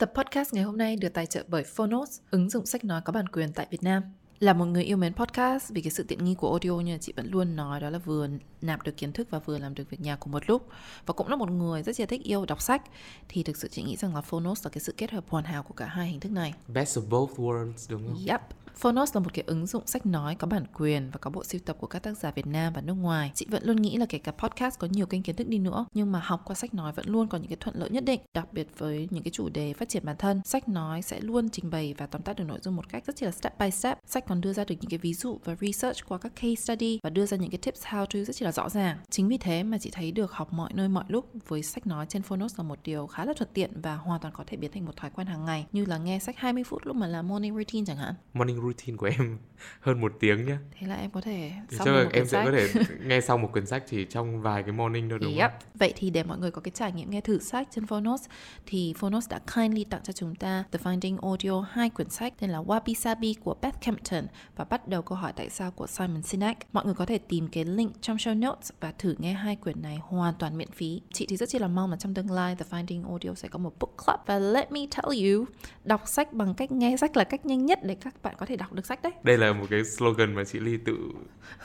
Tập podcast ngày hôm nay được tài trợ bởi Phonos, ứng dụng sách nói có bản quyền tại Việt Nam. Là một người yêu mến podcast vì cái sự tiện nghi của audio như chị vẫn luôn nói đó là vừa nạp được kiến thức và vừa làm được việc nhà cùng một lúc. Và cũng là một người rất là thích yêu đọc sách thì thực sự chị nghĩ rằng là Phonos là cái sự kết hợp hoàn hảo của cả hai hình thức này. Best of both worlds đúng không? Yep. Phonos là một cái ứng dụng sách nói có bản quyền và có bộ sưu tập của các tác giả Việt Nam và nước ngoài. Chị vẫn luôn nghĩ là kể cả podcast có nhiều kênh kiến thức đi nữa, nhưng mà học qua sách nói vẫn luôn có những cái thuận lợi nhất định. Đặc biệt với những cái chủ đề phát triển bản thân, sách nói sẽ luôn trình bày và tóm tắt được nội dung một cách rất là step by step. Sách còn đưa ra được những cái ví dụ và research qua các case study và đưa ra những cái tips how to rất là rõ ràng. Chính vì thế mà chị thấy được học mọi nơi mọi lúc với sách nói trên Phonos là một điều khá là thuận tiện và hoàn toàn có thể biến thành một thói quen hàng ngày như là nghe sách 20 phút lúc mà làm morning routine chẳng hạn. Morning routine của em hơn một tiếng nhá. Thế là em có thể xong chắc là em sẽ có thể nghe xong một quyển sách chỉ trong vài cái morning thôi đúng yep. không vậy thì để mọi người có cái trải nghiệm nghe thử sách trên Phonos thì Phonos đã kindly tặng cho chúng ta The Finding Audio hai quyển sách tên là Wabi Sabi của Beth Campton và bắt đầu câu hỏi tại sao của Simon Sinek. Mọi người có thể tìm cái link trong show notes và thử nghe hai quyển này hoàn toàn miễn phí. Chị thì rất chi là mong là trong tương lai The Finding Audio sẽ có một book club và let me tell you đọc sách bằng cách nghe sách là cách nhanh nhất để các bạn có thể đọc được sách đấy đây là một cái slogan mà chị Ly tự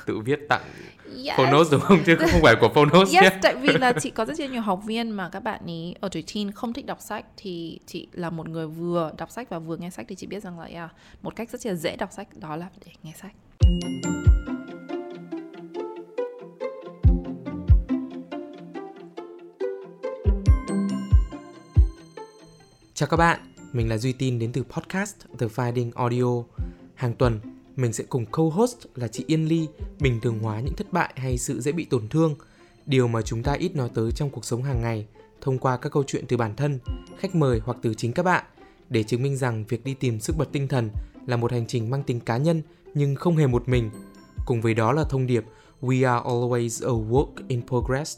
tự viết tặng yes. Phonos đúng không chứ không phải của Phonos yes, nhé. tại vì là chị có rất nhiều học viên mà các bạn ý ở tuổi teen không thích đọc sách thì chị là một người vừa đọc sách và vừa nghe sách thì chị biết rằng là yeah, một cách rất là dễ đọc sách đó là để nghe sách. Chào các bạn, mình là Duy Tin đến từ podcast The Finding Audio. Hàng tuần, mình sẽ cùng co-host là chị Yên Ly bình thường hóa những thất bại hay sự dễ bị tổn thương, điều mà chúng ta ít nói tới trong cuộc sống hàng ngày thông qua các câu chuyện từ bản thân, khách mời hoặc từ chính các bạn để chứng minh rằng việc đi tìm sức bật tinh thần là một hành trình mang tính cá nhân nhưng không hề một mình. Cùng với đó là thông điệp We are always a work in progress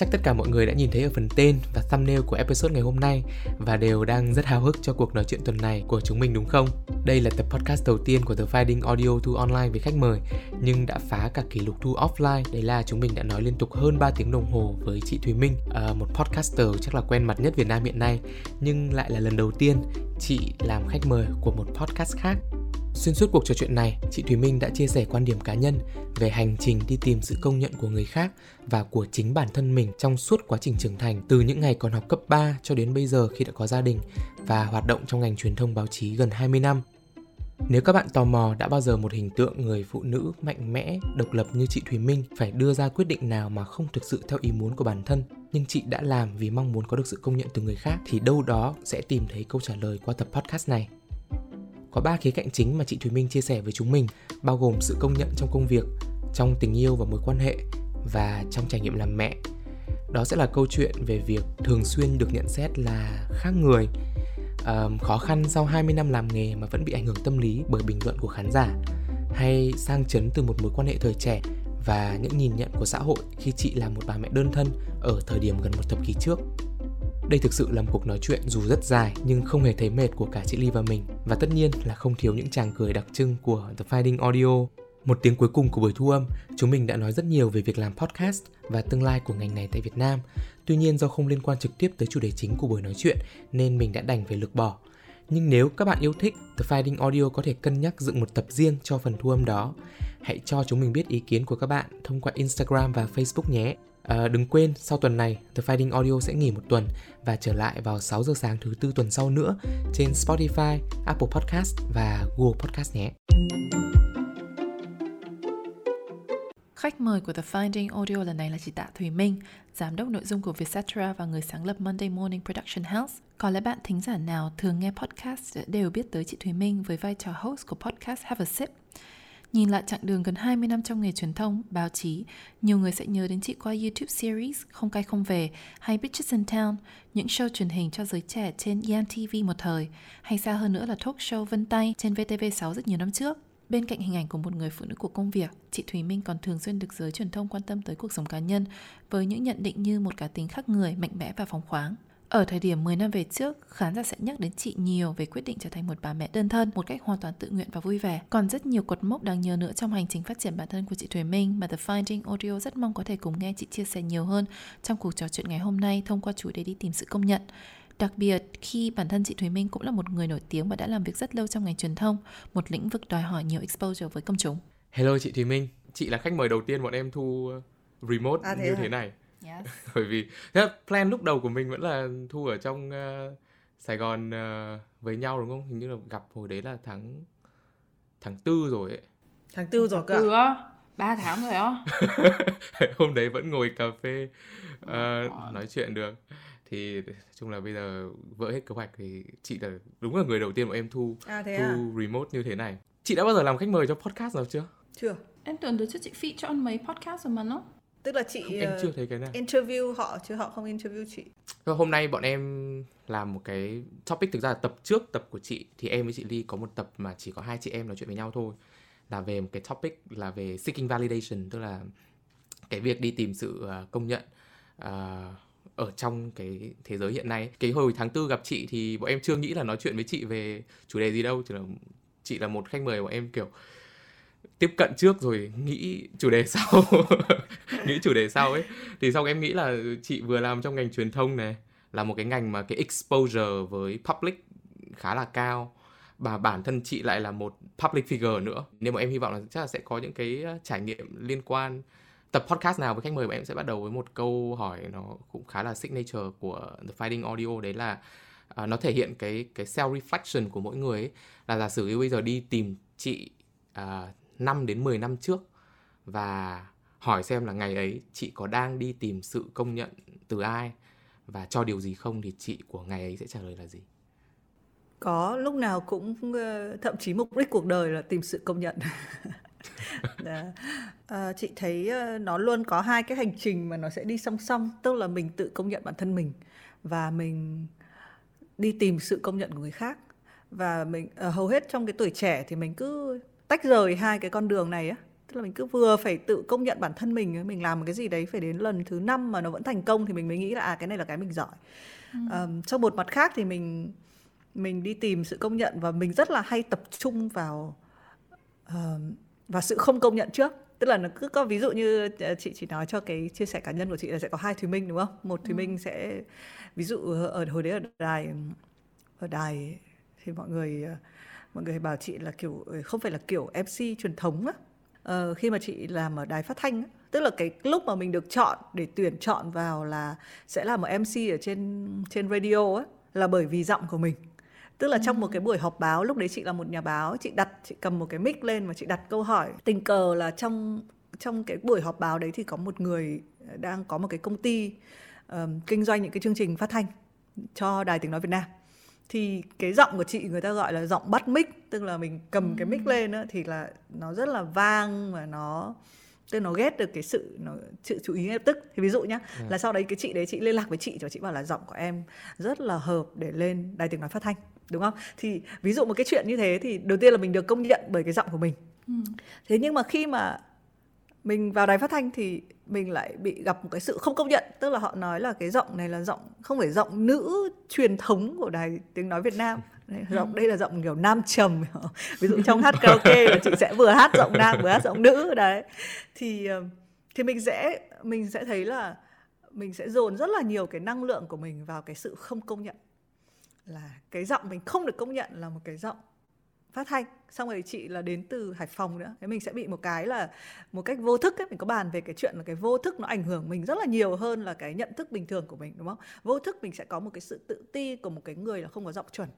Chắc tất cả mọi người đã nhìn thấy ở phần tên và thumbnail của episode ngày hôm nay và đều đang rất háo hức cho cuộc nói chuyện tuần này của chúng mình đúng không? Đây là tập podcast đầu tiên của The Finding Audio Thu Online với khách mời nhưng đã phá cả kỷ lục thu offline. Đấy là chúng mình đã nói liên tục hơn 3 tiếng đồng hồ với chị Thùy Minh, ờ, một podcaster chắc là quen mặt nhất Việt Nam hiện nay nhưng lại là lần đầu tiên chị làm khách mời của một podcast khác Xuyên suốt cuộc trò chuyện này, chị Thùy Minh đã chia sẻ quan điểm cá nhân về hành trình đi tìm sự công nhận của người khác và của chính bản thân mình trong suốt quá trình trưởng thành từ những ngày còn học cấp 3 cho đến bây giờ khi đã có gia đình và hoạt động trong ngành truyền thông báo chí gần 20 năm. Nếu các bạn tò mò đã bao giờ một hình tượng người phụ nữ mạnh mẽ, độc lập như chị Thùy Minh phải đưa ra quyết định nào mà không thực sự theo ý muốn của bản thân, nhưng chị đã làm vì mong muốn có được sự công nhận từ người khác thì đâu đó sẽ tìm thấy câu trả lời qua tập podcast này. Có ba khía cạnh chính mà chị Thùy Minh chia sẻ với chúng mình, bao gồm sự công nhận trong công việc, trong tình yêu và mối quan hệ và trong trải nghiệm làm mẹ. Đó sẽ là câu chuyện về việc thường xuyên được nhận xét là khác người, um, khó khăn sau 20 năm làm nghề mà vẫn bị ảnh hưởng tâm lý bởi bình luận của khán giả, hay sang chấn từ một mối quan hệ thời trẻ và những nhìn nhận của xã hội khi chị là một bà mẹ đơn thân ở thời điểm gần một thập kỷ trước. Đây thực sự là một cuộc nói chuyện dù rất dài nhưng không hề thấy mệt của cả chị Ly và mình và tất nhiên là không thiếu những chàng cười đặc trưng của The Finding Audio. Một tiếng cuối cùng của buổi thu âm, chúng mình đã nói rất nhiều về việc làm podcast và tương lai của ngành này tại Việt Nam. Tuy nhiên do không liên quan trực tiếp tới chủ đề chính của buổi nói chuyện nên mình đã đành phải lược bỏ. Nhưng nếu các bạn yêu thích, The Finding Audio có thể cân nhắc dựng một tập riêng cho phần thu âm đó. Hãy cho chúng mình biết ý kiến của các bạn thông qua Instagram và Facebook nhé. À, đừng quên, sau tuần này, The Finding Audio sẽ nghỉ một tuần và trở lại vào 6 giờ sáng thứ tư tuần sau nữa trên Spotify, Apple Podcast và Google Podcast nhé. Khách mời của The Finding Audio lần này là chị Tạ Thùy Minh, giám đốc nội dung của Vietcetera và người sáng lập Monday Morning Production House. Có lẽ bạn thính giả nào thường nghe podcast đều biết tới chị Thùy Minh với vai trò host của podcast Have a Sip. Nhìn lại chặng đường gần 20 năm trong nghề truyền thông, báo chí, nhiều người sẽ nhớ đến chị qua YouTube series Không cay không về hay Bitches in Town, những show truyền hình cho giới trẻ trên EMTV một thời, hay xa hơn nữa là talk show Vân Tay trên VTV6 rất nhiều năm trước. Bên cạnh hình ảnh của một người phụ nữ của công việc, chị Thùy Minh còn thường xuyên được giới truyền thông quan tâm tới cuộc sống cá nhân với những nhận định như một cá tính khác người, mạnh mẽ và phóng khoáng. Ở thời điểm 10 năm về trước, khán giả sẽ nhắc đến chị nhiều về quyết định trở thành một bà mẹ đơn thân một cách hoàn toàn tự nguyện và vui vẻ. Còn rất nhiều cột mốc đáng nhớ nữa trong hành trình phát triển bản thân của chị Thùy Minh mà The Finding Audio rất mong có thể cùng nghe chị chia sẻ nhiều hơn trong cuộc trò chuyện ngày hôm nay thông qua chủ đề đi tìm sự công nhận. Đặc biệt khi bản thân chị Thùy Minh cũng là một người nổi tiếng và đã làm việc rất lâu trong ngành truyền thông, một lĩnh vực đòi hỏi nhiều exposure với công chúng. Hello chị Thùy Minh, chị là khách mời đầu tiên bọn em thu remote à, thế như à? thế này yes. bởi vì thế plan lúc đầu của mình vẫn là thu ở trong uh, Sài Gòn uh, với nhau đúng không? Hình như là gặp hồi đấy là tháng tháng tư rồi ấy. Tháng tư rồi cơ á? Ba tháng rồi á? Hôm đấy vẫn ngồi cà phê uh, nói chuyện được. Thì chung là bây giờ vỡ hết kế hoạch thì chị là đúng là người đầu tiên mà em thu à, thu à? remote như thế này. Chị đã bao giờ làm khách mời cho podcast nào chưa? Chưa. Em tưởng được cho chị feature cho mấy podcast rồi mà nó tức là chị không, em chưa thấy cái này interview họ chứ họ không interview chị. Hôm nay bọn em làm một cái topic thực ra là tập trước tập của chị thì em với chị Ly có một tập mà chỉ có hai chị em nói chuyện với nhau thôi. Là về một cái topic là về seeking validation tức là cái việc đi tìm sự à, công nhận uh, ở trong cái thế giới hiện nay. Cái hồi tháng tư gặp chị thì bọn em chưa nghĩ là nói chuyện với chị về chủ đề gì đâu chỉ là chị là một khách mời bọn em kiểu tiếp cận trước rồi nghĩ chủ đề sau. Nghĩ chủ đề sau ấy. Thì xong em nghĩ là chị vừa làm trong ngành truyền thông này là một cái ngành mà cái exposure với public khá là cao. Và bản thân chị lại là một public figure nữa. Nên mà em hy vọng là chắc là sẽ có những cái ờ, trải nghiệm liên quan. Tập podcast nào với khách mời bọn em sẽ bắt đầu với một câu hỏi nó cũng khá là signature của The Fighting Audio. Đấy là uh, nó thể hiện cái cái self reflection của mỗi người ấy. Là giả sử như bây giờ đi tìm chị uh, 5 đến 10 năm trước và hỏi xem là ngày ấy chị có đang đi tìm sự công nhận từ ai và cho điều gì không thì chị của ngày ấy sẽ trả lời là gì? Có lúc nào cũng ờ, thậm chí mục đích cuộc đời là tìm sự công nhận. à, chị thấy ờ, nó luôn có hai cái hành trình mà nó sẽ đi song song, tức là mình tự công nhận bản thân mình và mình đi tìm sự công nhận của người khác và mình uh, hầu hết trong cái tuổi trẻ thì mình cứ tách rời hai cái con đường này á tức là mình cứ vừa phải tự công nhận bản thân mình mình làm một cái gì đấy phải đến lần thứ năm mà nó vẫn thành công thì mình mới nghĩ là à cái này là cái mình giỏi ừ. um, trong một mặt khác thì mình mình đi tìm sự công nhận và mình rất là hay tập trung vào uh, vào sự không công nhận trước tức là nó cứ có ví dụ như ờ, chị chỉ nói cho cái chia sẻ cá nhân của chị là sẽ có hai thùy minh đúng không một thùy ừ. minh sẽ ví dụ ở hồi đấy ở đài ở đài thì mọi người uh, mọi người bảo chị là kiểu ờ, không phải là kiểu MC truyền thống á. Ờ, khi mà chị làm ở đài phát thanh á, tức là cái lúc mà mình được chọn để tuyển chọn vào là sẽ là một MC ở trên trên radio á là bởi vì giọng của mình. Tức là trong một cái buổi họp báo lúc đấy chị là một nhà báo chị đặt chị cầm một cái mic lên và chị đặt câu hỏi. Tình cờ là trong trong cái buổi họp báo đấy thì có một người đang có một cái công ty um, kinh doanh những cái chương trình phát thanh cho đài tiếng nói Việt Nam thì cái giọng của chị người ta gọi là giọng bắt mic tức là mình cầm cái mic lên á, thì là nó rất là vang và nó tức nó ghét được cái sự nó sự chú ý ngay lập tức thì ví dụ nhá ừ. là sau đấy cái chị đấy chị liên lạc với chị và chị bảo là giọng của em rất là hợp để lên đài tiếng nói phát thanh đúng không thì ví dụ một cái chuyện như thế thì đầu tiên là mình được công nhận bởi cái giọng của mình ừ. thế nhưng mà khi mà mình vào đài phát thanh thì mình lại bị gặp một cái sự không công nhận. Tức là họ nói là cái giọng này là giọng, không phải giọng nữ truyền thống của đài tiếng nói Việt Nam. Giọng, đây là giọng kiểu nam trầm. Ví dụ trong hát karaoke là chị sẽ vừa hát giọng nam, vừa hát giọng nữ, đấy. Thì ờ, thì mình sẽ mình sẽ thấy là mình sẽ dồn rất là nhiều cái năng lượng của mình vào cái sự không công nhận. Là cái giọng mình không được công nhận là một cái giọng phát thanh. Xong rồi chị là đến từ Hải Phòng nữa. Thế mình sẽ bị một cái là một cách vô thức ấy, mình có bàn về cái chuyện là cái vô thức nó ảnh hưởng mình rất là nhiều hơn là cái nhận thức bình thường của mình đúng không? Vô thức mình sẽ có một cái sự tự ti của một cái người là không có giọng chuẩn.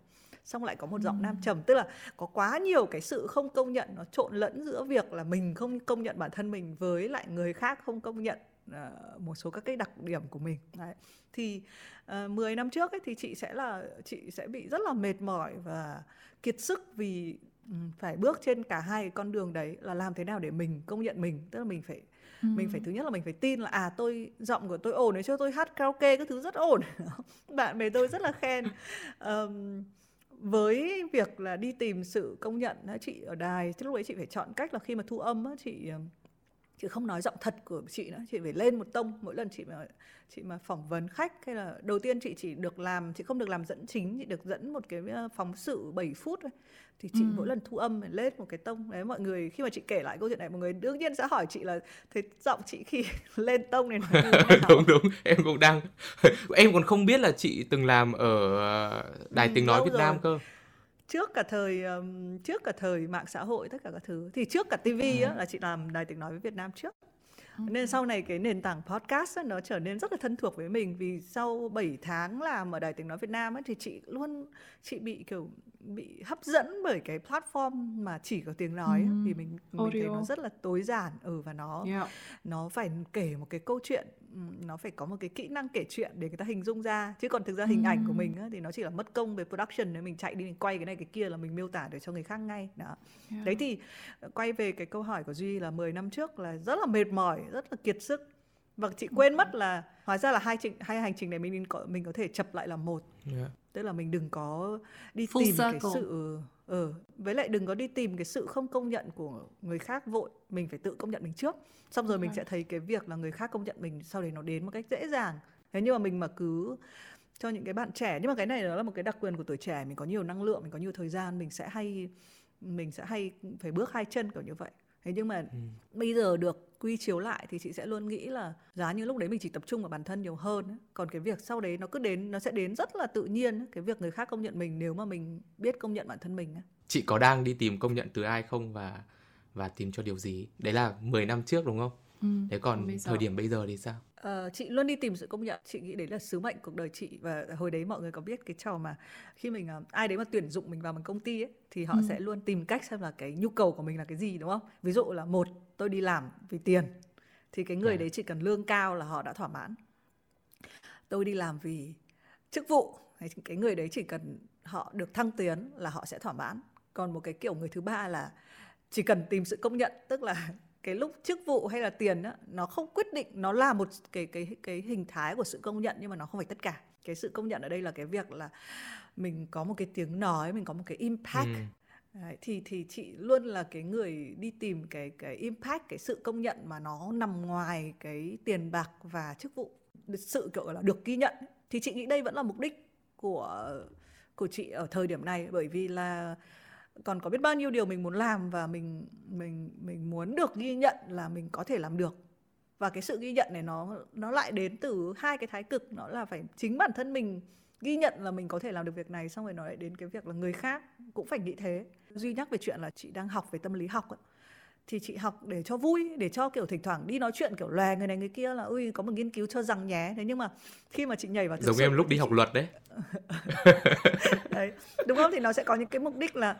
Xong lại có một giọng nam trầm. Tức là có quá nhiều cái sự không công nhận nó trộn lẫn giữa việc là mình không công nhận bản thân mình với lại người khác không công nhận uh, một số các cái đặc điểm của mình Đấy. thì uh, ờ, 10 năm trước ấy, thì chị sẽ là chị sẽ bị rất là mệt mỏi và kiệt sức vì phải bước trên cả hai con đường đấy là làm thế nào để mình công nhận mình tức là mình phải ừ. mình phải thứ nhất là mình phải tin là à tôi giọng của tôi ổn đấy cho tôi hát karaoke các thứ rất ổn bạn bè tôi rất là khen um, với việc là đi tìm sự công nhận chị ở đài lúc ấy chị phải chọn cách là khi mà thu âm chị chị không nói giọng thật của chị nữa chị phải lên một tông. Mỗi lần chị mà chị mà phỏng vấn khách hay là đầu tiên chị chỉ được làm chị không được làm dẫn chính chị được dẫn một cái ờ, phóng sự 7 phút thôi. Thì chị ừ. mỗi lần thu âm lên một cái tông. Đấy mọi người khi mà chị kể lại câu chuyện này mọi người đương nhiên sẽ hỏi chị là thế giọng chị khi lên tông này đúng đúng. Em cũng đang em còn không biết là chị từng làm ở ờ, đài ừ, tiếng nói Việt rồi. Nam cơ trước cả thời trước cả thời mạng xã hội tất cả các thứ thì trước cả tivi ừ. á là chị làm đài tiếng nói với Việt Nam trước. Nên sau này cái nền tảng podcast á, nó trở nên rất là thân thuộc với mình vì sau 7 tháng làm ở đài tiếng nói Việt Nam ấy, thì chị luôn chị bị kiểu bị hấp dẫn bởi cái platform mà chỉ có tiếng nói mm. vì mình mình thấy nó rất là tối giản ừ và nó yeah. nó phải kể một cái câu chuyện nó phải có một cái kỹ năng kể chuyện để người ta hình dung ra chứ còn thực ra hình mm. ảnh của mình á, thì nó chỉ là mất công về production nếu mình chạy đi mình quay cái này cái kia là mình miêu tả để cho người khác ngay đó yeah. đấy thì quay về cái câu hỏi của duy là 10 năm trước là rất là mệt mỏi rất là kiệt sức. Và chị quên mất là hóa ra là hai trình hai hành trình này mình có mình có thể chập lại là một. Yeah tức là mình đừng có đi Full tìm circle. cái sự ờ với lại đừng có đi tìm cái sự không công nhận của người khác vội. Mình phải tự công nhận mình trước. Xong rồi mình sẽ thấy cái việc là người khác công nhận mình sau đấy nó đến một cách dễ dàng. Thế nhưng mà mình mà cứ cho những cái bạn trẻ nhưng mà cái này nó là một cái đặc quyền của tuổi trẻ mình có nhiều năng lượng mình có nhiều thời gian mình sẽ hay mình sẽ hay phải bước hai chân kiểu như vậy. Thế nhưng mà ừ. bây giờ được quy chiếu lại thì chị sẽ luôn nghĩ là giá như lúc đấy mình chỉ tập trung vào bản thân nhiều hơn còn cái việc sau đấy nó cứ đến nó sẽ đến rất là tự nhiên cái việc người khác công nhận mình nếu mà mình biết công nhận bản thân mình chị có đang đi tìm công nhận từ ai không và và tìm cho điều gì? Đấy là 10 năm trước đúng không? Ừ, thế còn thời điểm bây giờ thì sao? Uh, chị luôn đi tìm sự công nhận. Chị nghĩ đấy là sứ mệnh cuộc đời chị và hồi đấy mọi người có biết cái trò mà khi mình uh, ai đấy mà tuyển dụng mình vào một công ty ấy thì họ ừ. sẽ luôn tìm cách xem là cái nhu cầu của mình là cái gì đúng không? Ví dụ là một tôi đi làm vì tiền thì cái người à. đấy chỉ cần lương cao là họ đã thỏa mãn tôi đi làm vì chức vụ cái người đấy chỉ cần họ được thăng tiến là họ sẽ thỏa mãn còn một cái kiểu người thứ ba là chỉ cần tìm sự công nhận tức là cái lúc chức vụ hay là tiền á nó không quyết định nó là một cái cái cái hình thái của sự công nhận nhưng mà nó không phải tất cả cái sự công nhận ở đây là cái việc là mình có một cái tiếng nói mình có một cái impact ừ. Đấy, thì thì chị luôn là cái người đi tìm cái cái impact cái sự công nhận mà nó nằm ngoài cái tiền bạc và chức vụ. Sự kiểu là được ghi nhận. Thì chị nghĩ đây vẫn là mục đích của của chị ở thời điểm này. Bởi vì là còn có biết bao nhiêu điều mình muốn làm và mình mình mình muốn được ghi nhận là mình có thể làm được. Và cái sự ghi nhận này nó nó lại đến từ hai cái thái cực. Nó là phải chính bản thân mình ghi nhận là mình có thể làm được việc này xong rồi nó lại đến cái việc là người khác cũng phải nghĩ thế. Duy nhắc về chuyện là chị đang học về tâm lý học ấy thì chị học để cho vui để cho kiểu thỉnh thoảng đi nói chuyện kiểu lòe người này người kia là ui có một nghiên cứu cho rằng nhé. Thế nhưng mà khi mà chị nhảy vào giống em lúc đi học luật đấy. Đấy đúng không? Thì nó sẽ có những cái mục đích là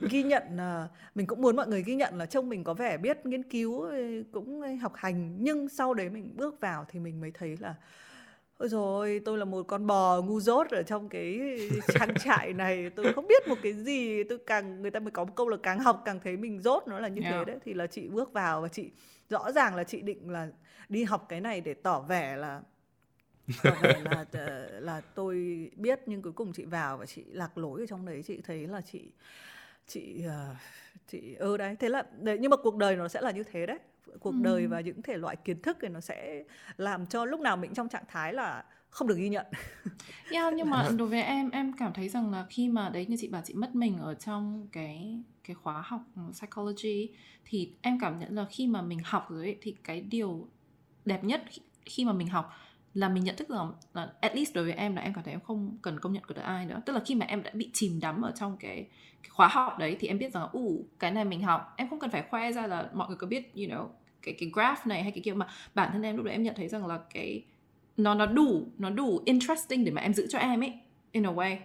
ghi nhận là mình cũng muốn mọi người ghi nhận là trông mình có vẻ biết nghiên cứu cũng học hành. Nhưng sau đấy mình bước vào thì mình mới thấy là Ôi rồi tôi là một con bò ngu dốt ở trong cái trang trại này. Tôi không biết một cái gì Tôi càng người ta mới có một câu là càng học càng thấy mình dốt Nó là như yeah. thế đấy. Thì là chị bước vào và chị rõ ràng là chị định là đi học cái này để tỏ vẻ là tỏ vẻ là ờ, là tôi biết nhưng cuối cùng chị vào và chị lạc lối ở trong đấy. Chị thấy là chị chị uh, chị ơ ừ đấy. Thế là nhưng mà cuộc đời nó sẽ là như thế đấy cuộc ừ. đời và những thể loại kiến thức thì nó sẽ làm cho lúc nào mình trong trạng thái là không được ghi nhận. Yeah, nhưng mà đối với em em cảm thấy rằng là khi mà đấy như chị bảo chị mất mình ở trong cái cái khóa học psychology thì em cảm nhận là khi mà mình học rồi ấy, thì cái điều đẹp nhất khi mà mình học là mình nhận thức rằng là at least đối với em là em cảm thấy em không cần công nhận của ai nữa. Tức là khi mà em đã bị chìm đắm ở trong cái, cái khóa học đấy thì em biết rằng là ủ cái này mình học. Em không cần phải khoe ra là mọi người có biết you know cái cái graph này hay cái kia mà bản thân em lúc đấy em nhận thấy rằng là cái nó nó đủ nó đủ interesting để mà em giữ cho em ấy in a way.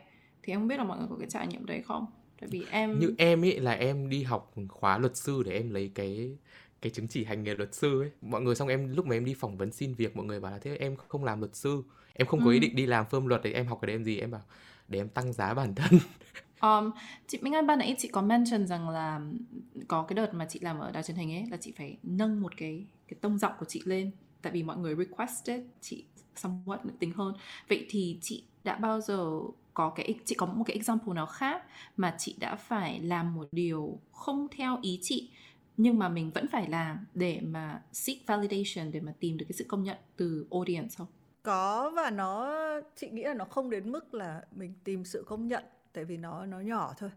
Thì em không biết là mọi người có cái trải nghiệm đấy không? Tại vì em như em ấy là em đi học khóa luật sư để em lấy cái cái chứng chỉ hành nghề luật sư ấy mọi người xong em lúc mà em đi phỏng vấn xin việc mọi người bảo là thế em không làm luật sư em không có ừ. ý định đi làm firm luật để em học cái đấy em gì em bảo để em tăng giá bản thân Um, chị Minh Anh ban nãy chị có mention rằng là có cái đợt mà chị làm ở đài truyền hình ấy là chị phải nâng một cái cái tông giọng của chị lên tại vì mọi người requested chị somewhat nữ tính hơn. Vậy thì chị đã bao giờ có cái chị có một cái example nào khác mà chị đã phải làm một điều không theo ý chị nhưng mà mình vẫn phải làm để mà seek validation để mà tìm được cái sự công nhận từ audience không có và nó chị nghĩ là nó không đến mức là mình tìm sự công nhận tại vì nó nó nhỏ thôi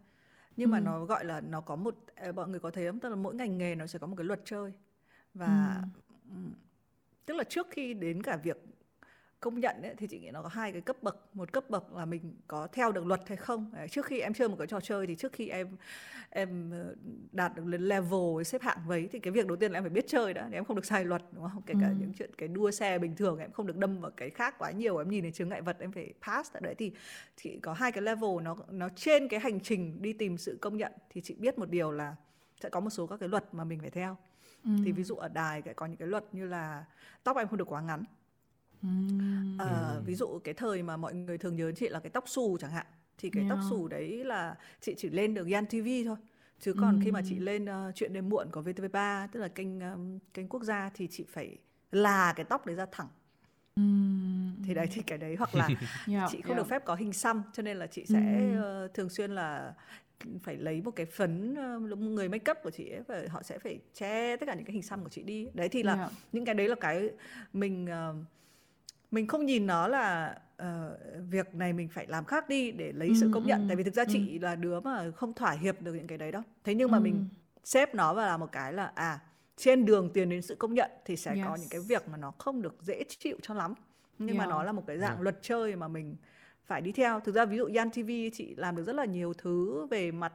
nhưng ừ. mà nó gọi là nó có một mọi người có thấy không tức là mỗi ngành nghề nó sẽ có một cái luật chơi và ừ. tức là trước khi đến cả việc công nhận ấy, thì chị nghĩ nó có hai cái cấp bậc. Một cấp bậc là mình có theo được luật hay không. Đấy, trước khi em chơi một cái trò chơi thì trước khi em em ờ, đạt được level xếp hạng vấy thì cái việc đầu tiên là em phải biết chơi đã em không được sai luật đúng không? Kể cả ừ. những chuyện cái đua xe bình thường em không được đâm vào cái khác quá nhiều em nhìn thấy chướng ngại vật em phải pass. Ở đấy thì chị có hai cái level nó nó trên cái hành trình đi tìm sự công nhận. Thì chị biết một điều là sẽ có một số các cái luật mà mình phải theo. Ừ. thì ví dụ ở đài có những cái luật như là tóc em không được quá ngắn Uhm. À, ví dụ cái thời mà mọi người thường nhớ chị là cái tóc xù chẳng hạn thì cái yeah. tóc xù đấy là chị chỉ lên được Yan TV thôi chứ còn khi mà chị lên uh, chuyện đêm muộn của VTV3 tức là kênh um, kênh quốc gia thì chị phải là cái tóc đấy ra thẳng uhm. thì đấy thì cái đấy hoặc là yeah, chị không yeah. được phép có hình xăm cho nên là chị sẽ uhm. uh, thường xuyên là phải lấy một cái phấn người make up của chị ấy và họ sẽ phải che tất cả những cái hình xăm của chị đi đấy thì là yeah. những cái đấy là cái mình uh, mình không nhìn nó là uh, việc này mình phải làm khác đi để lấy ừ, sự công nhận ừ, tại vì thực ra ừ. chị là đứa mà không thỏa hiệp được những cái đấy đâu thế nhưng mà ừ. mình xếp nó vào là một cái là à trên đường tiền đến sự công nhận thì sẽ yes. có những cái việc mà nó không được dễ chịu cho lắm nhưng yeah. mà nó là một cái dạng yeah. luật chơi mà mình phải đi theo thực ra ví dụ Yan TV chị làm được rất là nhiều thứ về mặt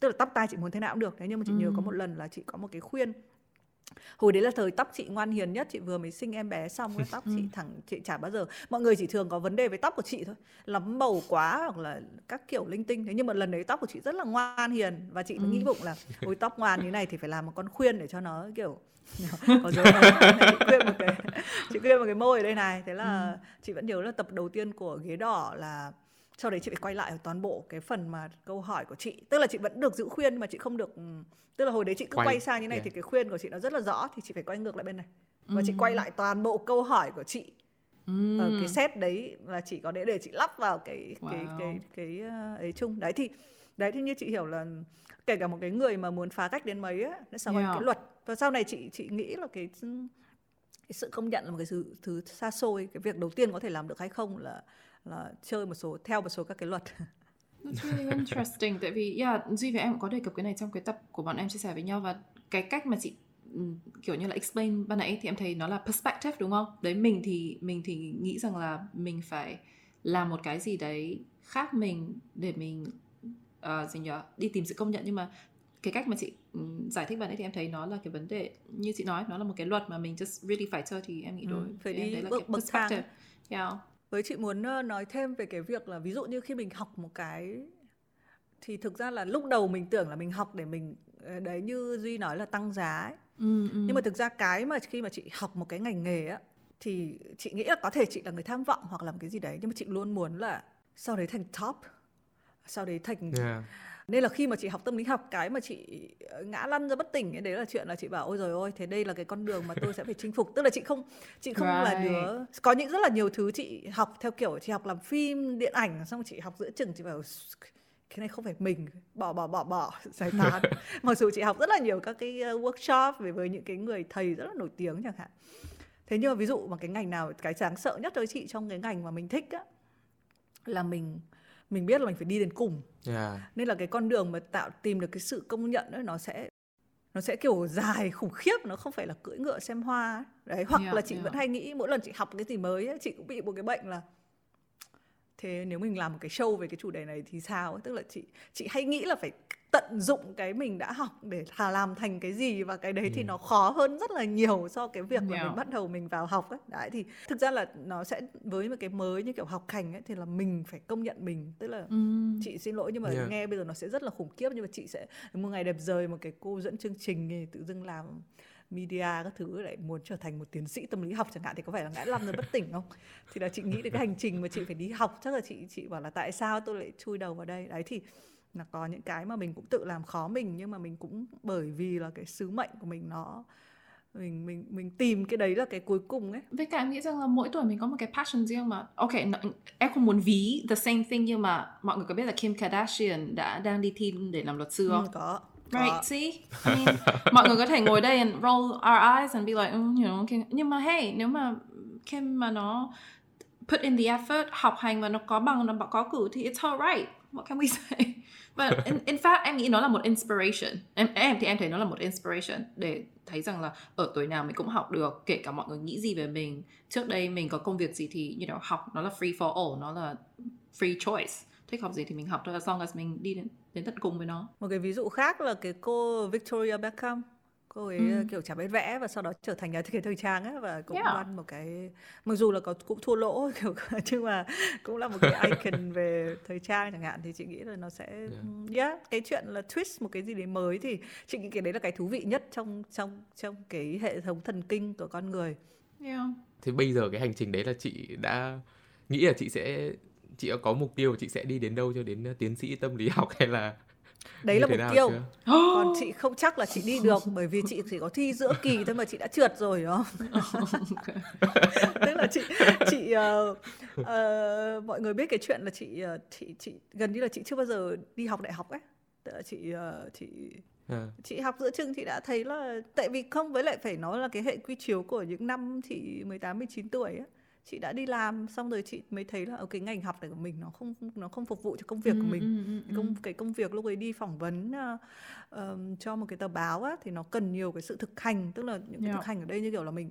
tức là tóc tai chị muốn thế nào cũng được thế nhưng mà chị ừ. nhớ có một lần là chị có một cái khuyên hồi đấy là thời tóc chị ngoan hiền nhất chị vừa mới sinh em bé xong cái tóc chị ừ. thẳng chị chả bao giờ mọi người chỉ thường có vấn đề với tóc của chị thôi lắm bầu quá hoặc là các kiểu linh tinh thế nhưng mà lần đấy tóc của chị rất là ngoan hiền và chị mới nghĩ ừ. bụng là ôi tóc ngoan như này thì phải làm một con khuyên để cho nó kiểu có dấu chị khuyên một cái chị khuyên một cái môi ở đây này thế là ừ. chị vẫn nhớ là tập đầu tiên của ghế đỏ là sau đấy chị phải quay lại toàn bộ cái phần mà câu hỏi của chị tức là chị vẫn được giữ khuyên mà chị không được tức là hồi đấy chị cứ quay, quay sang như này yeah. thì cái khuyên của chị nó rất là rõ thì chị phải quay ngược lại bên này và ừ. chị quay lại toàn bộ câu hỏi của chị ừ. ở cái set đấy là chỉ có để để chị lắp vào cái wow. cái cái cái uh, ấy chung đấy thì đấy thì như chị hiểu là kể cả một cái người mà muốn phá cách đến mấy á nó sẽ yeah. cái luật và sau này chị chị nghĩ là cái cái sự công nhận là một cái thứ thứ xa xôi cái việc đầu tiên có thể làm được hay không là là chơi một số theo một số các cái luật. That's really interesting. Tại vì yeah, Duy và em có đề cập cái này trong cái tập của bọn em chia sẻ với nhau và cái cách mà chị kiểu như là explain ban nãy thì em thấy nó là perspective đúng không? Đấy mình thì mình thì nghĩ rằng là mình phải làm một cái gì đấy khác mình để mình uh, gì nhỉ? Đi tìm sự công nhận. Nhưng mà cái cách mà chị um, giải thích bạn ấy thì em thấy nó là cái vấn đề như chị nói nó là một cái luật mà mình just really phải chơi thì em nghĩ đối ừ, phải đi đấy là bước cái perspective. Yeah với chị muốn nói thêm về cái việc là ví dụ như khi mình học một cái thì thực ra là lúc đầu mình tưởng là mình học để mình ờ, đấy như duy nói là tăng giá ấy. Ừ, ừ. nhưng mà thực ra cái mà khi mà chị học một cái ngành nghề á thì chị nghĩ là có thể chị là người tham vọng hoặc làm cái gì đấy nhưng mà chị luôn muốn là sau đấy thành top sau đấy thành yeah nên là khi mà chị học tâm lý học cái mà chị ờ, ngã lăn ra bất tỉnh ấy đấy là chuyện là chị bảo ôi rồi ôi thế đây là cái con đường mà tôi sẽ phải chinh phục. Tức là chị không chị không right. là đứa có những rất là nhiều thứ chị học theo kiểu chị học làm phim điện ảnh xong chị học giữa chừng chị bảo cái này không phải mình bỏ bỏ bỏ bỏ giải tán. Mặc dù chị học rất là nhiều các cái ờ, workshop về với những cái người thầy rất là nổi tiếng chẳng hạn. Thế nhưng mà ví dụ mà cái ngành nào cái đáng sợ nhất với chị trong cái ngành mà mình thích á là mình mình biết là mình phải đi đến cùng yeah. nên là cái con đường mà tạo tìm được cái sự công nhận đó nó sẽ nó sẽ kiểu dài khủng khiếp nó không phải là cưỡi ngựa xem hoa đấy hoặc yeah, là chị yeah. vẫn hay nghĩ mỗi lần chị học cái gì mới ấy, chị cũng bị một cái bệnh là thế nếu mình làm một cái show về cái chủ đề này thì sao tức là chị chị hay nghĩ là phải tận dụng cái mình đã học để làm thành cái gì và cái đấy ừ. thì nó khó hơn rất là nhiều so cái việc yeah. mình bắt đầu mình vào học ấy đấy thì thực ra là nó sẽ với một cái mới như kiểu học hành ấy thì là mình phải công nhận mình tức là mm. chị xin lỗi nhưng mà yeah. nghe bây giờ nó sẽ rất là khủng khiếp nhưng mà chị sẽ một ngày đẹp rời một cái cô dẫn chương trình thì tự dưng làm media các thứ lại muốn trở thành một tiến sĩ tâm lý học chẳng hạn thì có phải là ngã lăn rồi bất tỉnh không thì là chị nghĩ đến cái hành trình mà chị phải đi học chắc là chị chị bảo là tại sao tôi lại chui đầu vào đây đấy thì là có những cái mà mình cũng tự làm khó mình nhưng mà mình cũng bởi vì là cái sứ mệnh của mình nó mình mình mình tìm cái đấy là cái cuối cùng ấy. Với cả em nghĩ rằng là mỗi tuổi mình có một cái passion riêng mà. Ok, em không muốn ví the same thing nhưng mà mọi người có biết là Kim Kardashian đã đang đi thi để làm luật sư không? Ừ, có. Right, see? I mean, mọi người có thể ngồi đây and roll our eyes and be like, mm, you know, okay. nhưng mà hey, nếu mà khi mà nó put in the effort, học hành và nó có bằng, nó có cử thì it's alright. What can we say? But in, in fact, em nghĩ nó là một inspiration. Em em thì em thấy nó là một inspiration để thấy rằng là ở tuổi nào mình cũng học được, kể cả mọi người nghĩ gì về mình. Trước đây mình có công việc gì thì you know, học nó là free for all, nó là free choice thích học gì thì mình học thôi as long as mình đi đến đến tận cùng với nó một cái ví dụ khác là cái cô Victoria Beckham cô ấy ừ. kiểu chả biết vẽ và sau đó trở thành nhà thiết kế thời trang ấy và cũng yeah. văn một cái mặc dù là có cũng thua lỗ kiểu nhưng mà cũng là một cái icon về thời trang chẳng hạn thì chị nghĩ là nó sẽ yeah. yeah cái chuyện là twist một cái gì đấy mới thì chị nghĩ cái đấy là cái thú vị nhất trong trong trong cái hệ thống thần kinh của con người yeah. thế bây giờ cái hành trình đấy là chị đã nghĩ là chị sẽ chị có mục tiêu chị sẽ đi đến đâu cho đến tiến sĩ tâm lý học hay là đấy là mục tiêu chưa? còn chị không chắc là chị đi được bởi vì chị chỉ có thi giữa kỳ thôi mà chị đã trượt rồi đó tức là chị chị uh, uh, mọi người biết cái chuyện là chị uh, chị chị gần như là chị chưa bao giờ đi học đại học ấy tức là chị uh, chị À. chị học giữa chừng chị đã thấy là tại vì không với lại phải nói là cái hệ quy chiếu của những năm chị 18 19 tuổi ấy chị đã đi làm xong rồi chị mới thấy là ở cái ngành học này của mình nó không nó không phục vụ cho công việc của ừ, mình. ừ, ừ, công cái công việc lúc ấy đi phỏng vấn uh, cho một cái tờ báo á thì nó cần nhiều cái sự thực hành tức là những cái thực hành ở đây như kiểu là mình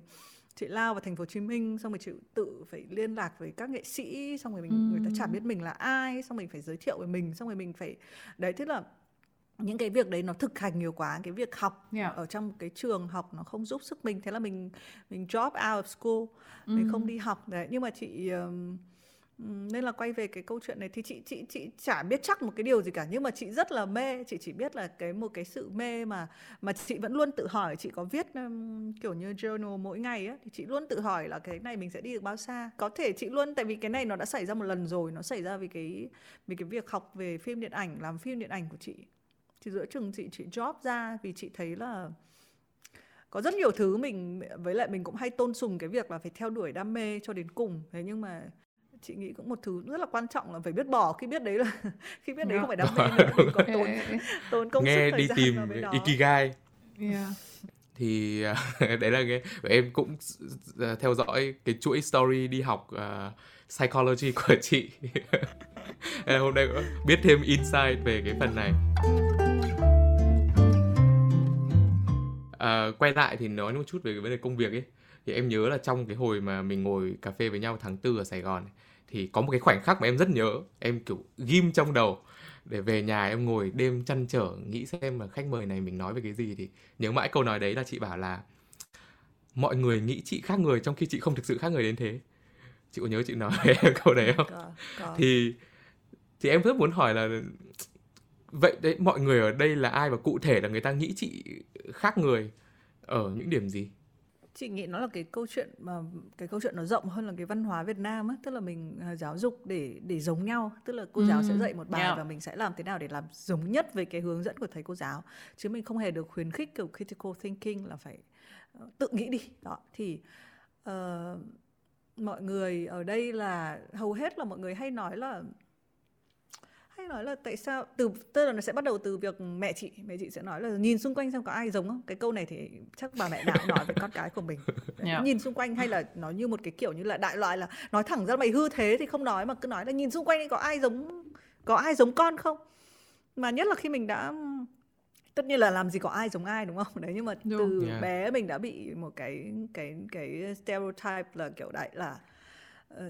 chị lao vào thành phố Hồ Chí Minh xong rồi chị tự phải liên lạc với các nghệ sĩ xong rồi mình người ta chả biết mình là ai xong mình phải giới thiệu về mình xong rồi mình phải đấy thế là những cái việc đấy nó thực hành nhiều quá cái việc học yeah. ở trong một cái trường học nó không giúp sức mình thế là mình mình drop out of school mm. mình không đi học đấy nhưng mà chị um, nên là quay về cái câu chuyện này thì chị chị chị chả biết chắc một cái điều gì cả nhưng mà chị rất là mê chị chỉ biết là cái một cái sự mê mà mà chị vẫn luôn tự hỏi chị có viết um, kiểu như journal mỗi ngày á thì chị luôn tự hỏi là cái này mình sẽ đi được bao xa có thể chị luôn tại vì cái này nó đã xảy ra một lần rồi nó xảy ra vì cái vì cái việc học về phim điện ảnh làm phim điện ảnh của chị thì giữa chừng chị chị job ra vì chị thấy là có rất nhiều thứ mình với lại mình cũng hay tôn sùng cái việc là phải theo đuổi đam mê cho đến cùng. Thế nhưng mà chị nghĩ cũng một thứ rất là quan trọng là phải biết bỏ. Khi biết đấy là khi biết đấy không phải đam mê nữa mình còn tốn tốn công Nghe sức thời đi gian tìm vào với đó. ikigai. Yeah. thì đấy là cái em cũng theo dõi cái chuỗi story đi học uh, psychology của chị. Hôm nay biết thêm insight về cái phần này à, quay lại thì nói một chút về cái vấn đề công việc ấy. Thì em nhớ là trong cái hồi mà mình ngồi cà phê với nhau tháng tư ở Sài Gòn ấy, thì có một cái khoảnh khắc mà em rất nhớ. Em kiểu ghim trong đầu. Để về nhà em ngồi đêm chăn trở nghĩ xem là khách mời này mình nói về cái gì thì nhớ mãi câu nói đấy là chị bảo là mọi người nghĩ chị khác người trong khi chị không thực sự khác người đến thế. Chị có nhớ chị nói câu đấy không? có, có. thì thì em rất muốn hỏi là vậy đấy mọi người ở đây là ai và cụ thể là người ta nghĩ chị khác người ở những điểm gì? Chị nghĩ nó là cái câu chuyện mà cái câu chuyện nó rộng hơn là cái văn hóa Việt Nam á tức là mình uh, giáo dục để để giống nhau tức là cô giáo sẽ dạy một bài yeah. và mình sẽ làm thế nào để làm giống nhất với cái hướng dẫn của thầy cô giáo. Chứ mình không hề được khuyến khích kiểu critical thinking là phải uh, tự nghĩ đi. Đó thì uh, mọi người ở đây là hầu hết là mọi người hay nói là hay nói là tại sao từ tức là nó sẽ bắt đầu từ việc mẹ chị mẹ chị sẽ nói là nhìn xung quanh xem có ai giống không? Cái câu này thì chắc bà mẹ nào cũng nói với con cái của mình. Yeah. nhìn xung quanh hay là nó như một cái kiểu như là đại loại là nói thẳng ra mày hư thế thì không nói mà cứ nói là nhìn xung quanh có ai giống có ai giống con không? Mà nhất là khi mình đã tất nhiên là làm gì có ai giống ai đúng không? Đấy nhưng mà từ yeah. bé mình đã bị một cái cái cái stereotype là kiểu đại là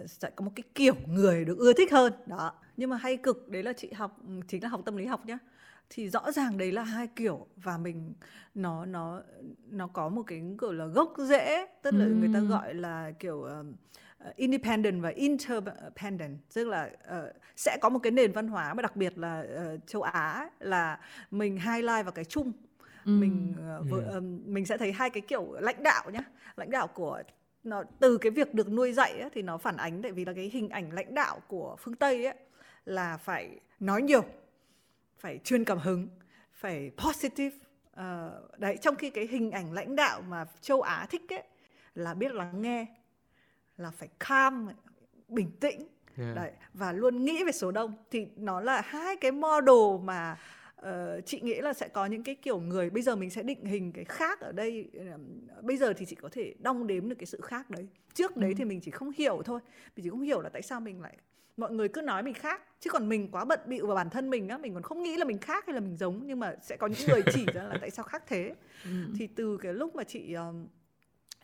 sẽ có một cái kiểu người được ưa thích hơn. Đó. Nhưng mà hay cực đấy là chị học chính là học tâm lý học nhá. Thì rõ ràng đấy là hai kiểu và mình nó nó nó có một cái kiểu là gốc rễ. Tức là mm. người ta gọi là kiểu uh, independent và interdependent. Tức là uh, sẽ có một cái nền văn hóa mà đặc biệt là uh, châu Á là mình highlight vào cái chung. Mm. mình uh, yeah. uh, mình sẽ thấy hai cái kiểu lãnh đạo nhá. Lãnh đạo của nó từ cái việc được nuôi dạy ấy, thì nó phản ánh tại vì là cái hình ảnh lãnh đạo của phương Tây ấy là phải nói nhiều phải truyền cảm hứng phải positive. Uh, đấy trong khi cái hình ảnh lãnh đạo mà châu Á thích ấy là biết lắng nghe là phải calm bình tĩnh. Yeah. đấy và luôn nghĩ về số đông. Thì nó là hai cái model mà uh, chị nghĩ là sẽ có những cái kiểu người bây giờ mình sẽ định hình cái khác ở đây bây giờ thì chị có thể đong đếm được cái sự khác đấy. Trước đấy ừ. thì mình chỉ không hiểu thôi. Mình chỉ không hiểu là tại sao mình lại mọi người cứ nói mình khác. Chứ còn mình quá bận bịu vào bản thân mình á mình còn không nghĩ là mình khác hay là mình giống. Nhưng mà sẽ có những người chỉ ra là tại sao khác thế. Ừ. thì từ cái lúc mà chị uh,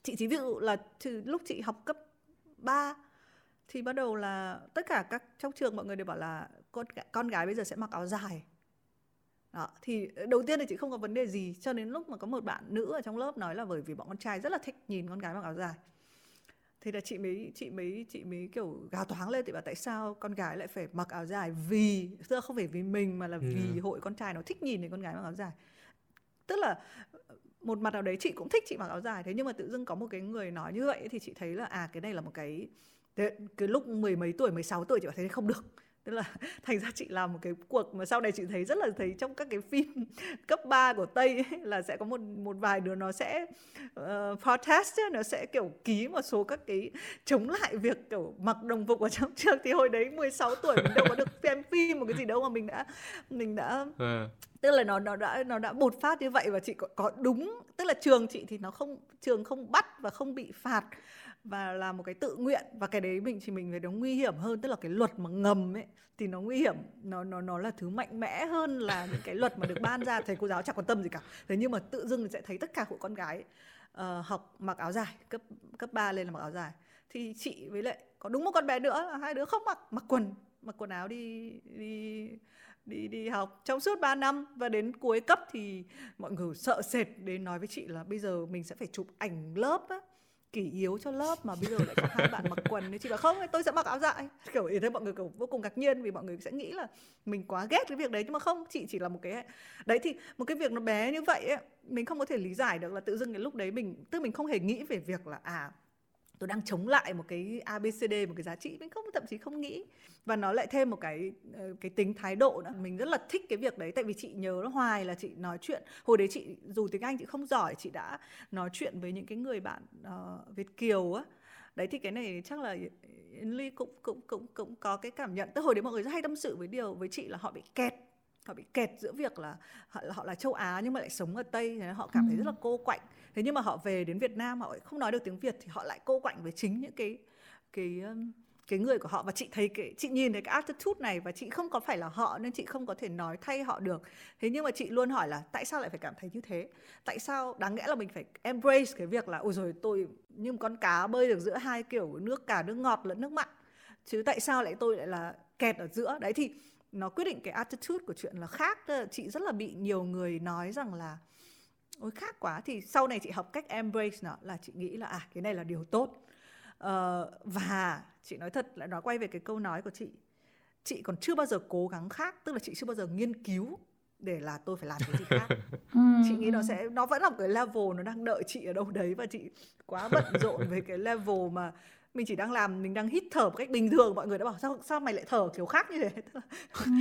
chị chỉ ví dụ là từ lúc chị học cấp 3 thì bắt đầu là tất cả các trong trường mọi người đều bảo là con con gái bây giờ sẽ mặc áo dài đó thì đầu tiên thì chị không có vấn đề gì cho đến lúc mà có một bạn nữ ở trong lớp nói là bởi vì bọn con trai rất là thích nhìn con gái mặc áo dài. Thì là chị mới chị mới chị mới kiểu gào toáng lên thì bảo tại sao con gái lại phải mặc áo dài vì tức là không phải vì mình mà là vì ừ. hội con trai nó thích nhìn thấy con gái mặc áo dài. Tức là một mặt nào đấy chị cũng thích chị mặc áo dài thế nhưng mà tự dưng có một cái người nói như vậy thì chị thấy là à cái này là một cái cái lúc mười mấy tuổi 16 tuổi chị bảo thấy không được tức là thành ra chị làm một cái cuộc mà sau này chị thấy rất là thấy trong các cái phim cấp 3 của Tây ấy, là sẽ có một một vài đứa nó sẽ uh, protest ấy, nó sẽ kiểu ký một số các cái chống lại việc kiểu mặc đồng phục ở trong trường thì hồi đấy 16 tuổi mình đâu có được xem phim một cái gì đâu mà mình đã mình đã ừ. tức là nó nó đã nó đã bột phát như vậy và chị có, có đúng tức là trường chị thì nó không trường không bắt và không bị phạt và là một cái tự nguyện và cái đấy mình chỉ mình thấy nó nguy hiểm hơn. Tức là cái luật mà ngầm ấy thì nó nguy hiểm. Nó nó nó là thứ mạnh mẽ hơn là những cái luật mà được ban ra. Thầy cô giáo chẳng quan tâm gì cả. Thế nhưng mà tự dưng sẽ thấy tất cả của con gái uh, học mặc áo dài cấp cấp 3 lên là mặc áo dài. Thì chị với lại có đúng một con bé nữa là hai đứa không mặc mặc quần mặc quần áo đi đi đi đi học trong suốt 3 năm. Và đến cuối cấp thì mọi người sợ sệt đến nói với chị là bây giờ mình sẽ phải chụp ảnh lớp á kỷ yếu cho lớp mà bây giờ lại có hai bạn mặc quần thì chị bảo không tôi sẽ mặc áo dài. Kiểu ý thế mọi người kiểu vô cùng ngạc nhiên vì mọi người sẽ nghĩ là mình quá ghét cái việc đấy nhưng mà không chị chỉ là một cái đấy thì một cái việc nó bé như vậy ấy, mình không có thể lý giải được là tự dưng cái lúc đấy mình tức mình không hề nghĩ về việc là à tôi đang chống lại một cái abcd một cái giá trị mình không thậm chí không nghĩ. Và nó lại thêm một cái ờ, cái tính thái độ nữa. Mình rất là thích cái việc đấy tại vì chị nhớ nó hoài là chị nói chuyện. Hồi đấy chị dù tiếng anh chị không giỏi chị đã nói chuyện với những cái người bạn uh, việt kiều á. Đấy thì cái này chắc là Yến Ly cũng cũng cũng cũng có cái cảm nhận. Tới hồi đấy mọi người rất hay tâm sự với điều với chị là họ bị kẹt họ bị kẹt giữa việc là họ, họ là châu Á nhưng mà lại sống ở Tây thì họ cảm thấy rất là cô quạnh. Thế nhưng mà họ về đến Việt Nam họ không nói được tiếng Việt thì họ lại cô quạnh với chính những cái cái cái người của họ. Và chị thấy cái chị nhìn thấy cái attitude này và chị không có phải là họ nên chị không có thể nói thay họ được. Thế nhưng mà chị luôn hỏi là tại sao lại phải cảm thấy như thế? Tại sao đáng lẽ là mình phải embrace cái việc là ôi rồi tôi như một con cá bơi được giữa hai kiểu nước cả nước ngọt lẫn nước mặn. Chứ tại sao lại tôi lại là kẹt ở giữa? Đấy thì nó quyết định cái attitude của chuyện là khác chị rất là bị nhiều người nói rằng là ôi khác quá. Thì sau này chị học cách embrace nó là chị nghĩ là à cái này là điều tốt. Uh, và chị nói thật lại nói quay về cái câu nói của chị chị còn chưa bao giờ cố gắng khác. Tức là chị chưa bao giờ nghiên cứu để là tôi phải làm cái gì khác. Ừ, chị nghĩ nó sẽ nó vẫn là một cái level nó đang đợi chị ở đâu đấy và chị quá bận rộn về cái level mà mình chỉ đang làm mình đang hít thở một cách bình thường mọi người đã bảo sao sao mày lại thở kiểu khác như thế?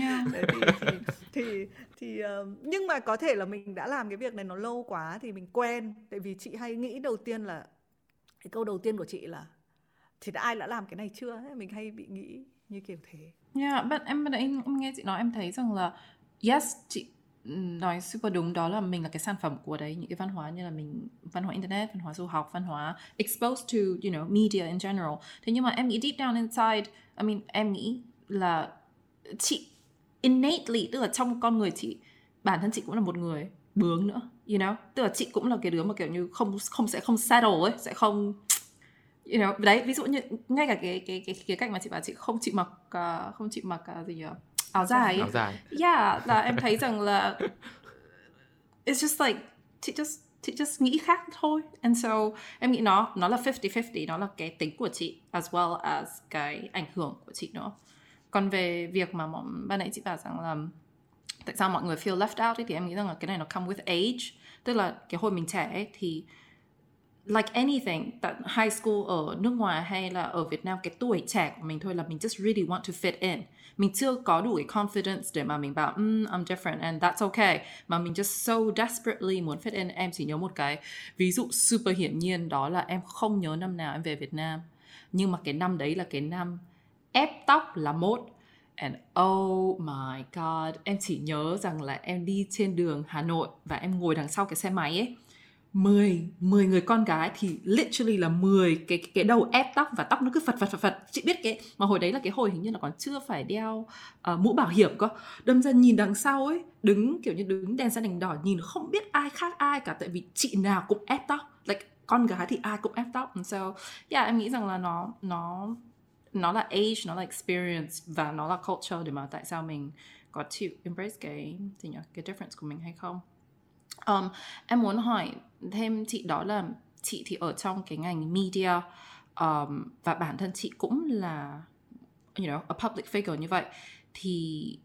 Yeah. thì thì thì, thì uh, nhưng mà có thể là mình đã làm cái việc này nó lâu quá thì mình quen. Tại vì chị hay nghĩ đầu tiên là cái câu đầu tiên của chị là thì đã ai đã làm cái này chưa? Mình hay bị nghĩ như kiểu thế. Yeah, but em em, em nghe chị nói em thấy rằng là yes chị nói super đúng đó là mình là cái sản phẩm của đấy những cái văn hóa như là mình văn hóa internet văn hóa du học văn hóa exposed to you know media in general. Thế nhưng mà em nghĩ deep down inside I mean em nghĩ là chị innately tức là trong con người chị bản thân chị cũng là một người bướng nữa you know? Tức là chị cũng là cái đứa mà kiểu như không không sẽ không settle ấy sẽ không you know đấy ví dụ như ngay cả cái cái cái cái cách mà chị bảo chị không chịu mặc uh, không chịu mặc uh, gì nhỉ? Áo dài. Áo dài. Yeah là em thấy rằng là it's just like chị just chị just nghĩ khác thôi. And so em nghĩ nó nó là 50-50 nó là cái tính của chị as well as cái ảnh hưởng của chị nữa. Còn về việc mà ban nãy chị bảo rằng là tại sao mọi người feel left out ấy, thì em nghĩ rằng là cái này nó come with age. Tức là cái hồi mình trẻ ấy, thì like anything tại high school ở nước ngoài hay là ở Việt Nam cái tuổi trẻ của mình thôi là mình just really want to fit in mình chưa có đủ cái confidence để mà mình bảo mm, I'm different and that's okay. Mà mình just so desperately muốn fit in em chỉ nhớ một cái ví dụ super hiển nhiên đó là em không nhớ năm nào em về Việt Nam. Nhưng mà cái năm đấy là cái năm ép tóc là một And oh my god, em chỉ nhớ rằng là em đi trên đường Hà Nội và em ngồi đằng sau cái xe máy ấy. 10 10 người con gái thì literally là 10 cái cái đầu ép tóc và tóc nó cứ phật phật phật phật. Chị biết cái mà hồi đấy là cái hồi hình như là còn chưa phải đeo uh, mũ bảo hiểm cơ. Đâm ra nhìn đằng sau ấy đứng kiểu như đứng đèn xanh đèn đỏ nhìn không biết ai khác ai cả tại vì chị nào cũng ép tóc. Like con gái thì ai cũng ép tóc. And so yeah em nghĩ rằng là nó nó nó là age nó là experience và nó là culture để mà tại sao mình có chịu embrace cái gì nhỉ cái difference của mình hay không um, em muốn hỏi thêm chị đó là chị thì ở trong cái ngành media um, và bản thân chị cũng là you know a public figure như vậy. Thì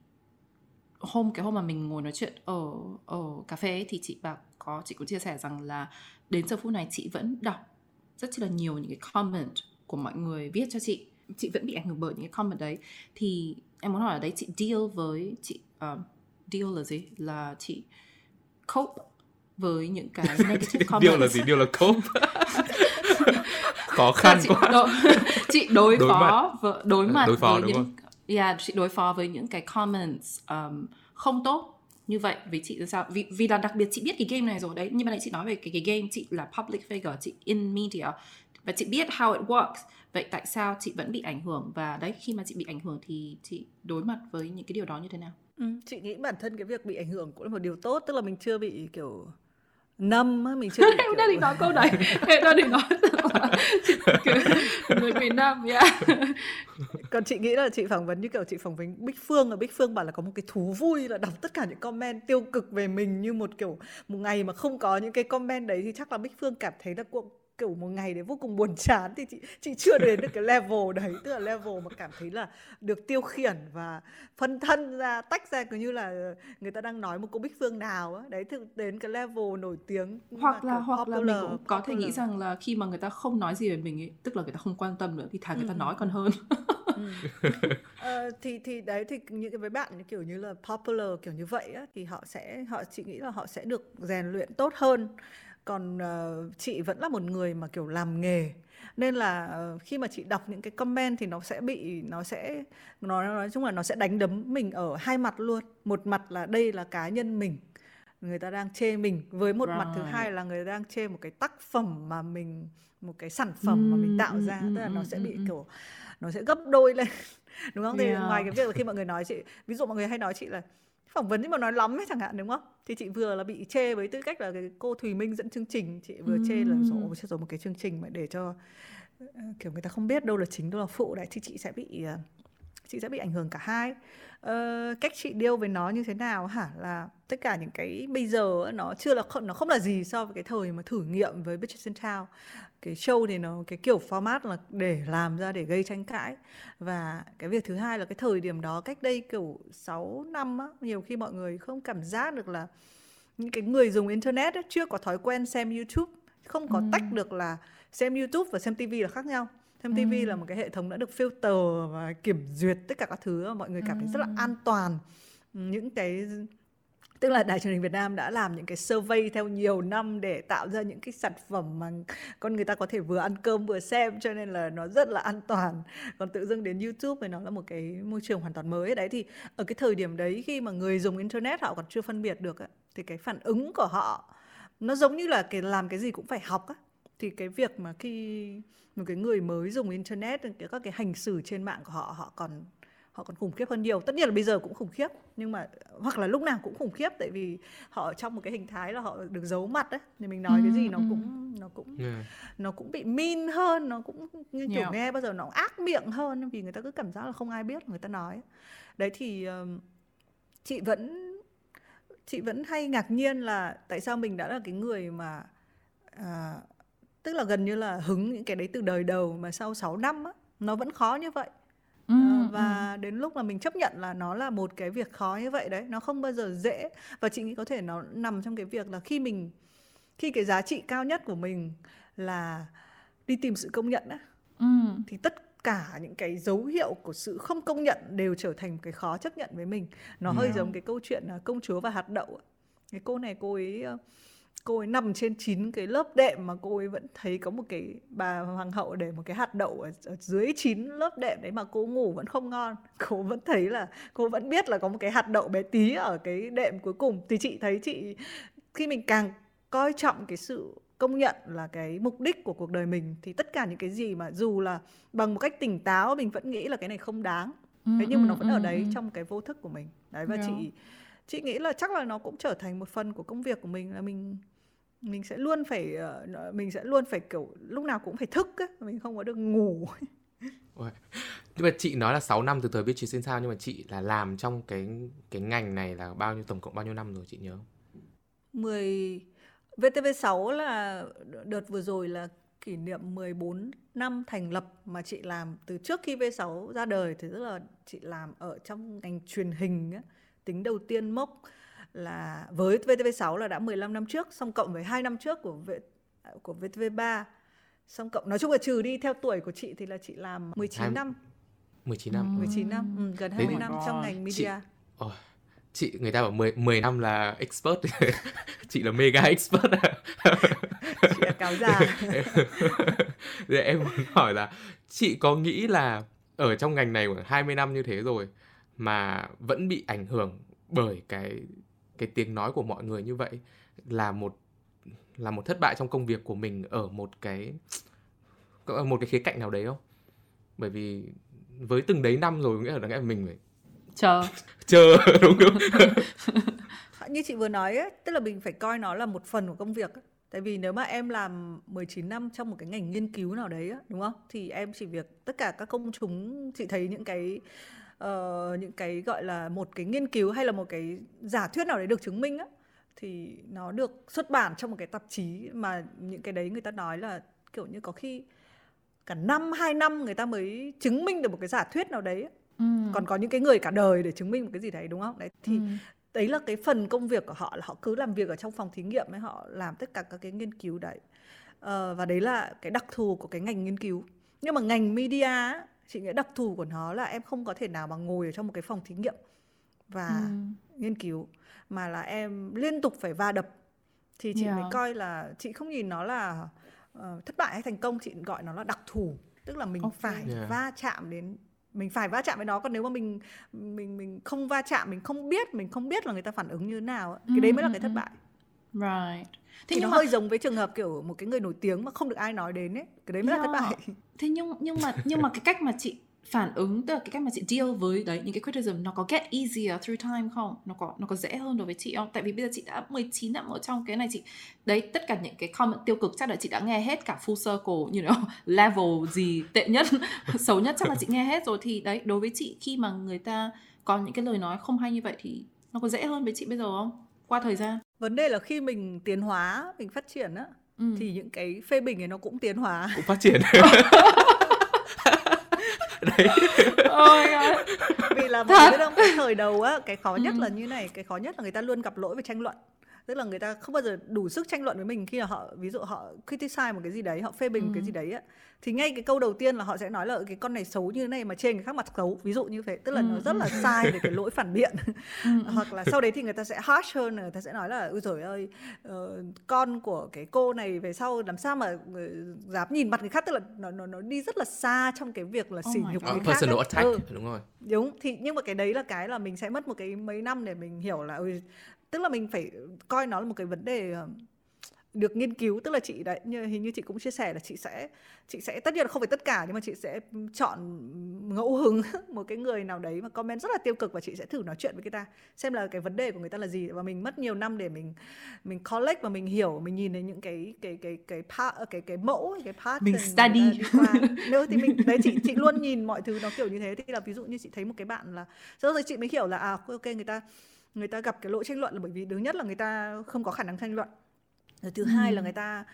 hôm cái hôm mà mình ngồi nói chuyện ở ở cà phê ấy, thì chị bảo có chị cũng chia sẻ rằng là đến giờ phút này chị vẫn đọc rất là nhiều những cái comment của mọi người viết cho chị. Chị vẫn bị ảnh hưởng bởi những cái comment đấy. Thì em muốn hỏi ở đấy chị deal với chị uh, deal là gì? Là chị cope với những cái negative comments điều là gì? Điều là cope? Khó khăn chị, quá. đối, chị đối, Đối phó mặt. với, đối mặt Đối phó, với đúng những yeah, chị đối phó với những cái comments um, không tốt như vậy. Với chị là sao? Vì vì là đặc biệt chị biết cái game này rồi đấy. Nhưng mà nãy chị nói về cái cái game chị là public figure chị in media. Và chị biết how it works. Vậy tại sao chị vẫn bị ảnh hưởng? Và đấy khi mà chị bị ảnh hưởng thì chị đối mặt với những cái điều đó như thế nào Ừ, chị nghĩ bản thân cái việc bị ảnh hưởng cũng là một điều tốt tức là mình chưa bị kiểu nâm á, mình chưa bị em đang định nói câu này. Em đang định nói kiểu người miền Nam yeah. còn chị nghĩ là chị phỏng vấn như kiểu chị phỏng vấn Bích Phương là Bích Phương bảo là có một cái thú vui là đọc tất cả những comment tiêu cực về mình như một kiểu một ngày mà không có những cái comment đấy thì chắc là Bích Phương cảm thấy là cuộc kiểu một ngày đấy vô cùng buồn chán thì chị chị chưa đến được cái level đấy tức là level mà cảm thấy là được tiêu khiển và phân thân ra tách ra cứ như là người ta đang nói một cô Bích Phương nào á đấy thì đến cái level nổi tiếng hoặc là hoặc là mình popular- cũng có thể nghĩ popular. rằng là khi mà người ta không nói gì về mình ấy tức là người ta không quan tâm nữa thì thà người ta Ừ. nói còn hơn Ờ, thì thì đấy thì những cái với bạn kiểu như là popular kiểu như vậy á thì họ sẽ họ chị nghĩ là họ sẽ được rèn luyện tốt hơn còn ờ, chị vẫn là một người mà kiểu làm nghề. Nên là ờ, khi mà chị đọc những cái comment thì nó sẽ bị nó sẽ nó nói chung là nó sẽ đánh đấm mình ở hai mặt luôn. Một mặt là đây là cá nhân mình người ta đang chê mình với một mặt thứ Right. hai là người ta đang chê một cái tác phẩm mà mình một cái sản phẩm mà mình tạo ra. tức là nó sẽ bị kiểu nó sẽ gấp đôi lên đúng không? Thì Yeah. ngoài cái việc là khi mọi người nói chị ví dụ mọi người hay nói chị là phỏng vấn nhưng mà nói lắm ấy chẳng hạn đúng không? Thì chị vừa là bị chê với tư cách là cái cô Thùy Minh dẫn chương trình chị vừa chê là rồi rồi một cái chương trình mà để cho ờ, kiểu người ta không biết đâu là chính đâu là phụ. Đấy thì chị sẽ bị ờ, chị sẽ bị ảnh hưởng cả hai. Ờ, cách chị deal với nó như thế nào hả? Là tất cả những cái bây giờ nó chưa là không nó không là gì so với cái thời mà thử nghiệm với in Town cái show thì nó cái kiểu format là để làm ra để gây tranh cãi. Và cái việc thứ hai là cái thời điểm đó cách đây kiểu 6 năm á nhiều khi mọi người không cảm giác được là những cái người dùng internet ấy, chưa có thói quen xem YouTube không có tách được là xem YouTube và xem TV là khác nhau xem TV là một cái hệ thống đã được filter và kiểm duyệt tất cả các thứ mọi người cảm thấy rất là an toàn. Những cái tức là đài truyền hình Việt Nam đã làm những cái survey theo nhiều năm để tạo ra những cái sản phẩm mà con người ta có thể vừa ăn cơm vừa xem cho nên là nó rất là an toàn. Còn tự dưng đến YouTube thì nó là một cái môi trường hoàn toàn mới. Đấy thì ở cái thời điểm đấy khi mà người dùng internet họ còn chưa phân biệt được thì cái phản ứng của họ nó giống như là cái làm cái gì cũng phải học á thì cái việc mà khi một cái người mới dùng internet cái các cái hành xử trên mạng của họ họ còn họ còn khủng khiếp hơn nhiều tất nhiên là bây giờ cũng khủng khiếp nhưng mà hoặc là lúc nào cũng khủng khiếp tại vì họ trong một cái hình thái là họ được giấu mặt ấy thì mình nói cái gì nó cũng nó cũng Yeah. nó cũng bị mean hơn nó cũng như kiểu Yeah. nghe bao giờ nó cũng ác miệng hơn vì người ta cứ cảm giác là không ai biết người ta nói đấy thì chị vẫn chị vẫn hay ngạc nhiên là tại sao mình đã là cái người mà à, tức là gần như là hứng những cái đấy từ đời đầu mà sau 6 năm á nó vẫn khó như vậy. Ờ, và đến lúc mà mình chấp nhận là nó là một cái việc khó như vậy đấy nó không bao giờ dễ. Và chị nghĩ có thể nó nằm trong cái việc là khi mình khi cái giá trị cao nhất của mình là đi tìm sự công nhận á Ừm. thì tất cả những cái dấu hiệu của sự không công nhận đều trở thành cái khó chấp nhận với mình. Nó hơi Yeah. giống cái câu chuyện là công chúa và hạt đậu cái cô này cô ấy cô ấy nằm trên chín cái lớp đệm mà cô ấy vẫn thấy có một cái bà hoàng hậu để một cái hạt đậu ở, ở dưới chín lớp đệm đấy mà cô ngủ vẫn không ngon. Cô vẫn thấy là cô vẫn biết là có một cái hạt đậu bé tí ở cái đệm cuối cùng. Thì chị thấy chị khi mình càng coi trọng cái sự công nhận là cái mục đích của cuộc đời mình thì tất cả những cái gì mà dù là bằng một cách tỉnh táo mình vẫn nghĩ là cái này không đáng. Ừ, thế nhưng mà nó vẫn ở đấy trong cái vô thức của mình. Đấy và chị chị nghĩ là chắc là nó cũng trở thành một phần của công việc của mình là mình mình sẽ luôn phải ờ, mình sẽ luôn phải kiểu lúc nào cũng phải thức ấy, mình không có được ngủ nhưng mà chị nói là 6 năm từ thời biết chị sinh sao nhưng mà chị là làm trong cái cái ngành này là bao nhiêu tổng cộng bao nhiêu năm rồi chị nhớ không? 10 VTV6 là đợt vừa rồi là kỷ niệm 14 năm thành lập mà chị làm từ trước khi V6 ra đời thì tức là chị làm ở trong ngành truyền hình ấy. Tính đầu tiên mốc là với VTV6 là đã 15 năm trước xong cộng với 2 năm trước của v, của VTV3 xong cộng nói chung là trừ đi theo tuổi của chị thì là chị làm 19 2... năm. 19 năm. 19 năm ừ, gần 20 Đấy, năm trong ngành media. chị... Oh, chị người ta bảo 10 10 năm là expert. Chị là mega expert. Chị là cáo già. Để em muốn hỏi là chị có nghĩ là ở trong ngành này khoảng 20 năm như thế rồi mà vẫn bị ảnh hưởng bởi cái cái tiếng nói của mọi người như vậy là một là một thất bại trong công việc của mình ở một cái một cái khía cạnh nào đấy không bởi vì với từng đấy năm rồi nghĩa là nghĩa là mình phải chờ chờ đúng không như chị vừa nói ấy, tức là mình phải coi nó là một phần của công việc ấy. Tại vì nếu mà em làm 19 năm trong một cái ngành nghiên cứu nào đấy á, đúng không? Thì em chỉ việc tất cả các công chúng chị thấy những cái uh, những cái gọi là một cái nghiên cứu hay là một cái giả thuyết nào đấy được chứng minh á thì nó được xuất bản trong một cái tạp chí mà những cái đấy người ta nói là kiểu như có khi cả năm hai năm người ta mới chứng minh được một cái giả thuyết nào đấy ừ. còn có những cái người cả đời để chứng minh một cái gì đấy đúng không đấy thì ừ. đấy là cái phần công việc của họ là họ cứ làm việc ở trong phòng thí nghiệm ấy họ làm tất cả các cái nghiên cứu đấy ờ, và đấy là cái đặc thù của cái ngành nghiên cứu nhưng mà ngành media chị nghĩ đặc thù của nó là em không có thể nào mà ngồi ở trong một cái phòng thí nghiệm và ừ. nghiên cứu mà là em liên tục phải va đập thì chị yeah. mới coi là chị không nhìn nó là uh, thất bại hay thành công chị gọi nó là đặc thù tức là mình okay. phải yeah. va chạm đến mình phải va chạm với nó còn nếu mà mình mình mình không va chạm mình không biết mình không biết là người ta phản ứng như thế nào cái đấy mới là cái thất bại right. Thế thì nhưng nó mà... hơi giống với trường hợp kiểu một cái người nổi tiếng mà không được ai nói đến ấy. Cái đấy mới yeah. là thất bại. Thế nhưng nhưng mà nhưng mà cái cách mà chị phản ứng tức là cái cách mà chị deal với đấy những cái criticism nó có get easier through time không? Nó có nó có dễ hơn đối với chị không? Tại vì bây giờ chị đã 19 năm ở trong cái này chị đấy tất cả những cái comment tiêu cực chắc là chị đã nghe hết cả full circle you know level gì tệ nhất xấu nhất chắc là chị nghe hết rồi. Thì đấy đối với chị khi mà người ta có những cái lời nói không hay như vậy thì nó có dễ hơn với chị bây giờ không? Qua thời gian vấn đề là khi mình tiến hóa mình phát triển á ừ. thì những cái phê bình ấy nó cũng tiến hóa. Cũng phát triển. Đấy. Oh vì là mọi người biết không cái thời đầu á cái khó nhất ừ. là như này cái khó nhất là người ta luôn gặp lỗi về tranh luận tức là người ta không bao giờ đủ sức tranh luận với mình khi mà họ ví dụ họ criticize một cái gì đấy họ phê bình ừ. một cái gì đấy á. Thì ngay cái câu đầu tiên là họ sẽ nói là cái con này xấu như thế này mà trên cái khác mặt xấu. Ví dụ như thế. Tức là ừ. nó rất là sai về cái lỗi phản biện. Ừ. hoặc là sau đấy thì người ta sẽ harsh hơn người ta sẽ nói là ôi trời ơi uh, con của cái cô này về sau làm sao mà dám nhìn mặt người khác. Tức là nó nó nó đi rất là xa trong cái việc là sỉ oh nhục người khác personal attack ừ. đúng rồi. Đúng. Thì nhưng mà cái đấy là cái là mình sẽ mất một cái mấy năm để mình hiểu là ôi tức là mình phải coi nó là một cái vấn đề ờ, được nghiên cứu. Tức là chị đấy như hình như chị cũng chia sẻ là chị sẽ chị sẽ tất nhiên là không phải tất cả nhưng mà chị sẽ chọn ngẫu hứng một cái người nào đấy mà comment rất là tiêu cực và chị sẽ thử nói chuyện với người ta xem là cái vấn đề của người ta là gì. Và mình mất nhiều năm để mình mình collect và mình hiểu mình nhìn thấy những cái cái cái cái part cái cái, cái mẫu cái pattern mình study. nếu thì mình đấy chị chị luôn nhìn mọi thứ nó kiểu như thế. Thì là ví dụ như chị thấy một cái bạn là sau rồi chị mới hiểu là à ok người ta người ta gặp cái lỗi tranh luận là bởi vì thứ nhất là người ta không có khả năng tranh luận rồi thứ ừ. hai là người ta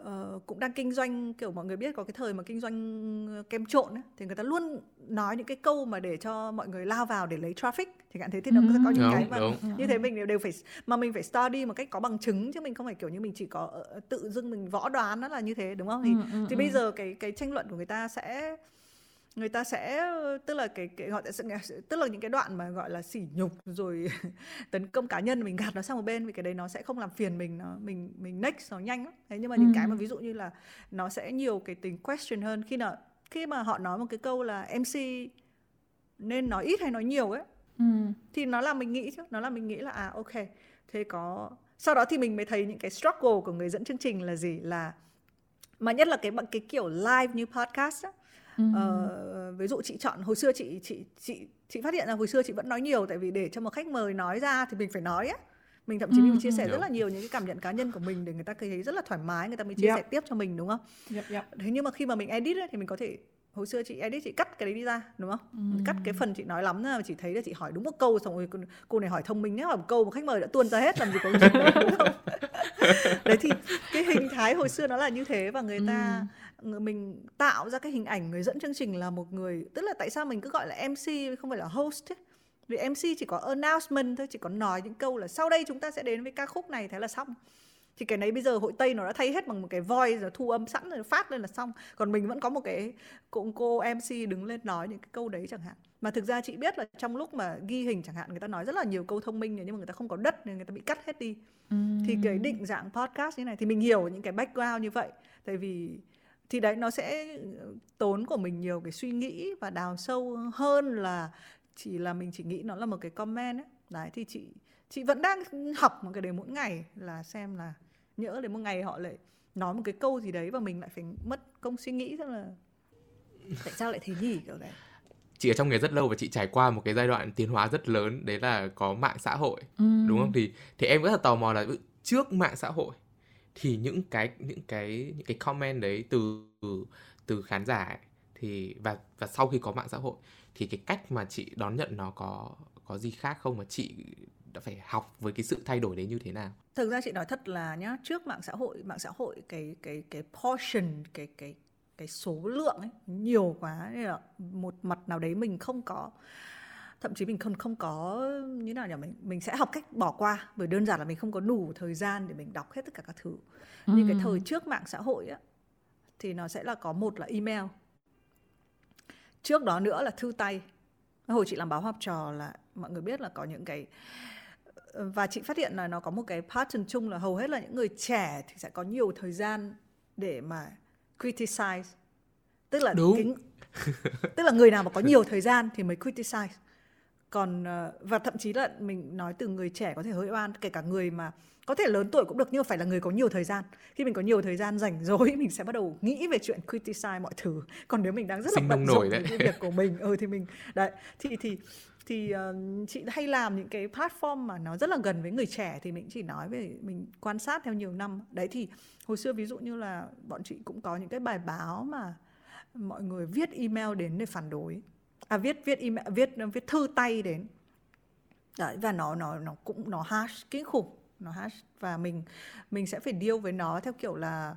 uh, cũng đang kinh doanh kiểu mọi người biết có cái thời mà kinh doanh kem trộn ấy, thì người ta luôn nói những cái câu mà để cho mọi người lao vào để lấy traffic thì cảm thấy thì nó ừ. có những đúng, cái mà đúng. như thế mình đều phải mà mình phải study một cách có bằng chứng chứ mình không phải kiểu như mình chỉ có uh, tự dưng mình võ đoán nó là như thế đúng không thì ừ, thì bây giờ cái cái tranh luận của người ta sẽ người ta sẽ tức là cái cái gọi là tức là những cái đoạn mà gọi là sỉ nhục rồi tấn công cá nhân mình gạt nó sang một bên vì cái đấy nó sẽ không làm phiền mình nó mình mình next nó nhanh lắm thế nhưng mà những ừ. cái mà ví dụ như là nó sẽ nhiều cái tính question hơn khi nào khi mà họ nói một cái câu là MC nên nói ít hay nói nhiều ấy ừ. thì nó làm mình nghĩ chứ nó làm mình nghĩ là à ok thế có sau đó thì mình mới thấy những cái struggle của người dẫn chương trình là gì là mà nhất là cái bằng cái kiểu live như podcast á ừ. uh, ví dụ chị chọn hồi xưa chị chị chị chị phát hiện ra hồi xưa chị vẫn nói nhiều tại vì để cho một khách mời nói ra thì mình phải nói á mình thậm chí mình chia sẻ rất là nhiều những cái cảm nhận cá nhân của mình để người ta thấy rất là thoải mái người ta mới chia yep. sẻ tiếp cho mình đúng không yep, yep. thế nhưng mà khi mà mình edit ấy, thì mình có thể hồi xưa chị edit chị cắt cái đấy đi ra đúng không ừ. cắt cái phần chị nói lắm mà chị thấy là chị hỏi đúng một câu xong rồi cô này hỏi thông minh nhé hỏi một câu mà khách mời đã tuôn ra hết làm gì có đúng không đấy thì cái hình thái hồi xưa nó là như thế và người ta ừ. Mình tạo ra cái hình ảnh người dẫn chương trình là một người tức là tại sao mình cứ gọi là mc không phải là host ấy? vì mc chỉ có announcement thôi chỉ có nói những câu là sau đây chúng ta sẽ đến với ca khúc này thế là xong. Thì cái đấy bây giờ hội tây nó đã thay hết bằng một cái voice rồi thu âm sẵn rồi phát lên là xong. Còn mình vẫn có một cái cũng cô mc đứng lên nói những cái câu đấy chẳng hạn. Mà thực ra chị biết là trong lúc mà ghi hình chẳng hạn người ta nói rất là nhiều câu thông minh nhưng mà người ta không có đất nên người ta bị cắt hết đi. Uhm. thì cái định dạng podcast như này thì mình hiểu những cái background như vậy. Tại vì thì đấy nó sẽ tốn của mình nhiều cái suy nghĩ và đào sâu hơn là chỉ là mình chỉ nghĩ nó là một cái comment ấy. Đấy thì chị chị vẫn đang học một cái đấy mỗi ngày là xem là nhỡ đến một ngày họ lại nói một cái câu gì đấy và mình lại phải mất công suy nghĩ xem là tại sao lại thế nhỉ kiểu đấy chị ở trong nghề rất lâu và chị trải qua một cái giai đoạn tiến hóa rất lớn đấy là có mạng xã hội ừ. đúng không? Thì thì em rất là tò mò là trước mạng xã hội thì những cái những cái những cái comment đấy từ từ khán giả ấy, thì và và sau khi có mạng xã hội thì cái cách mà chị đón nhận nó có có gì khác không? Mà chị đã phải học với cái sự thay đổi đấy như thế nào? Thực ra chị nói thật là nhá trước mạng xã hội mạng xã hội cái cái cái portion cái cái cái số lượng ấy nhiều quá nên là một mặt nào đấy mình không có thậm chí mình không không có như nào nhỉ? Mình mình sẽ học cách bỏ qua bởi đơn giản là mình không có đủ thời gian để mình đọc hết tất cả các thứ. Ừ. nhưng cái thời trước mạng xã hội á thì nó sẽ là có một là email. Trước đó nữa là thư tay. Hồi chị làm báo học trò là mọi người biết là có những cái và chị phát hiện là nó có một cái pattern chung là hầu hết là những người trẻ thì sẽ có nhiều thời gian để mà criticize. Tức là Đúng. Cái, tức là người nào mà có nhiều thời gian thì mới criticize còn ờ, và thậm chí là mình nói từ người trẻ có thể hơi oan kể cả người mà có thể lớn tuổi cũng được nhưng mà phải là người có nhiều thời gian. Khi mình có nhiều thời gian rảnh rỗi mình sẽ bắt đầu nghĩ về chuyện criticize mọi thứ. Còn nếu mình đang rất là bận rộn với việc của mình ừ thì mình đấy thì thì thì uh, chị hay làm những cái platform mà nó rất là gần với người trẻ thì mình chỉ nói về mình quan sát theo nhiều năm. Đấy thì hồi xưa ví dụ như là bọn chị cũng có những cái bài báo mà mọi người viết email đến để phản đối à viết viết email viết viết thư tay đến. Đấy và nó nó nó cũng nó hash kinh khủng nó hash và mình mình sẽ phải deal với nó theo kiểu là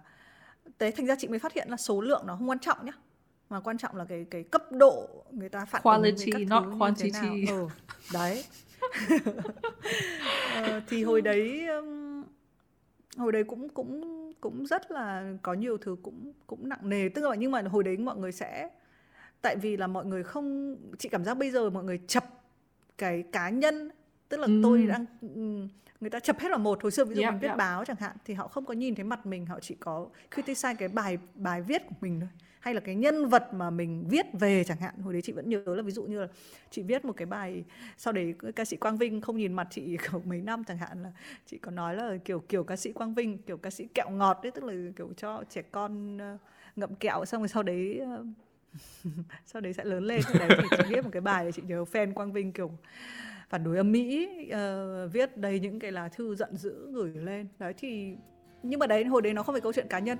thế thành ra chị mới phát hiện là số lượng nó không quan trọng nhá. Mà quan trọng là cái cái cấp độ người ta phản quality ứng not quantity. ừ, đấy. Ờ, thì hồi đấy hồi đấy cũng cũng cũng rất là có nhiều thứ cũng cũng nặng nề. Tức là nhưng mà hồi đấy mọi người sẽ tại vì là mọi người không chị cảm giác bây giờ mọi người chập cái cá nhân tức là mm. tôi đang người ta chập hết vào một hồi xưa ví dụ yeah, mình viết yeah. báo chẳng hạn thì họ không có nhìn thấy mặt mình họ chỉ có criticize cái bài bài viết của mình thôi hay là cái nhân vật mà mình viết về chẳng hạn hồi đấy chị vẫn nhớ là ví dụ như là chị viết một cái bài sau đấy ca sĩ Quang Vinh không nhìn mặt chị kiểu mấy năm chẳng hạn là chị có nói là kiểu kiểu ca sĩ Quang Vinh kiểu ca sĩ kẹo ngọt đấy tức là kiểu cho trẻ con ờ, ngậm kẹo xong rồi sau đấy ờ, sau đấy sẽ lớn lên đấy thì chị viết một cái bài để chị nhớ fan Quang Vinh kiểu phản đối âm mỹ uh, viết đầy những cái lá thư giận dữ gửi lên đấy thì nhưng mà đấy hồi đấy nó không phải câu chuyện cá nhân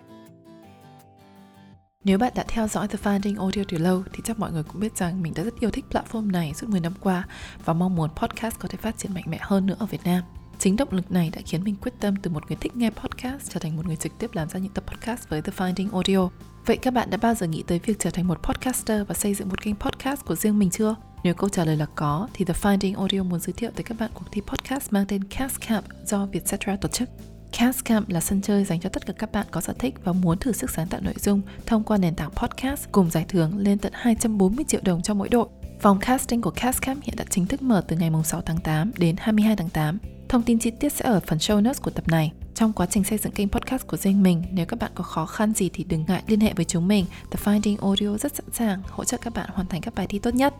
nếu bạn đã theo dõi The Finding Audio từ lâu thì chắc mọi người cũng biết rằng mình đã rất yêu thích platform này suốt 10 năm qua và mong muốn podcast có thể phát triển mạnh mẽ hơn nữa ở Việt Nam. Chính động lực này đã khiến mình quyết tâm từ một người thích nghe podcast trở thành một người trực tiếp làm ra những tập podcast với The Finding Audio. Vậy các bạn đã bao giờ nghĩ tới việc trở thành một podcaster và xây dựng một kênh podcast của riêng mình chưa? Nếu câu trả lời là có, thì The Finding Audio muốn giới thiệu tới các bạn cuộc thi podcast mang tên Cast Camp do Vietcetera tổ chức. Cast Camp là sân chơi dành cho tất cả các bạn có sở thích và muốn thử sức sáng tạo nội dung thông qua nền tảng podcast cùng giải thưởng lên tận 240 triệu đồng cho mỗi đội. Vòng casting của Cast Camp hiện đã chính thức mở từ ngày 6 tháng 8 đến 22 tháng 8. Thông tin chi tiết sẽ ở phần show notes của tập này. Trong quá trình xây dựng kênh podcast của riêng mình, nếu các bạn có khó khăn gì thì đừng ngại liên hệ với chúng mình. The Finding Audio rất sẵn sàng hỗ trợ các bạn hoàn thành các bài thi tốt nhất.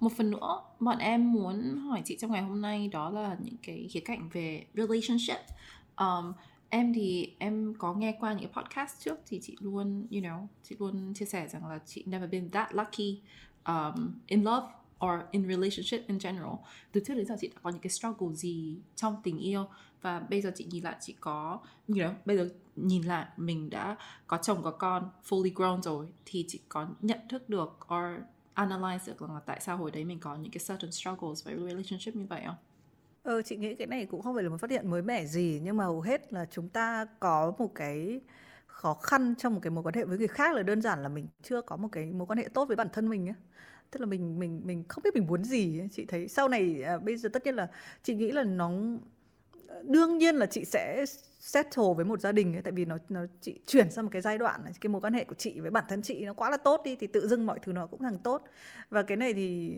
Một phần nữa, bọn em muốn hỏi chị trong ngày hôm nay đó là những cái khía cạnh về relationship. Um, em thì em có nghe qua những cái podcast trước thì chị luôn, you know, chị luôn chia sẻ rằng là chị never been that lucky um, in love or in relationship in general. Từ trước đến giờ chị đã có những cái struggle gì trong tình yêu? Và bây giờ chị nhìn lại chị có you know, bây giờ nhìn lại mình đã có chồng có con fully grown rồi thì chị có nhận thức được or analyze được là tại sao hồi đấy mình có những cái certain struggles với relationship như vậy không? Ờ, chị nghĩ cái này cũng không phải là một phát hiện mới mẻ gì nhưng mà hầu hết là chúng ta có một cái khó khăn trong một cái mối quan hệ với người khác là đơn giản là mình chưa có một cái mối quan hệ tốt với bản thân mình ấy tức là mình mình mình không biết mình muốn gì ấy. chị thấy sau này à, bây giờ tất nhiên là chị nghĩ là nó ờ, đương nhiên là chị sẽ settle với một gia đình ấy tại vì nó nó chị chuyển sang một cái giai đoạn này cái mối quan hệ của chị với bản thân chị nó quá là tốt đi thì tự dưng mọi thứ nó cũng thằng tốt và cái này thì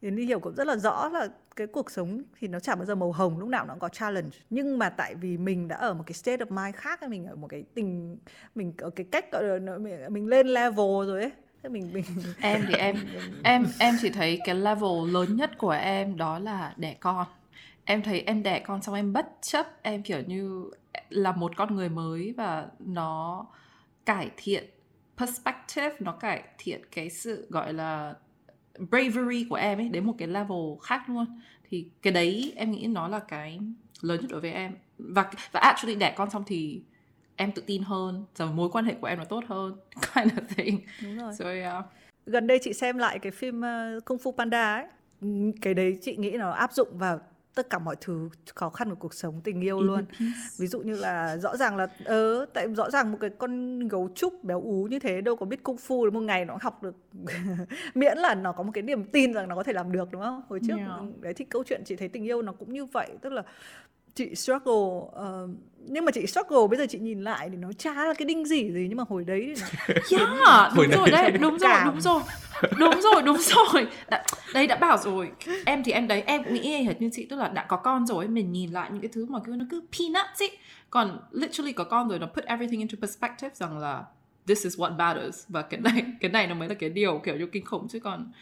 đến đi hiểu cũng rất là rõ là cái cuộc sống thì nó chẳng bao giờ màu hồng lúc nào nó cũng có challenge nhưng mà tại vì mình đã ở một cái state of mind khác mình ở một cái tình mình ở cái cách gọi là mình lên level rồi ấy Thế mình mình em thì em em em chỉ thấy cái level lớn nhất của em đó là đẻ con. Em thấy em đẻ con xong em bất chấp em kiểu như là một con người mới và nó cải thiện perspective nó cải thiện cái sự gọi là bravery của em ấy đến một cái level khác luôn. Thì cái đấy em nghĩ nó là cái lớn nhất đối với em. Và và actually đẻ con xong thì em tự tin hơn rồi mối quan hệ của em nó tốt hơn kind of thing. Đúng rồi. So yeah. gần đây chị xem lại cái phim uh, Kung Fu Panda ấy. Cái đấy chị nghĩ nó áp dụng vào tất cả mọi thứ khó khăn của cuộc sống tình yêu luôn. ví dụ như là rõ ràng là ờ tại rõ ràng một cái con gấu trúc béo ú như thế đâu có biết cung phu một ngày nó học được miễn là nó có một cái niềm tin rằng nó có thể làm được đúng không? Hồi trước yeah. đấy thì câu chuyện chị thấy tình yêu nó cũng như vậy tức là chị struggle uh, nhưng mà chị struggle bây giờ chị nhìn lại thì nó chả là cái đinh gì gì nhưng mà hồi đấy thì nó... yeah, đúng rồi đấy đúng rồi đúng rồi đúng rồi đúng rồi đã, đấy đã bảo rồi em thì em đấy em cũng nghĩ hệt như chị tức là đã có con rồi mình nhìn lại những cái thứ mà cứ nó cứ peanuts ấy còn literally có con rồi nó put everything into perspective rằng là this is what matters. Và cái này cái này nó mới là cái điều kiểu như kinh khủng chứ còn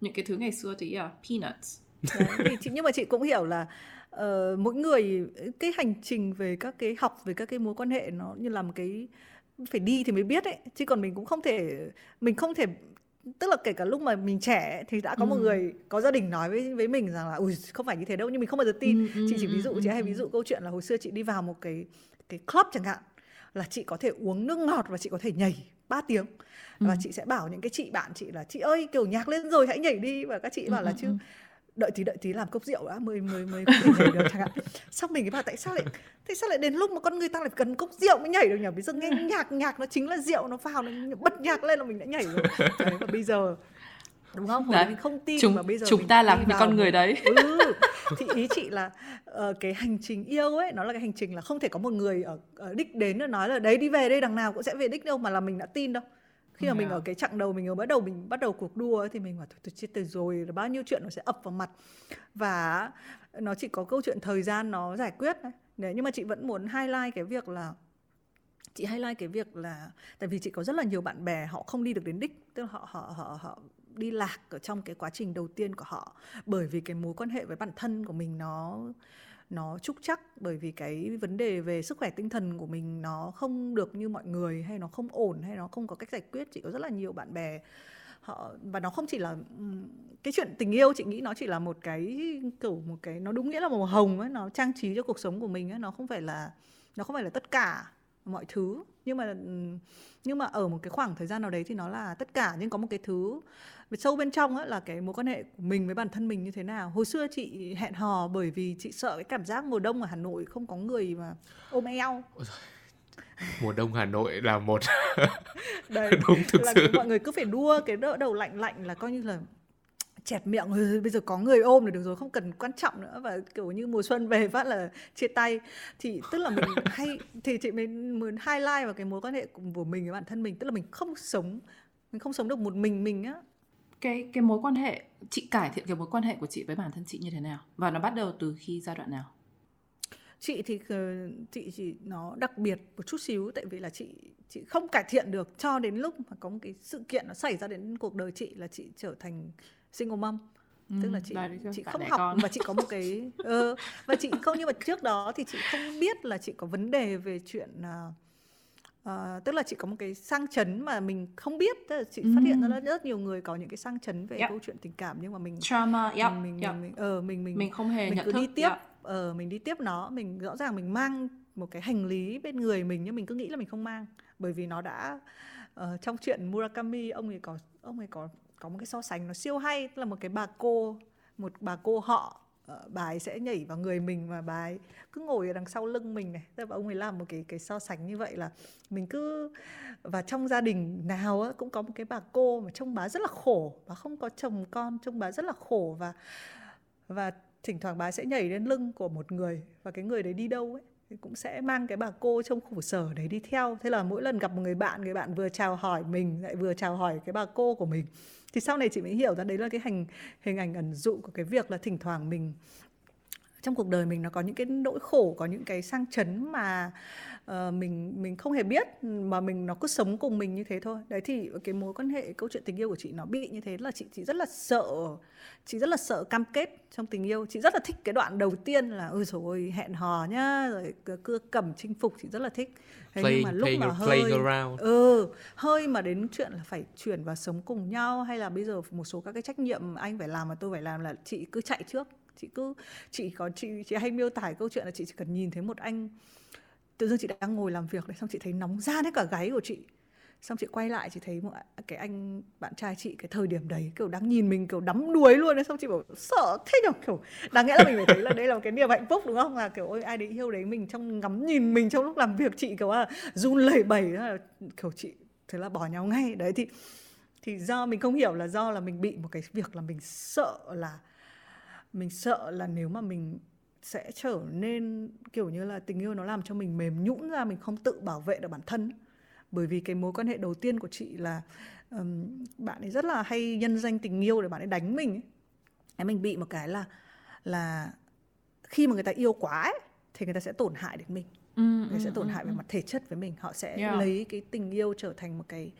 những cái thứ ngày xưa thì yeah, peanuts. Đấy, thì chị, nhưng mà chị cũng hiểu là uh, mỗi người cái hành trình về các cái học về các cái mối quan hệ nó như là một cái phải đi thì mới biết ấy. Chứ còn mình cũng không thể mình không thể tức là kể cả lúc mà mình trẻ thì đã có ừ. một người có gia đình nói với với mình rằng là ui không phải như thế đâu nhưng mình không bao giờ tin. Ừ, chị chỉ ví dụ ừ, chị hay ví dụ câu chuyện là hồi xưa chị đi vào một cái cái club chẳng hạn là chị có thể uống nước ngọt và chị có thể nhảy 3 tiếng. Và ừ. chị sẽ bảo những cái chị bạn chị là chị ơi kiểu nhạc lên rồi hãy nhảy đi. Và các chị bảo là chứ đợi tí đợi tí làm cốc rượu đã mới mới mới nhảy được chẳng hạn. Xong mình cái bảo tại sao lại tại sao lại đến lúc mà con người ta lại cần cốc rượu mới nhảy được nhỉ? Bây giờ nghe nhạc nhạc nó chính là rượu nó vào nó bật nhạc lên là mình đã nhảy rồi. Đấy và bây giờ đúng không? Hồi mình không tin chúng, mà bây giờ chúng ta làm những con người đấy. Ừ. thì ý chị là uh, cái hành trình yêu ấy nó là cái hành trình là không thể có một người ở, ở đích đến rồi nói là đấy đi về đây đằng nào cũng sẽ về đích đâu mà là mình đã tin đâu khi mà mình ở cái chặng đầu mình ở bắt đầu mình bắt đầu cuộc đua ấy, thì mình bảo tôi chết từ rồi bao nhiêu chuyện nó sẽ ập vào mặt. Và nó chỉ có câu chuyện thời gian nó giải quyết Đấy, nhưng mà chị vẫn muốn highlight cái việc là chị highlight cái việc là tại vì chị có rất là nhiều bạn bè họ không đi được đến đích. Tức là họ họ họ họ đi lạc ở trong cái quá trình đầu tiên của họ. Bởi vì cái mối quan hệ với bản thân của mình nó nó trúc chắc bởi vì cái vấn đề về sức khỏe tinh thần của mình nó không được như mọi người hay nó không ổn hay nó không có cách giải quyết, chỉ có rất là nhiều bạn bè. Họ, và nó không chỉ là cái chuyện tình yêu, chị nghĩ nó chỉ là một cái kiểu một cái, nó đúng nghĩa là màu hồng ấy, nó trang trí cho cuộc sống của mình ấy, nó không phải là, nó không phải là tất cả mọi thứ. Nhưng mà nhưng mà ở một cái khoảng thời gian nào đấy thì nó là tất cả nhưng có một cái thứ sâu bên trong á là cái mối quan hệ của mình với bản thân mình như thế nào. Hồi xưa chị hẹn hò bởi vì chị sợ cái cảm giác mùa đông ở hà nội không có người mà ôm eo. Mùa đông Hà Nội là một Đấy, đúng thực là sự. mọi người cứ phải đua cái đỡ đầu lạnh lạnh là coi như là chẹt miệng "Ừ, bây giờ có người ôm là được rồi không cần quan trọng nữa. Và kiểu như mùa xuân về phát là chia tay. Thì tức là mình hay thì chị mới muốn highlight vào cái mối quan hệ của mình với bản thân mình. Tức là mình không sống mình không sống được một mình mình á. Cái cái mối quan hệ chị cải thiện cái mối quan hệ của chị với bản thân chị như thế nào? Và nó bắt đầu từ khi giai đoạn nào? Chị thì ờ, chị chỉ nó đặc biệt một chút xíu. Tại vì là chị chị không cải thiện được cho đến lúc mà có một cái sự kiện nó xảy ra đến cuộc đời chị là chị trở thành single mom tức là chị Ừ, chị bạn không học con. và chị có một cái ờ, và chị không nhưng mà trước đó thì chị không biết là chị có vấn đề về chuyện à, à, tức là chị có một cái sang chấn mà mình không biết tức là chị phát hiện ra là rất nhiều người có những cái sang chấn về Yep. câu chuyện tình cảm nhưng mà mình trauma yep, mình mình, yep. mình mình ờ mình mình mình không hề mình nhận cứ thức đi tiếp yep. ờ mình đi tiếp nó mình rõ ràng mình mang một cái hành lý bên người mình nhưng mình cứ nghĩ là mình không mang bởi vì nó đã ờ, trong chuyện Murakami ông ấy có ông ấy có có một cái so sánh nó siêu hay tức là một cái bà cô một bà cô họ bài bà ấy sẽ nhảy vào người mình và bà ấy cứ ngồi ở đằng sau lưng mình này. Tức là ông ấy làm một cái cái so sánh như vậy là mình cứ và trong gia đình nào á, cũng có một cái bà cô mà trông bà rất là khổ bà không có chồng con trông bà rất là khổ và và thỉnh thoảng bà sẽ nhảy lên lưng của một người và cái người đấy đi đâu ấy thì cũng sẽ mang cái bà cô trong khổ sở đấy đi theo. Thế là mỗi lần gặp một người bạn người bạn vừa chào hỏi mình lại vừa chào hỏi cái bà cô của mình thì sau này chị mới hiểu ra đấy là cái hình hình ảnh ẩn dụ của cái việc là thỉnh thoảng mình trong cuộc đời mình nó có những cái nỗi khổ có những cái sang chấn mà ờ, mình mình không hề biết mà mình nó cứ sống cùng mình như thế thôi. Đấy thì cái mối quan hệ câu chuyện tình yêu của chị nó bị như thế là chị chị rất là sợ chị rất là sợ cam kết trong tình yêu. Chị rất là thích cái đoạn đầu tiên là ôi rồi hẹn hò nhá rồi cưa- cầm chinh phục. Chị rất là thích. Thế nhưng mà lúc mà hơi playing around. ừ hơi mà đến chuyện là phải chuyển vào sống cùng nhau hay là bây giờ một số các cái trách nhiệm anh phải làm mà tôi phải làm là chị cứ chạy trước chị cứ, chị có, chị chị hay miêu tả câu chuyện là chị chỉ cần nhìn thấy một anh, tự dưng chị đang ngồi làm việc này, xong chị thấy nóng ra hết cả gáy của chị. Xong chị quay lại, chị thấy một cái anh bạn trai chị cái thời điểm đấy, kiểu, đang nhìn mình kiểu đắm đuối luôn đấy xong chị bảo, sợ thế nhở? Kiểu, đáng nghĩa là mình phải thấy là đây là một cái niềm hạnh phúc, đúng không? Là, kiểu, ôi, ai đấy yêu đấy mình trong ngắm nhìn mình trong lúc làm việc chị, kiểu là run lẩy bẩy. Là, kiểu, chị, thế là bỏ nhau ngay. Đấy, thì thì do mình không hiểu là do là mình bị một cái việc là mình sợ là mình sợ là nếu mà mình sẽ trở nên kiểu như là tình yêu nó làm cho mình mềm nhũn ra mình không tự bảo vệ được bản thân bởi vì cái mối quan hệ đầu tiên của chị là ừm, bạn ấy rất là hay nhân danh tình yêu để bạn ấy đánh mình ấy. Mình bị một cái là là khi mà người ta yêu quá ấy, thì người ta sẽ tổn hại đến mình Ừ, người ừ, sẽ tổn ừ, hại về ừ. mặt thể chất với mình họ sẽ Yeah. lấy cái tình yêu trở thành một cái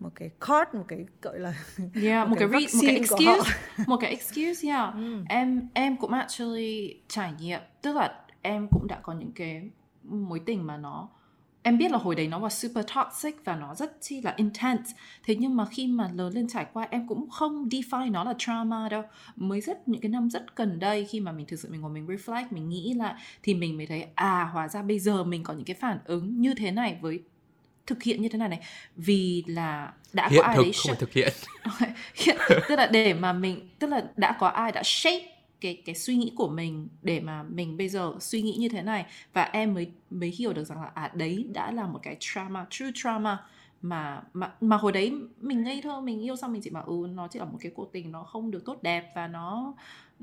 một cái card một cái gọi là Yeah, một, một cái, cái re- một cái excuse, một cái excuse, yeah. Em em cũng actually trải nghiệm, tức là em cũng đã có những cái mối tình mà nó em biết là hồi đấy nó là super toxic và nó rất chi là intense. Thế nhưng mà khi mà lớn lên trải qua em cũng không define nó là trauma đâu. Mới rất những cái năm rất gần đây khi mà mình thực sự mình ngồi mình reflect, mình nghĩ lại thì mình mới thấy à hóa ra bây giờ mình có những cái phản ứng như thế này với thực hiện như thế này này. Vì là đã hiện có ai thực đấy không phải thực hiện. Hiện- tức là để mà mình tức là đã có ai đã shape cái cái suy nghĩ của mình để mà mình bây giờ suy nghĩ như thế này. Và em mới mới hiểu được rằng là à đấy đã là một cái trauma true trauma mà mà mà hồi đấy mình ngây thơ mình yêu xong mình chỉ bảo ừ nó chỉ là một cái cuộc tình nó không được tốt đẹp và nó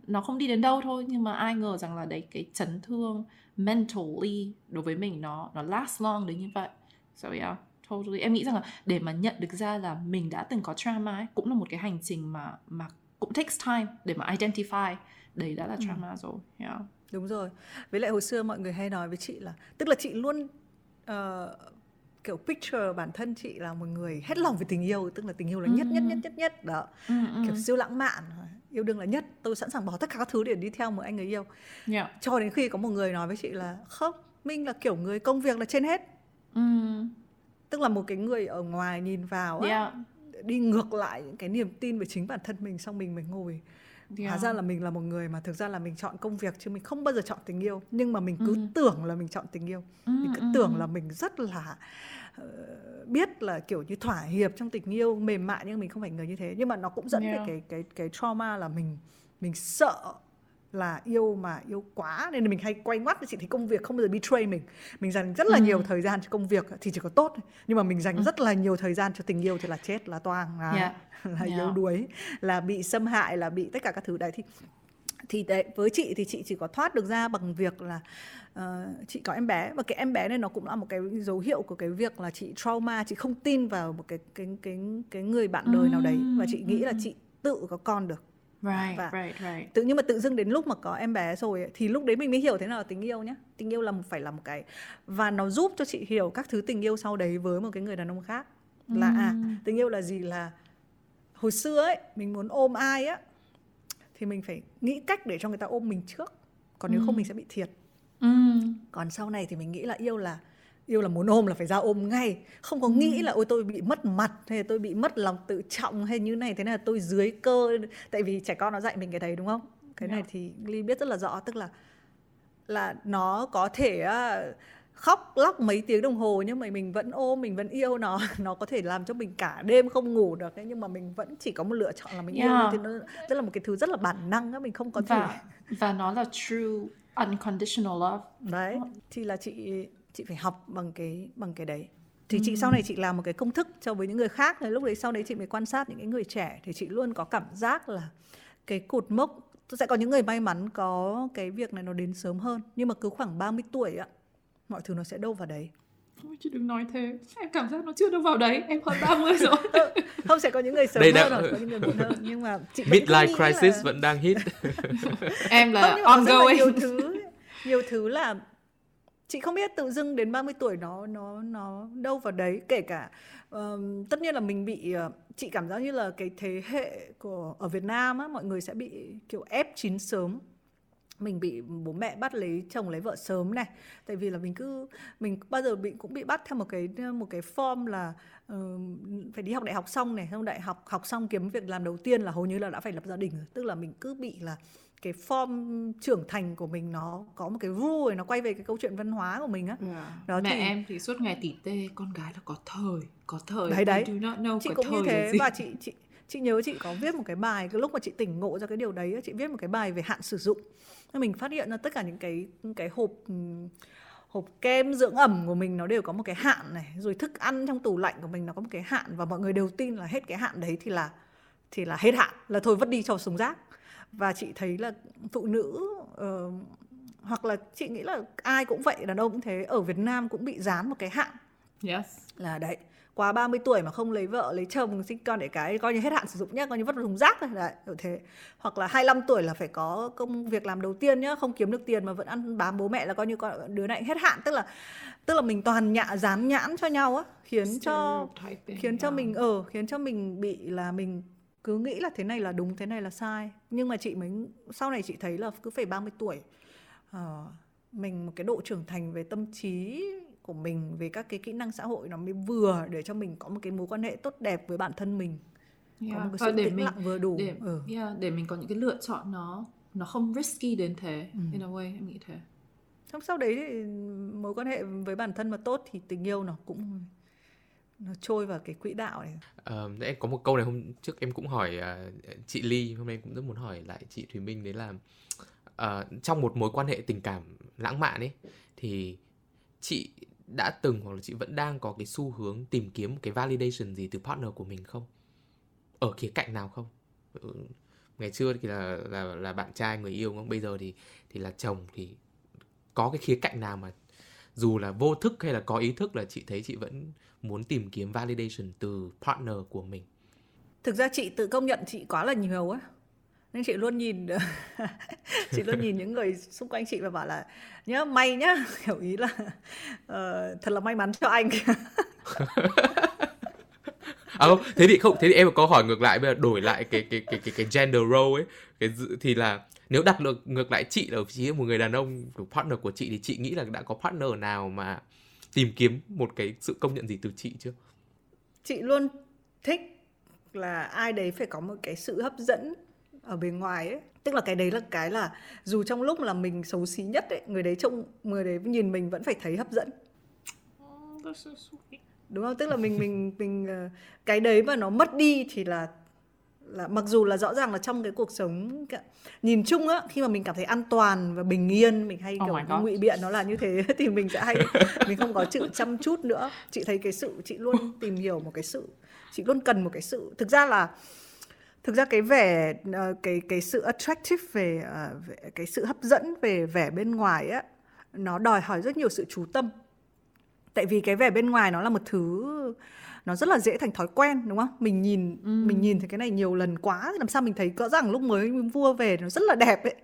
nó không đi đến đâu thôi. Nhưng mà ai ngờ rằng là đấy cái chấn thương mentally đối với mình nó nó last long đến như vậy so yeah totally em nghĩ rằng là để mà nhận được ra là mình đã từng có trauma ấy, cũng là một cái hành trình mà mà cũng takes time để mà identify đấy đã là trauma rồi yeah. Đúng rồi. Với lại hồi xưa mọi người hay nói với chị là tức là chị luôn ờ, kiểu picture bản thân chị là một người hết lòng về tình yêu, tức là tình yêu là nhất nhất nhất nhất nhất đó. Ừ, ừ. Kiểu siêu lãng mạn, yêu đương là nhất, tôi sẵn sàng bỏ tất cả các thứ để đi theo một anh người yêu. Yeah. Cho đến khi có một người nói với chị là không, Minh là kiểu người công việc là trên hết. Ừ. Tức là một cái người ở ngoài nhìn vào á, Yeah. đi ngược lại những cái niềm tin về chính bản thân mình xong mình mới ngồi Yeah. Hóa ra là mình là một người mà thực ra là mình chọn công việc chứ mình không bao giờ chọn tình yêu Nhưng mà mình cứ Ừ. tưởng là mình chọn tình yêu Mình cứ tưởng là mình rất là ờ, biết là kiểu như thỏa hiệp trong tình yêu mềm mại nhưng mình không phải người như thế Nhưng mà nó cũng dẫn Yeah. về cái cái cái trauma là mình mình sợ là yêu mà yêu quá nên là mình hay quay ngoắt chị thấy công việc không bao giờ betray mình mình dành rất là ừ. nhiều thời gian cho công việc thì chỉ có tốt nhưng mà mình dành ừ. rất là nhiều thời gian cho tình yêu thì là chết là toang là, yeah. là yeah. yếu đuối là bị xâm hại là bị tất cả các thứ đấy thì thì đấy, với chị thì chị chỉ có thoát được ra bằng việc là uh, chị có em bé và cái em bé này nó cũng là một cái dấu hiệu của cái việc là chị trauma chị không tin vào một cái cái cái cái người bạn đời nào đấy và chị nghĩ là chị tự có con được Right, và right, right. tự nhưng mà tự dưng đến lúc mà có em bé rồi thì lúc đấy mình mới hiểu thế nào là tình yêu nhé tình yêu là một phải là một cái và nó giúp cho chị hiểu các thứ tình yêu sau đấy với một cái người đàn ông khác. Là à tình yêu là gì? Là hồi xưa ấy mình muốn ôm ai á thì mình phải nghĩ cách để cho người ta ôm mình trước. Còn nếu không mình sẽ bị thiệt. Còn sau này thì mình nghĩ là yêu là yêu là muốn ôm là phải ra ôm ngay. Không có ừ. nghĩ là ôi tôi bị mất mặt hay tôi bị mất lòng tự trọng hay như này thế này là tôi dưới cơ. Tại vì trẻ con nó dạy mình cái đấy đúng không? Cái này thì ly biết rất là rõ tức là là nó có thể khóc lóc mấy tiếng đồng hồ nhưng mà mình vẫn ôm mình vẫn yêu nó. Nó có thể làm cho mình cả đêm không ngủ được ấy, nhưng mà mình vẫn chỉ có một lựa chọn là mình yeah. yêu. Nó thì nó rất là một cái thứ rất là bản năng á mình không có và, thể. và nó là true unconditional love. Đấy thì là chị chị phải học bằng cái bằng cái đấy. Thì ừ. chị sau này chị làm một cái công thức cho với những người khác thì lúc đấy sau đấy chị mới quan sát những cái người trẻ thì chị luôn có cảm giác là cái cột mốc sẽ có những người may mắn có cái việc này nó đến sớm hơn nhưng mà cứ khoảng 30 tuổi ạ mọi thứ nó sẽ đâu vào đấy. Ôi, chị đừng nói thế em cảm giác nó chưa đâu vào đấy em hơn 30 rồi. Không sẽ có những người sớm đây hơn rồi có những người muộn hơn nhưng mà chị midlife crisis là... vẫn đang hit. Em là không, ongoing. nhiều thứ nhiều thứ là chị không biết tự dưng đến 30 tuổi nó nó nó đâu vào đấy kể cả uh, tất nhiên là mình bị uh, chị cảm giác như là cái thế hệ của ở Việt Nam á mọi người sẽ bị kiểu ép chín sớm mình bị bố mẹ bắt lấy chồng lấy vợ sớm này tại vì là mình cứ mình bao giờ bị cũng bị bắt theo một cái một cái form là uh, phải đi học đại học xong này xong đại học học xong kiếm việc làm đầu tiên là hầu như là đã phải lập gia đình rồi tức là mình cứ bị là cái form trưởng thành của mình nó có một cái rule nó quay về cái câu chuyện văn hóa của mình á yeah. Dạ. đó mẹ thì... em thì suốt ngày tỉ tê con gái là có thời có thời đấy đấy chị cũng như thế và chị chị chị nhớ chị có viết một cái bài cái lúc mà chị tỉnh ngộ ra cái điều đấy chị viết một cái bài về hạn sử dụng. Mình phát hiện ra tất cả những cái cái hộp hộp kem dưỡng ẩm của mình nó đều có một cái hạn này rồi thức ăn trong tủ lạnh của mình nó có một cái hạn và mọi người đều tin là hết cái hạn đấy thì là thì là hết hạn là thôi vứt đi cho sống rác. Và chị thấy là phụ nữ uh, hoặc là chị nghĩ là ai cũng vậy đàn ông cũng thế ở Việt Nam cũng bị dán một cái hạn. Yes. Là đấy quá 30 tuổi mà không lấy vợ lấy chồng sinh con để cái coi như hết hạn sử dụng nhá coi như vứt vào thùng rác rồi đấy kiểu thế. Hoặc là 25 tuổi là phải có công việc làm đầu tiên nhá không kiếm được tiền mà vẫn ăn bám bố mẹ là coi như con đứa này hết hạn. Tức là tức là mình toàn nhạ dán nhãn cho nhau á khiến cho khiến cho mình ở ờ, khiến cho mình bị là mình cứ nghĩ là thế này là đúng thế này là sai. Nhưng mà chị mới sau này chị thấy là cứ phải 30 tuổi uh, mình một cái độ trưởng thành về tâm trí của mình về các cái kỹ năng xã hội nó mới vừa để cho mình có một cái mối quan hệ tốt đẹp với bản thân mình yeah. có một cái sự để tĩnh mình, lặng vừa đủ để, ừ. yeah, để mình có những cái lựa chọn nó nó không risky đến thế ừ. in a way em nghĩ thế xong sau đấy thì mối quan hệ với bản thân mà tốt thì tình yêu nó cũng nó trôi vào cái quỹ đạo này. Ờ, em có một câu này hôm trước em cũng hỏi uh, chị Ly, hôm nay cũng rất muốn hỏi lại chị Thùy Minh đấy là uh, trong một mối quan hệ tình cảm lãng mạn ấy thì chị đã từng hoặc là chị vẫn đang có cái xu hướng tìm kiếm một cái validation gì từ partner của mình không? Ở khía cạnh nào không? Ừ, ngày xưa thì là là là bạn trai người yêu không? Bây giờ thì thì là chồng, thì có cái khía cạnh nào mà dù là vô thức hay là có ý thức là chị thấy chị vẫn muốn tìm kiếm validation từ partner của mình thực ra chị tự công nhận chị quá là nhiều á nên chị luôn nhìn chị luôn nhìn những người xung quanh chị và bảo là nhớ may nhá. Hiểu ý là uh, thật là may mắn cho anh. À không thế thì không thế thì em có hỏi ngược lại bây giờ đổi lại cái cái cái cái, cái gender role ấy. Cái thì là nếu đặt được ngược lại chị ở vị trí một người đàn ông của partner của chị thì chị nghĩ là đã có partner nào mà tìm kiếm một cái sự công nhận gì từ chị chưa? Chị luôn thích là ai đấy phải có một cái sự hấp dẫn ở bên ngoài ấy. Tức là cái đấy là cái là dù trong lúc là mình xấu xí nhất ấy người đấy trông người đấy nhìn mình vẫn phải thấy hấp dẫn. Đúng không? Tức là mình mình mình ờ, cái đấy mà nó mất đi thì là là mặc dù là rõ ràng là trong cái cuộc sống nhìn chung á khi mà mình cảm thấy an toàn và bình yên mình hay Oh kiểu God. ngụy biện nó là như thế thì mình sẽ hay mình không có sự chăm chút nữa. Chị thấy cái sự chị luôn tìm hiểu một cái sự chị luôn cần một cái sự. Thực ra là thực ra cái vẻ ờ, cái cái sự attractive về, ờ, về cái sự hấp dẫn về vẻ bên ngoài á nó đòi hỏi rất nhiều sự chú tâm. Tại vì cái vẻ bên ngoài nó là một thứ nó rất là dễ thành thói quen đúng không? Mình nhìn mình nhìn thấy cái này nhiều lần quá làm sao mình thấy rõ ràng lúc mới mua về nó rất là đẹp ấy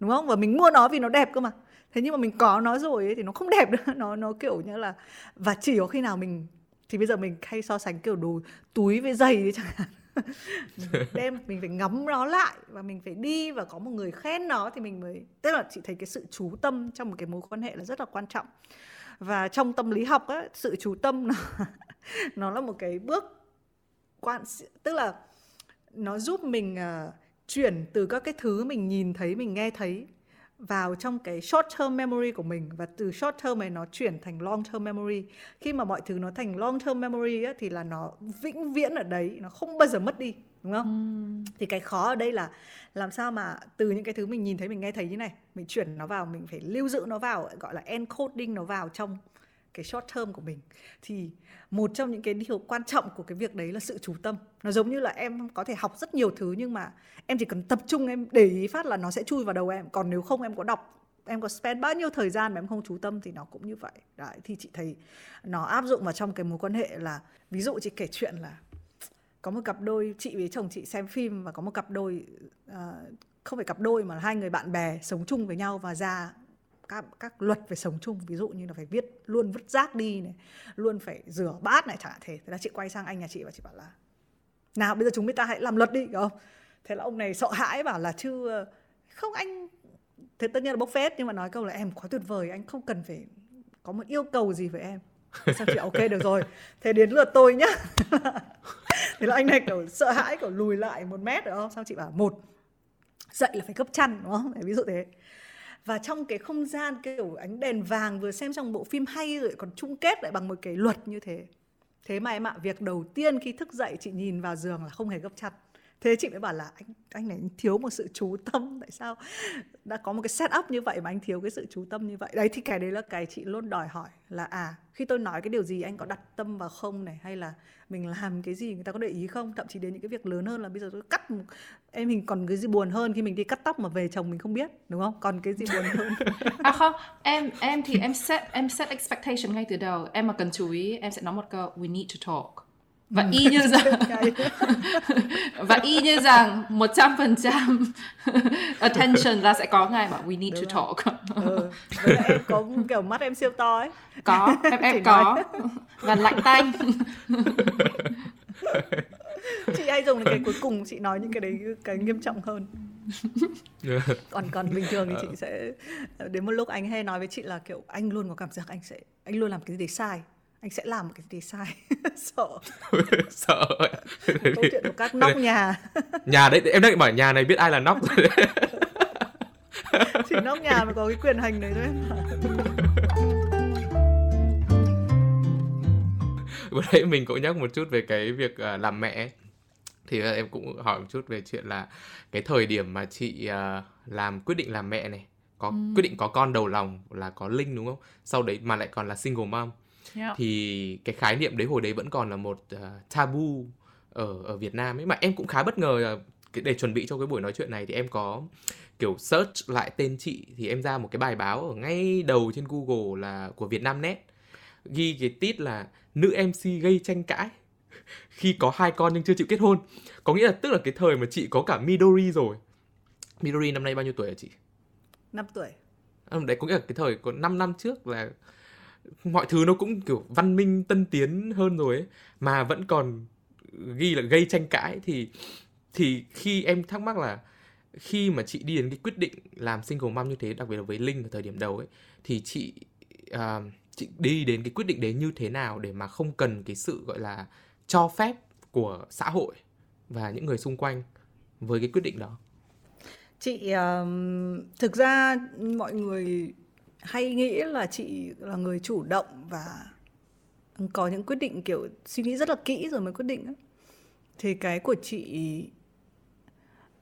đúng không? Và mình mua nó vì nó đẹp cơ mà. Thế nhưng mà mình có nó rồi ấy, thì nó không đẹp nữa nó nó kiểu như là và chỉ có khi nào mình thì bây giờ mình hay so sánh kiểu đồ túi với giày ấy chẳng hạn đem mình phải ngắm nó lại và mình phải đi và có một người khen nó thì mình mới tức là chị thấy cái sự chú tâm trong một cái mối quan hệ là rất là quan trọng. Và trong tâm lý học á sự chú tâm nó nó là một cái bước quan tức là nó giúp mình uh, chuyển từ các cái thứ mình nhìn thấy mình nghe thấy vào trong cái short term memory của mình và từ short term này nó chuyển thành long term memory. Khi mà mọi thứ nó thành long term memory á, thì là nó vĩnh viễn ở đấy nó không bao giờ mất đi đúng không? Thì cái khó ở đây là làm sao mà từ những cái thứ mình nhìn thấy mình nghe thấy như này mình chuyển nó vào mình phải lưu giữ nó vào gọi là encoding nó vào trong cái short term của mình thì một trong những cái điều quan trọng của cái việc đấy là sự chú tâm. Nó giống như là em có thể học rất nhiều thứ nhưng mà em chỉ cần tập trung em để ý phát là nó sẽ chui vào đầu em. Còn nếu không em có đọc em có spend bao nhiêu thời gian mà em không chú tâm thì nó cũng như vậy. Đấy thì chị thấy nó áp dụng vào trong cái mối quan hệ là ví dụ chị kể chuyện là có một cặp đôi chị với chồng chị xem phim và có một cặp đôi uh, không phải cặp đôi mà là hai người bạn bè sống chung với nhau và ra các các luật về sống chung, ví dụ như là phải viết, luôn vứt rác đi này, luôn phải rửa bát này chẳng hạn thế thế là chị quay sang anh nhà chị và chị bảo là, nào, bây giờ chúng ta hãy làm luật đi không? Thế là ông này sợ hãi, bảo là, chứ ờ, không anh, thế tất nhiên là bốc phét, nhưng mà nói câu là, em quá tuyệt vời, anh không cần phải có một yêu cầu gì với em. Sao chị, ok, được rồi, thế đến lượt tôi nhá. Thế là anh này kiểu sợ hãi, kiểu lùi lại một mét được không? Sao chị bảo, một, dậy là phải gấp chăn, đúng không? Ví dụ thế và trong cái không gian kiểu ánh đèn vàng vừa xem trong bộ phim hay rồi còn chung kết lại bằng một cái luật như thế. Thế mà em ạ, việc đầu tiên khi thức dậy chị nhìn vào giường là không hề gấp chặt thế chị mới bảo là anh anh này thiếu một sự chú tâm. Tại sao đã có một cái setup như vậy mà anh thiếu cái sự chú tâm như vậy? Đấy thì cái đấy là cái chị luôn đòi hỏi là à khi tôi nói cái điều gì anh có đặt tâm vào không này? Hay là mình làm cái gì người ta có để ý không? Thậm chí đến những cái việc lớn hơn là bây giờ tôi cắt một... em mình còn cái gì buồn hơn khi mình đi cắt tóc mà về chồng mình không biết đúng không? Còn cái gì buồn hơn? À không, em em thì em set em set expectation ngay từ đầu. Em mà cần chú ý, em sẽ nói một câu we need to talk. Và y như rằng và y như rằng 100% attention là sẽ có ngay bảo we need Đúng to talk. ừ. Với lại em có kiểu mắt em siêu to ấy có, em em có. Và lạnh tanh. chị hay dùng cái cuối cùng chị nói những cái đấy cái nghiêm trọng hơn còn còn bình thường thì chị sẽ đến một lúc anh hay nói với chị là kiểu anh luôn có cảm giác anh sẽ anh luôn làm cái gì đấy sai anh sẽ làm một cái gì sai. Sợ. Sợ. Câu chuyện của các nóc nhà. Nhà đấy em đang bảo nhà này biết ai là nóc rồi đấy. Chỉ nóc nhà mới có cái quyền hành đấy thôi vừa nãy mình cũng nhắc một chút về cái việc à, làm mẹ thì à, em cũng hỏi một chút về chuyện là cái thời điểm mà chị à, làm quyết định làm mẹ này có quyết định có con đầu lòng là có linh đúng không? Sau đấy mà lại còn là single mom Yeah. thì cái khái niệm đấy hồi đấy vẫn còn là một à, tabu ở ở Việt Nam ấy. Mà em cũng khá bất ngờ là cái- để chuẩn bị cho cái buổi nói chuyện này thì em có kiểu search lại tên chị thì em ra một cái bài báo ở ngay đầu trên Google là của Vietnamnet. Ghi cái tít là nữ MC gây tranh cãi khi có hai con nhưng chưa chịu kết hôn. Có nghĩa là tức là cái thời mà chị có cả Midori rồi. Midori năm nay bao nhiêu tuổi hả chị? 5 tuổi. À, đấy có nghĩa là cái thời có 5 năm trước là mọi thứ nó cũng kiểu văn minh tân tiến hơn rồi ấy mà vẫn còn ghi là gây tranh cãi. Thì thì khi em thắc mắc là khi mà chị đi đến cái quyết định làm single mom như thế đặc biệt là với Linh ở thời điểm đầu ấy thì chị uh, chị đi đến cái quyết định đấy như thế nào để mà không cần cái sự gọi là cho phép của xã hội và những người xung quanh với cái quyết định đó? Chị um, thực ra mọi người hay nghĩ là chị là người chủ động và có những quyết định kiểu suy nghĩ rất là kỹ rồi mới quyết định ấy. thì cái của chị,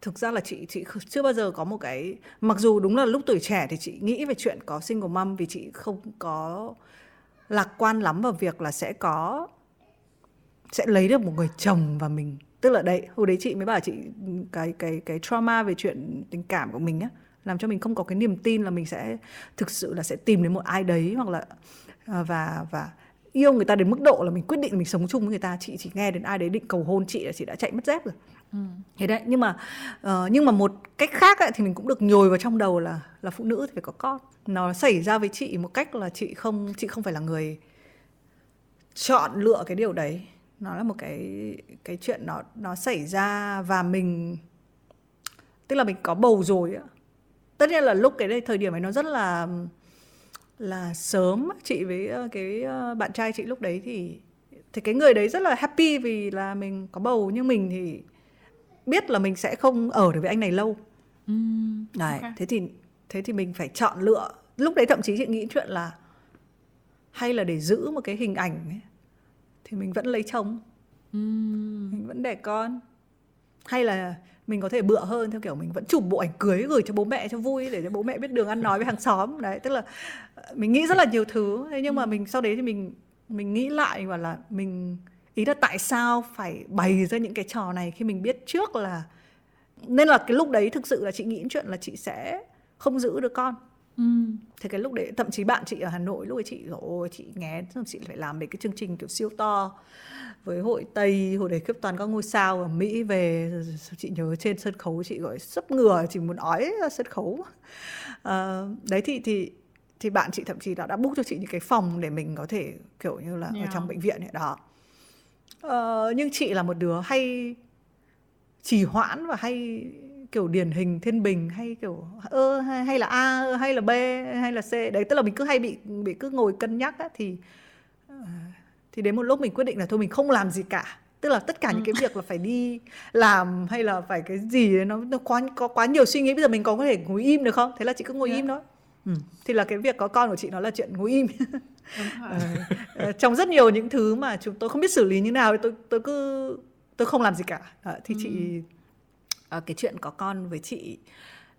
thực ra là chị chị chưa bao giờ có một cái, mặc dù đúng là lúc tuổi trẻ thì chị nghĩ về chuyện có single mom vì chị không có lạc quan lắm vào việc là sẽ có, sẽ lấy được một người chồng và mình, tức là đấy, hồi đấy chị mới bảo chị cái cái cái trauma về chuyện tình cảm của mình á làm cho mình không có cái niềm tin là mình sẽ thực sự là sẽ tìm đến một ai đấy hoặc là à, và và yêu người ta đến mức độ là mình quyết định mình sống chung với người ta. Chị chỉ nghe đến ai đấy định cầu hôn chị là chị đã chạy mất dép rồi. Ừ. thế đấy nhưng mà uh, nhưng mà một cách khác ấy, thì mình cũng được nhồi vào trong đầu là là phụ nữ thì phải có con. Nó xảy ra với chị một cách là chị không chị không phải là người chọn lựa cái điều đấy. Nó là một cái cái chuyện nó nó xảy ra và mình tức là mình có bầu rồi á tất nhiên là lúc cái đây thời điểm ấy nó rất là là sớm chị với cái bạn trai chị lúc đấy thì thì cái người đấy rất là happy vì là mình có bầu. Nhưng mình thì biết là mình sẽ không ở được với anh này lâu. Mm, đấy okay. thế thì thế thì mình phải chọn lựa. Lúc đấy thậm chí chị nghĩ chuyện là hay là để giữ một cái hình ảnh ấy, thì mình vẫn lấy chồng. Mm. mình vẫn đẻ con. Hay là mình có thể bựa hơn theo kiểu mình vẫn chụp bộ ảnh cưới gửi cho bố mẹ cho vui để cho bố mẹ biết đường ăn nói với hàng xóm. Đấy tức là ờ, mình nghĩ rất là nhiều thứ. Thế nhưng mà mình sau đấy thì mình mình nghĩ lại và là mình ý là tại sao phải bày ra những cái trò này khi mình biết trước là nên là cái lúc đấy thực sự là chị nghĩ chuyện là chị sẽ không giữ được con Ừ. Thế cái lúc đấy thậm chí bạn chị ở Hà Nội lúc ấy chị rồi chị nghe chị phải làm mấy cái chương trình kiểu siêu to với hội Tây hồi đấy kiếp toàn các ngôi sao ở Mỹ về chị nhớ trên sân khấu chị gọi sấp ngửa chỉ muốn ói sân khấu à, đấy thì thì thì bạn chị thậm chí đã đã book cho chị những cái phòng để mình có thể kiểu như là yeah. ở trong bệnh viện ấy đó à, nhưng chị là một đứa hay trì hoãn và hay kiểu điển hình thiên bình hay kiểu ơ hay, hay là a hay là b hay là c đấy tức là mình cứ hay bị bị cứ ngồi cân nhắc á thì uh, thì đến một lúc mình quyết định là thôi mình không làm gì cả tức là tất cả những cái ừ. việc là phải đi làm hay là phải cái gì đấy nó nó quá có quá nhiều suy nghĩ bây giờ mình có có thể ngồi im được không thế là chị cứ ngồi yeah. Dạ. im thôi ừ. thì là cái việc có con của chị nó là chuyện ngồi im ờ, trong rất nhiều những thứ mà chúng tôi không biết xử lý như nào tôi tôi cứ tôi không làm gì cả à, thì ừ. chị Ờ, cái chuyện có con với chị,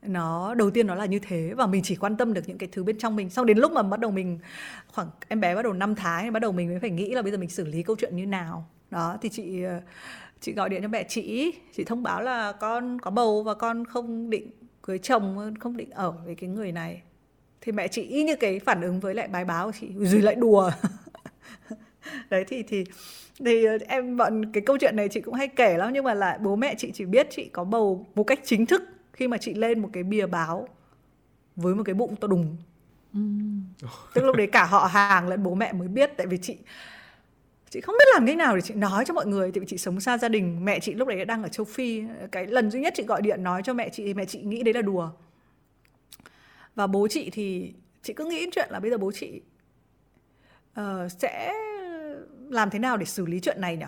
nó, đầu tiên nó là như thế và mình chỉ quan tâm được những cái thứ bên trong mình. Sau đến lúc mà bắt đầu mình, khoảng, em bé bắt đầu 5 tháng bắt đầu mình mới phải nghĩ là bây giờ mình xử lý câu chuyện như nào. Đó, thì chị ờ, chị gọi điện cho mẹ chị chị thông báo là con có bầu và con không định cưới chồng, không định ở với cái người này. Thì mẹ chị y như cái phản ứng với lại bài báo của chị rồi lại đùa. Đấy, thì thì thì ờ, em bọn cái câu chuyện này chị cũng hay kể lắm nhưng mà lại bố mẹ chị chỉ biết chị có bầu một cách chính thức khi mà chị lên một cái bìa báo với một cái bụng to đùng. Mm. tức lúc đấy cả họ hàng lẫn bố mẹ mới biết tại vì chị chị không biết làm cách nào để chị nói cho mọi người tại vì chị sống xa gia đình. Mẹ chị lúc đấy đang ở châu phi cái lần duy nhất chị gọi điện nói cho mẹ chị thì mẹ chị nghĩ đấy là đùa. Và bố chị thì chị cứ nghĩ chuyện là bây giờ bố chị uh, sẽ làm thế nào để xử lý chuyện này nhỉ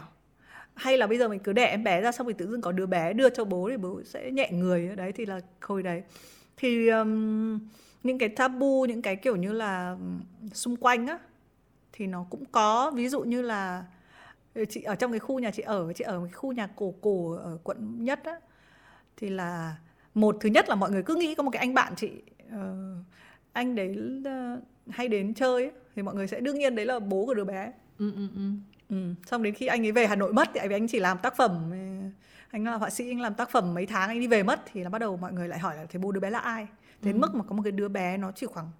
hay là bây giờ mình cứ đẻ em bé ra xong mình tự dưng có đứa bé đưa cho bố thì bố sẽ nhẹ người đấy thì là khôi đấy. Thì um, những cái tabu những cái kiểu như là xung quanh á thì nó cũng có. Ví dụ như là ờ, chị ở trong cái khu nhà chị ở chị ở cái khu nhà cổ cổ ở quận nhất á thì là một thứ nhất là mọi người cứ nghĩ có một cái anh bạn chị uh, anh đấy uh, hay đến chơi ấy, thì mọi người sẽ đương nhiên đấy là bố của đứa bé ừ, ừ, ừ. Ừ. xong đến khi anh ấy về Hà Nội mất thì anh chỉ làm tác phẩm anh là họa sĩ anh làm tác phẩm mấy tháng anh đi về mất thì là bắt đầu mọi người lại hỏi là thế bố đứa bé là ai đến ừ. mức mà có một cái đứa bé nó chỉ khoảng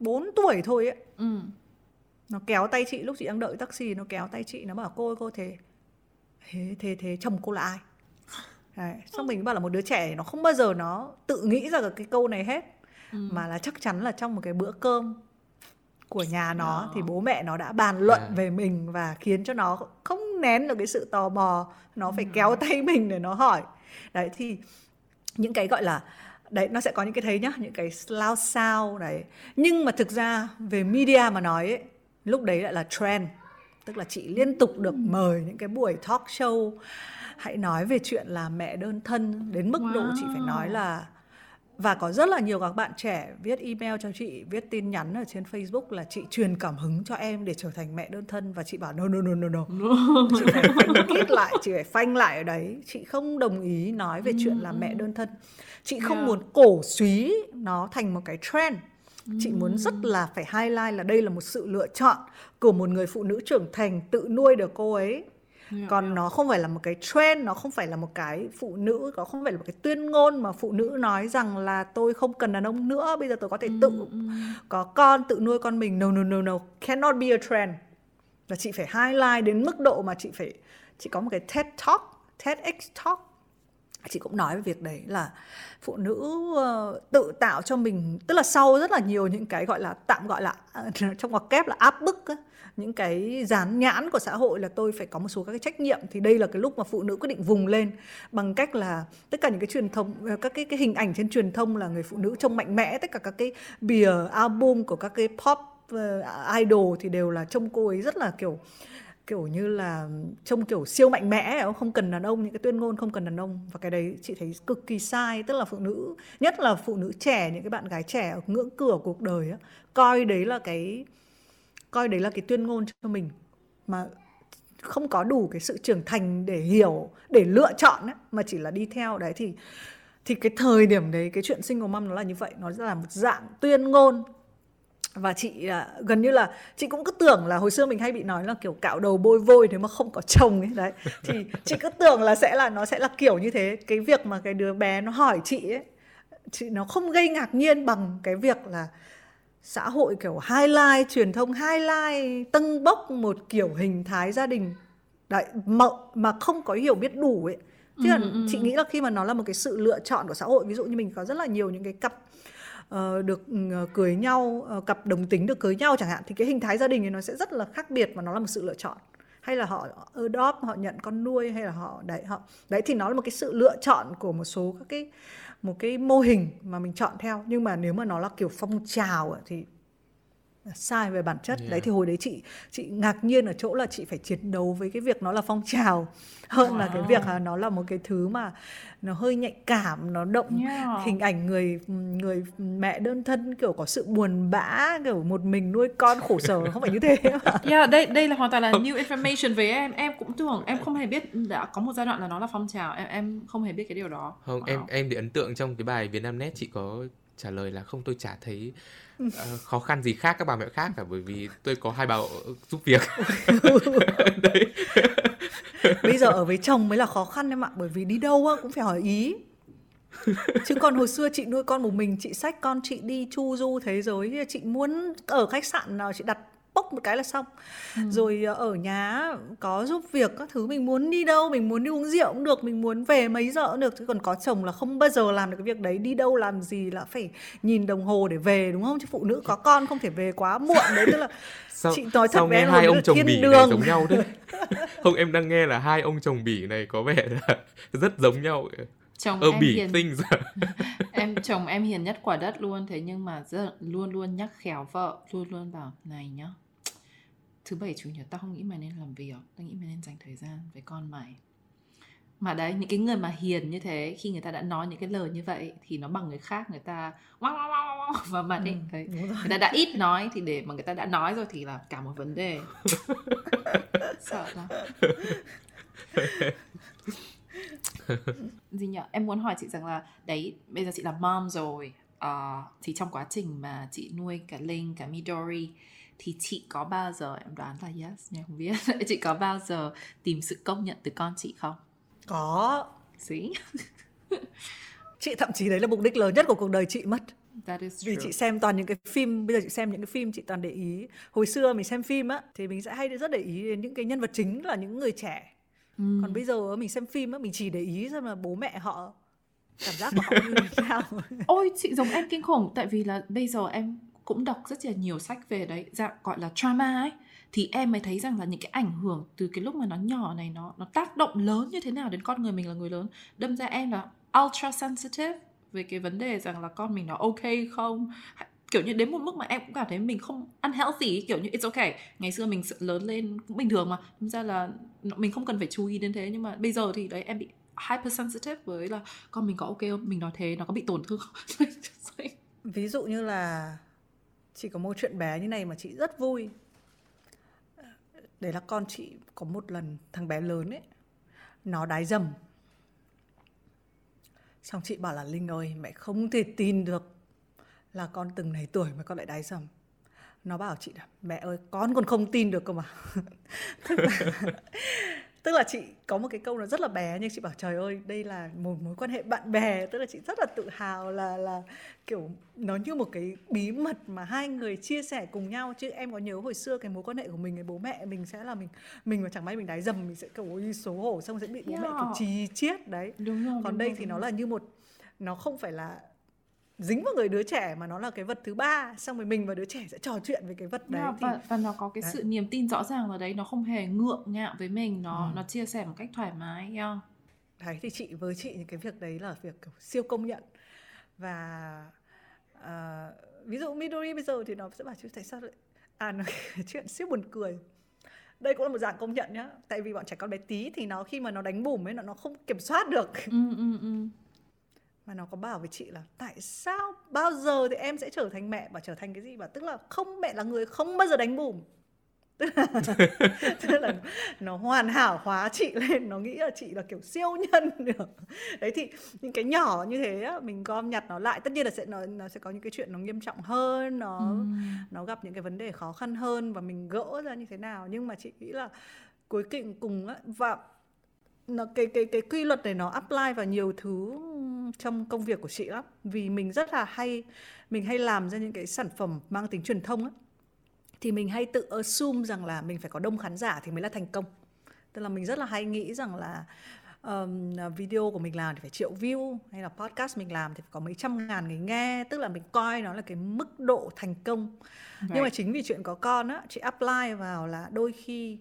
4 tuổi thôi ấy ừ. nó kéo tay chị lúc chị đang đợi taxi nó kéo tay chị nó bảo cô ơi cô thế thế thế thế chồng cô là ai Đấy. xong mình bảo là một đứa trẻ nó không bao giờ nó tự nghĩ ra được cái câu này hết ừ. mà là chắc chắn là trong một cái bữa cơm của nhà nó oh. thì bố mẹ nó đã bàn luận yeah. về mình và khiến cho nó không nén được cái sự tò mò nó phải mm. kéo tay mình để nó hỏi đấy thì những cái gọi là đấy nó sẽ có những cái thấy nhá những cái lao sao đấy nhưng mà thực ra về media mà nói ấy, lúc đấy lại là trend tức là chị liên tục được mời những cái buổi talk show hãy nói về chuyện là mẹ đơn thân đến mức wow. độ chị phải nói là và có rất là nhiều các bạn trẻ viết email cho chị viết tin nhắn ở trên Facebook là chị truyền cảm hứng cho em để trở thành mẹ đơn thân. Và chị bảo no no no no no. Chị phải kít lại chị phải phanh lại ở đấy. Chị không đồng ý nói về chuyện là mẹ đơn thân. Chị không Yeah. muốn cổ suý nó thành một cái trend. Chị muốn rất là phải highlight là đây là một sự lựa chọn của một người phụ nữ trưởng thành tự nuôi được cô ấy còn nó không phải là một cái trend nó không phải là một cái phụ nữ nó không phải là một cái tuyên ngôn mà phụ nữ nói rằng là tôi không cần đàn ông nữa bây giờ tôi có thể tự có con tự nuôi con mình. No no no no. Cannot be a trend. Và chị phải highlight đến mức độ mà chị phải chị có một cái TED Talk TEDx Talk chị cũng nói về việc đấy là phụ nữ ờ, tự tạo cho mình, tức là sau rất là nhiều những cái gọi là tạm gọi là à, trong ngoặc kép là áp bức những cái dán nhãn của xã hội là tôi phải có một số các cái trách nhiệm. Thì đây là cái lúc mà phụ nữ quyết định vùng lên bằng cách là tất cả những cái truyền thông ờ, các cái cái hình ảnh trên truyền thông là người phụ nữ trông mạnh mẽ, tất cả các cái bìa album của các cái pop ờ, idol thì đều là trông cô ấy rất là kiểu kiểu như là trông kiểu siêu mạnh mẽ không? cần đàn ông những cái tuyên ngôn không cần đàn ông và cái đấy chị thấy cực kỳ sai tức là phụ nữ nhất là phụ nữ trẻ những cái bạn gái trẻ ở ngưỡng cửa cuộc đời coi đấy là cái coi đấy là cái tuyên ngôn cho mình mà không có đủ cái sự trưởng thành để hiểu để lựa chọn ấy, mà chỉ là đi theo đấy thì thì cái thời điểm đấy cái chuyện single mom nó là như vậy nó là một dạng tuyên ngôn và chị à, gần như là chị cũng cứ tưởng là hồi xưa mình hay bị nói là kiểu cạo đầu bôi vôi nếu mà không có chồng ấy. Đấy. Thì chị cứ tưởng là sẽ là nó sẽ là kiểu như thế. Cái việc mà cái đứa bé nó hỏi chị ấy chị nó không gây ngạc nhiên bằng cái việc là xã hội kiểu highlight truyền thông highlight tâng bốc một kiểu hình thái gia đình. Đấy mà, mà không có hiểu biết đủ ấy. Chứ là chị nghĩ là khi mà nó là một cái sự lựa chọn của xã hội ví dụ như mình có rất là nhiều những cái cặp Ờ, được ờ, cưới nhau ờ, cặp đồng tính được cưới nhau chẳng hạn, thì cái hình thái gia đình ấy nó sẽ rất là khác biệt và nó là một sự lựa chọn. Hay là họ adopt, họ nhận con nuôi, hay là họ đấy họ, đấy thì nó là một cái sự lựa chọn của một số các cái, một cái mô hình mà mình chọn theo. Nhưng mà nếu mà nó là kiểu phong trào thì sai về bản chất Yeah. đấy thì hồi đấy chị chị ngạc nhiên ở chỗ là chị phải chiến đấu với cái việc nó là phong trào hơn là cái việc là nó là một cái thứ mà nó hơi nhạy cảm nó động Yeah. hình ảnh người người mẹ đơn thân kiểu có sự buồn bã kiểu một mình nuôi con khổ sở không phải như thế mà Yeah, đây đây là hoàn toàn là new information về em. Em cũng tưởng em không hề biết đã có một giai đoạn là nó là phong trào. Em em không hề biết cái điều đó. Không, em em để ấn tượng trong cái bài Việt Nam Net chị có trả lời là không tôi chả thấy khó khăn gì khác các bà mẹ khác cả bởi vì tôi có hai bà giúp việc. Đấy. bây giờ ở với chồng mới là khó khăn em ạ bởi vì đi đâu cũng phải hỏi ý chứ còn hồi xưa chị nuôi con một mình chị xách con chị đi chu du thế giới chị muốn ở khách sạn nào chị đặt bốc một cái là xong. Rồi ờ, ở nhà có giúp việc các thứ mình muốn đi đâu mình muốn đi uống rượu cũng được mình muốn về mấy giờ cũng được. Chứ còn có chồng là không bao giờ làm được cái việc đấy. Đi đâu làm gì là phải nhìn đồng hồ để về đúng không? Chứ phụ nữ có con không thể về quá muộn đấy. Tức là Sao, chị nói thật với em là hai ông chồng bỉ này đường. giống nhau đấy. không em đang nghe là hai ông chồng bỉ này có vẻ là rất giống nhau. Chồng Ở em bỉ hiền. tinh em chồng em hiền nhất quả đất luôn. Thế nhưng mà rất, luôn luôn nhắc khéo vợ luôn luôn bảo này nhá thứ bảy chủ nhật tao không nghĩ mày nên làm việc tao nghĩ mày nên dành thời gian với con mày. Mà đấy những cái người mà hiền như thế khi người ta đã nói những cái lời như vậy thì nó bằng người khác người ta wow vào mặt ấy đấy. người ta đã ít nói thì để mà người ta đã nói rồi thì là cả một vấn đề. Sợ lắm. Gì nhở? Em muốn hỏi chị rằng là đấy bây giờ chị là mom rồi ờ, thì trong quá trình mà chị nuôi cả Linh cả Midori thì chị có bao giờ em đoán là yes nhưng không biết. Chị có bao giờ tìm sự công nhận từ con chị không? Có. See? chị thậm chí đấy là mục đích lớn nhất của cuộc đời chị mất. That is vì true. chị xem toàn những cái phim bây giờ chị xem những cái phim chị toàn để ý. Hồi xưa mình xem phim á thì mình sẽ hay rất để ý đến những cái nhân vật chính là những người trẻ. Ừm. còn bây giờ mình xem phim á mình chỉ để ý xem là bố mẹ họ cảm giác của họ như thế nào. Ôi chị giống em kinh khủng. Tại vì là bây giờ em cũng đọc rất là nhiều sách về đấy, dạng gọi là trauma ấy. Thì em mới thấy rằng là những cái ảnh hưởng từ cái lúc mà nó nhỏ này, nó nó tác động lớn như thế nào đến con người mình là người lớn, đâm ra em là ultra sensitive về cái vấn đề rằng là con mình nó ok không? Kiểu như đến một mức mà em cũng cảm thấy mình không ăn healthy kiểu như it's okay ngày xưa mình lớn lên cũng bình thường mà, đâm ra là mình không cần phải chú ý đến thế. Nhưng mà bây giờ thì đấy, em bị hypersensitive với là con mình có ok không? Mình nói thế, nó có bị tổn thương không? Ví dụ như là chị có một chuyện bé như này mà chị rất vui. Đấy là con chị có một lần thằng bé lớn ấy, nó đái dầm. Xong chị bảo là, linh ơi, mẹ không thể tin được là con từng này tuổi mà con lại đái dầm. Nó bảo chị là, mẹ ơi, con còn không tin được cơ mà. tức là chị có một cái câu nó rất là bé nhưng chị bảo trời ơi đây là một mối quan hệ bạn bè. Tức là chị rất là tự hào là là kiểu nó như một cái bí mật mà hai người chia sẻ cùng nhau. Chứ em có nhớ hồi xưa cái mối quan hệ của mình với bố mẹ mình sẽ là mình mình mà chẳng may mình đái dầm mình sẽ kiểu ôi xấu hổ xong sẽ bị bố yeah. mẹ kiểu trì chiết đấy. Đúng rồi, còn đúng đây rồi, thì nó là như một nó không phải là dính vào người đứa trẻ mà nó là cái vật thứ ba xong rồi mình và đứa trẻ sẽ trò chuyện về cái vật đấy yeah, thì và, và nó có cái Đấy. sự niềm tin rõ ràng ở đấy nó không hề ngượng ngạo với mình nó Ừ. nó chia sẻ một cách thoải mái yeah. đấy thì chị với chị cái việc đấy là việc siêu công nhận và à, ví dụ Midori bây giờ thì nó sẽ bảo chứ tại sao lại à nó chuyện siêu buồn cười đây cũng là một dạng công nhận nhá tại vì bọn trẻ con bé tí thì nó khi mà nó đánh bùm ấy nó nó không kiểm soát được ừ, ừ, ừ. Mà nó có bảo với chị là tại sao bao giờ thì em sẽ trở thành mẹ? Và trở thành cái gì? Và tức là không mẹ là người không bao giờ đánh bùm. Tức là, tức là nó hoàn hảo hóa chị lên nó nghĩ là chị là kiểu siêu nhân được. Đấy thì những cái nhỏ như thế á, mình gom nhặt nó lại tất nhiên là sẽ nó, nó sẽ có những cái chuyện nó nghiêm trọng hơn nó Ừ. nó gặp những cái vấn đề khó khăn hơn và mình gỡ ra như thế nào. Nhưng mà chị nghĩ là cuối cùng cùng á và nó cái cái cái quy luật này nó apply vào nhiều thứ trong công việc của chị lắm. Vì mình rất là hay mình hay làm ra những cái sản phẩm mang tính truyền thông á. Thì mình hay tự assume rằng là mình phải có đông khán giả thì mới là thành công. Tức là mình rất là hay nghĩ rằng là um, video của mình làm thì phải triệu view hay là podcast mình làm thì phải có mấy trăm ngàn người nghe. Tức là mình coi nó là cái mức độ thành công. Nhưng mà Right. chính vì chuyện có con á chị apply vào là đôi khi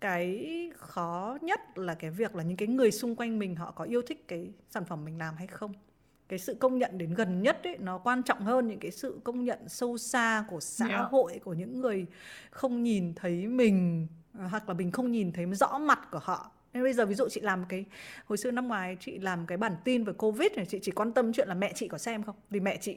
cái khó nhất là cái việc là những cái người xung quanh mình họ có yêu thích cái sản phẩm mình làm hay không. Cái sự công nhận đến gần nhất ấy nó quan trọng hơn những cái sự công nhận sâu xa của xã Yeah. hội của những người không nhìn thấy mình hoặc là mình không nhìn thấy rõ mặt của họ. Nên bây giờ ví dụ chị làm cái hồi xưa năm ngoài chị làm cái bản tin về covid này chị chỉ quan tâm chuyện là mẹ chị có xem không? Vì mẹ chị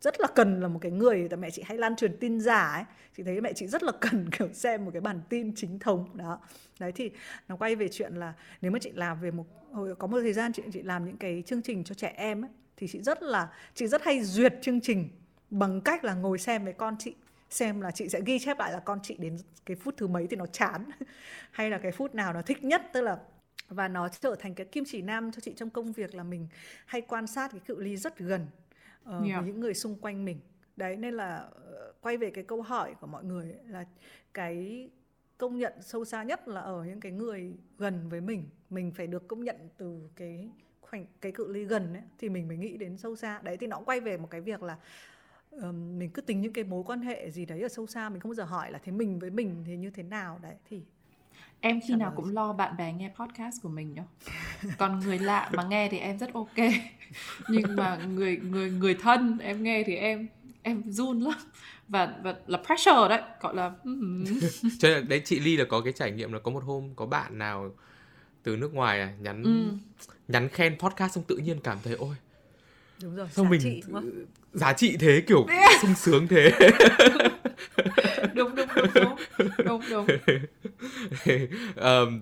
rất là cần là một cái người mà mẹ chị hay lan truyền tin giả ấy. Chị thấy mẹ chị rất là cần, kiểu, xem một cái bản tin chính thống, đó. Đấy, thì nó quay về chuyện là nếu mà chị làm về một, hồi có một thời gian chị chị làm những cái chương trình cho trẻ em ấy, thì chị rất là, chị rất hay duyệt chương trình bằng cách là ngồi xem với con chị, xem là chị sẽ ghi chép lại là con chị đến cái phút thứ mấy thì nó chán, hay là cái phút nào nó thích nhất. Tức là, và nó trở thành cái kim chỉ nam cho chị trong công việc là mình hay quan sát cái cự ly rất gần ờ, Yeah. với những người xung quanh mình. Đấy nên là ờ, quay về cái câu hỏi của mọi người là cái công nhận sâu xa nhất là ở những cái người gần với mình mình phải được công nhận từ cái khoảnh cái cự ly gần ấy thì mình mới nghĩ đến sâu xa. Đấy thì nó cũng quay về một cái việc là ờm, mình cứ tính những cái mối quan hệ gì đấy ở sâu xa mình không bao giờ hỏi là thế mình với mình thì như thế nào? Đấy thì Em khi Trả nào lời cũng lo bạn bè nghe podcast của mình nhá. Còn người lạ mà nghe thì em rất ok. Nhưng mà người người người thân em nghe thì em em run lắm. Và và là pressure đấy, gọi là ừm. cho nên đấy chị Ly là có cái trải nghiệm là có một hôm có bạn nào từ nước ngoài à, nhắn Ừ. nhắn khen podcast xong tự nhiên cảm thấy ôi đúng rồi sao giá mình trị đúng không? giá trị thế kiểu sung sướng thế đúng đúng đúng đúng. Đúng đúng.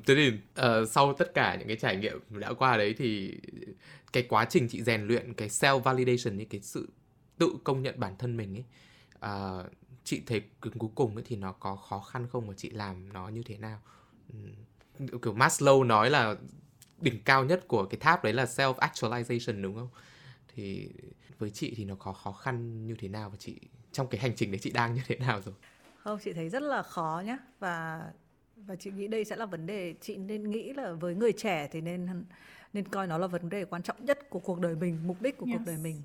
Thế thì uh, sau tất cả những cái trải nghiệm đã qua đấy thì cái quá trình chị rèn luyện cái self validation như cái sự tự công nhận bản thân mình ấy uh, chị thấy cuối cùng ấy thì nó có khó khăn không và chị làm nó như thế nào Ừm, kiểu Maslow nói là đỉnh cao nhất của cái tháp đấy là self actualization đúng không thì với chị thì nó có khó khăn như thế nào và chị trong cái hành trình đấy chị đang như thế nào rồi không, chị thấy rất là khó nhá và và chị nghĩ đây sẽ là vấn đề chị nên nghĩ là với người trẻ thì nên nên coi nó là vấn đề quan trọng nhất của cuộc đời mình, mục đích của cuộc Yes. đời mình.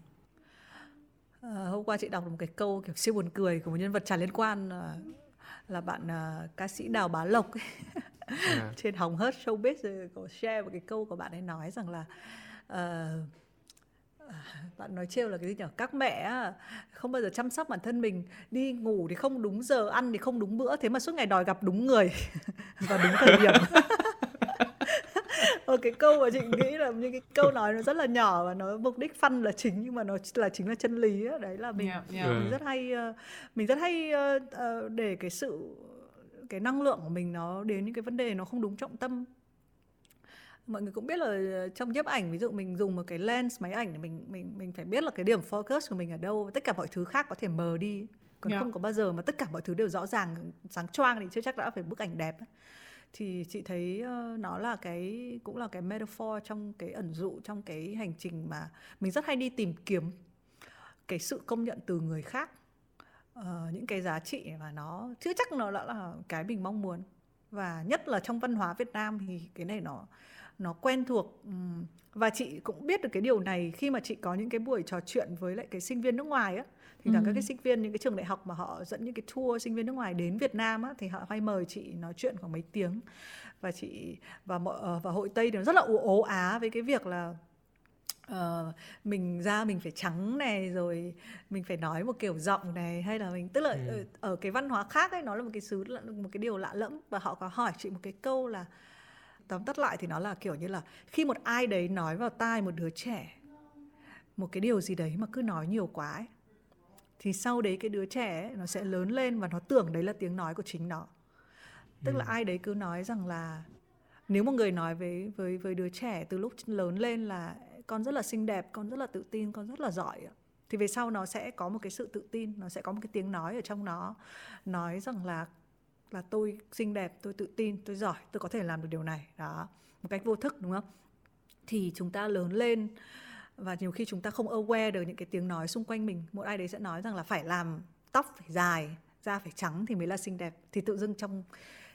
Ờ, hôm qua chị đọc được một cái câu kiểu siêu buồn cười của một nhân vật tràn liên quan là, là bạn à, ca sĩ Đào Bá Lộc ấy. à, trên hóng hớt showbiz rồi có share một cái câu của bạn ấy nói rằng là ờ, bạn nói trêu là cái gì nhỉ các mẹ không bao giờ chăm sóc bản thân mình. Đi ngủ thì không đúng giờ ăn thì không đúng bữa. Thế mà suốt ngày đòi gặp đúng người và đúng thời điểm. Và cái câu mà chị nghĩ là những cái câu nói nó rất là nhỏ và nó mục đích phân là chính nhưng mà nó là chính là chân lý ấy. đấy là mình yeah, yeah. mình rất hay uh, mình rất hay uh, uh, để cái sự cái năng lượng của mình nó đến những cái vấn đề nó không đúng trọng tâm mọi người cũng biết là trong nhiếp ảnh ví dụ mình dùng một cái lens máy ảnh thì mình mình mình phải biết là cái điểm focus của mình ở đâu tất cả mọi thứ khác có thể mờ đi. Còn yeah. không có bao giờ mà tất cả mọi thứ đều rõ ràng sáng choang thì chưa chắc đã phải bức ảnh đẹp thì chị thấy uh, nó là cái cũng là cái metaphor trong cái ẩn dụ trong cái hành trình mà mình rất hay đi tìm kiếm cái sự công nhận từ người khác uh, những cái giá trị mà nó chưa chắc nó đã là cái mình mong muốn. Và nhất là trong văn hóa Việt Nam thì cái này nó nó quen thuộc và chị cũng biết được cái điều này khi mà chị có những cái buổi trò chuyện với lại cái sinh viên nước ngoài á thì là ừ. các cái sinh viên những cái trường đại học mà họ dẫn những cái tour sinh viên nước ngoài đến Việt Nam á thì họ hay mời chị nói chuyện khoảng mấy tiếng và chị và mọi ờ, và hội Tây thì nó rất là ố á với cái việc là uh, mình ra mình phải trắng này rồi mình phải nói một kiểu giọng này hay là mình tức là ừ. ở, ở cái văn hóa khác ấy nó là một cái xứ một cái điều lạ lẫm và họ có hỏi chị một cái câu là tóm tắt lại thì nó là kiểu như là khi một ai đấy nói vào tai một đứa trẻ một cái điều gì đấy mà cứ nói nhiều quá ấy, thì sau đấy cái đứa trẻ ấy, nó sẽ lớn lên và nó tưởng đấy là tiếng nói của chính nó tức ừ. là ai đấy cứ nói rằng là nếu một người nói với với với đứa trẻ từ lúc lớn lên là con rất là xinh đẹp con rất là tự tin con rất là giỏi thì về sau nó sẽ có một cái sự tự tin nó sẽ có một cái tiếng nói ở trong nó nói rằng là là tôi xinh đẹp, tôi tự tin, tôi giỏi, tôi có thể làm được điều này. Đó, một cách vô thức, đúng không? Thì chúng ta lớn lên và nhiều khi chúng ta không aware được những cái tiếng nói xung quanh mình, một ai đấy sẽ nói rằng là phải làm tóc phải dài, da phải trắng thì mới là xinh đẹp. Thì tự dưng trong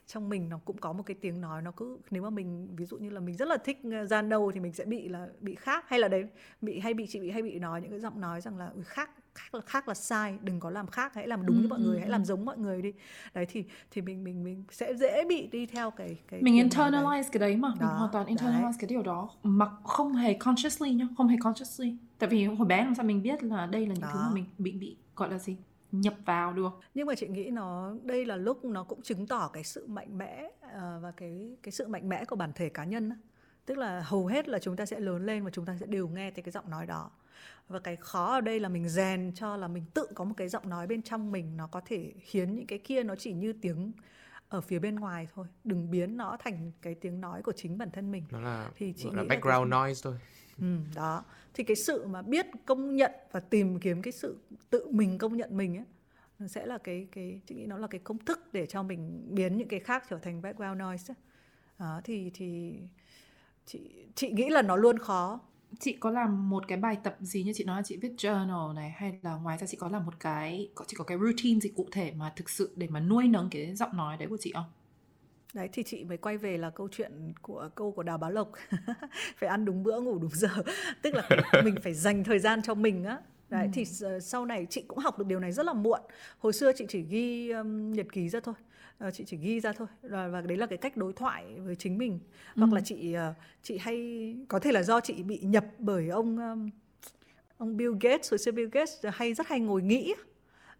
trong mình nó cũng có một cái tiếng nói, nó cứ, nếu mà mình, ví dụ như là mình rất là thích ờ, da nâu thì mình sẽ bị là, bị khác. Hay là đấy, bị, hay bị chị bị, hay bị nói những cái giọng nói rằng là khác khác là khác là sai đừng có làm khác hãy làm đúng ừ, như mọi ừ, người hãy làm giống mọi người đi đấy thì thì mình mình mình sẽ dễ bị đi theo cái cái mình internalize đấy. cái đấy mà đó, mình hoàn toàn internalize đấy. cái điều đó mà không hề consciously nhá không hề consciously tại vì hồi bé làm sao mình biết là đây là những đó. thứ mà mình bị bị gọi là gì nhập vào được nhưng mà chị nghĩ nó đây là lúc nó cũng chứng tỏ cái sự mạnh mẽ uh, và cái cái sự mạnh mẽ của bản thể cá nhân tức là hầu hết là chúng ta sẽ lớn lên và chúng ta sẽ đều nghe thấy cái giọng nói đó và cái khó ở đây là mình rèn cho là mình tự có một cái giọng nói bên trong mình nó có thể khiến những cái kia nó chỉ như tiếng ở phía bên ngoài thôi. Đừng biến nó thành cái tiếng nói của chính bản thân mình. Nó là thì chị là background là cái... noise thôi. Ừ, đó. Thì cái sự mà biết công nhận và tìm kiếm cái sự tự mình công nhận mình ấy sẽ là cái cái chị nghĩ nó là cái công thức để cho mình biến những cái khác trở thành background noise ấy. đó thì thì chị chị nghĩ là nó luôn khó chị có làm một cái bài tập gì như chị nói là chị viết journal này hay là ngoài ra chị có làm một cái có chị có cái routine gì cụ thể mà thực sự để mà nuôi nấng cái giọng nói đấy của chị không? Đấy thì chị mới quay về là câu chuyện của câu của Đào Bá Lộc. Phải ăn đúng bữa ngủ đúng giờ. Tức là mình phải dành thời gian cho mình á. Đấy ừ. thì sau này chị cũng học được điều này rất là muộn. Hồi xưa chị chỉ ghi um, nhật ký ra thôi uh, chị chỉ ghi ra thôi. Và, và đấy là cái cách đối thoại với chính mình. Ừ. hoặc là chị uh, chị hay có thể là do chị bị nhập bởi ông um, ông Bill Gates hồi xưa Bill Gates hay rất hay ngồi nghĩ.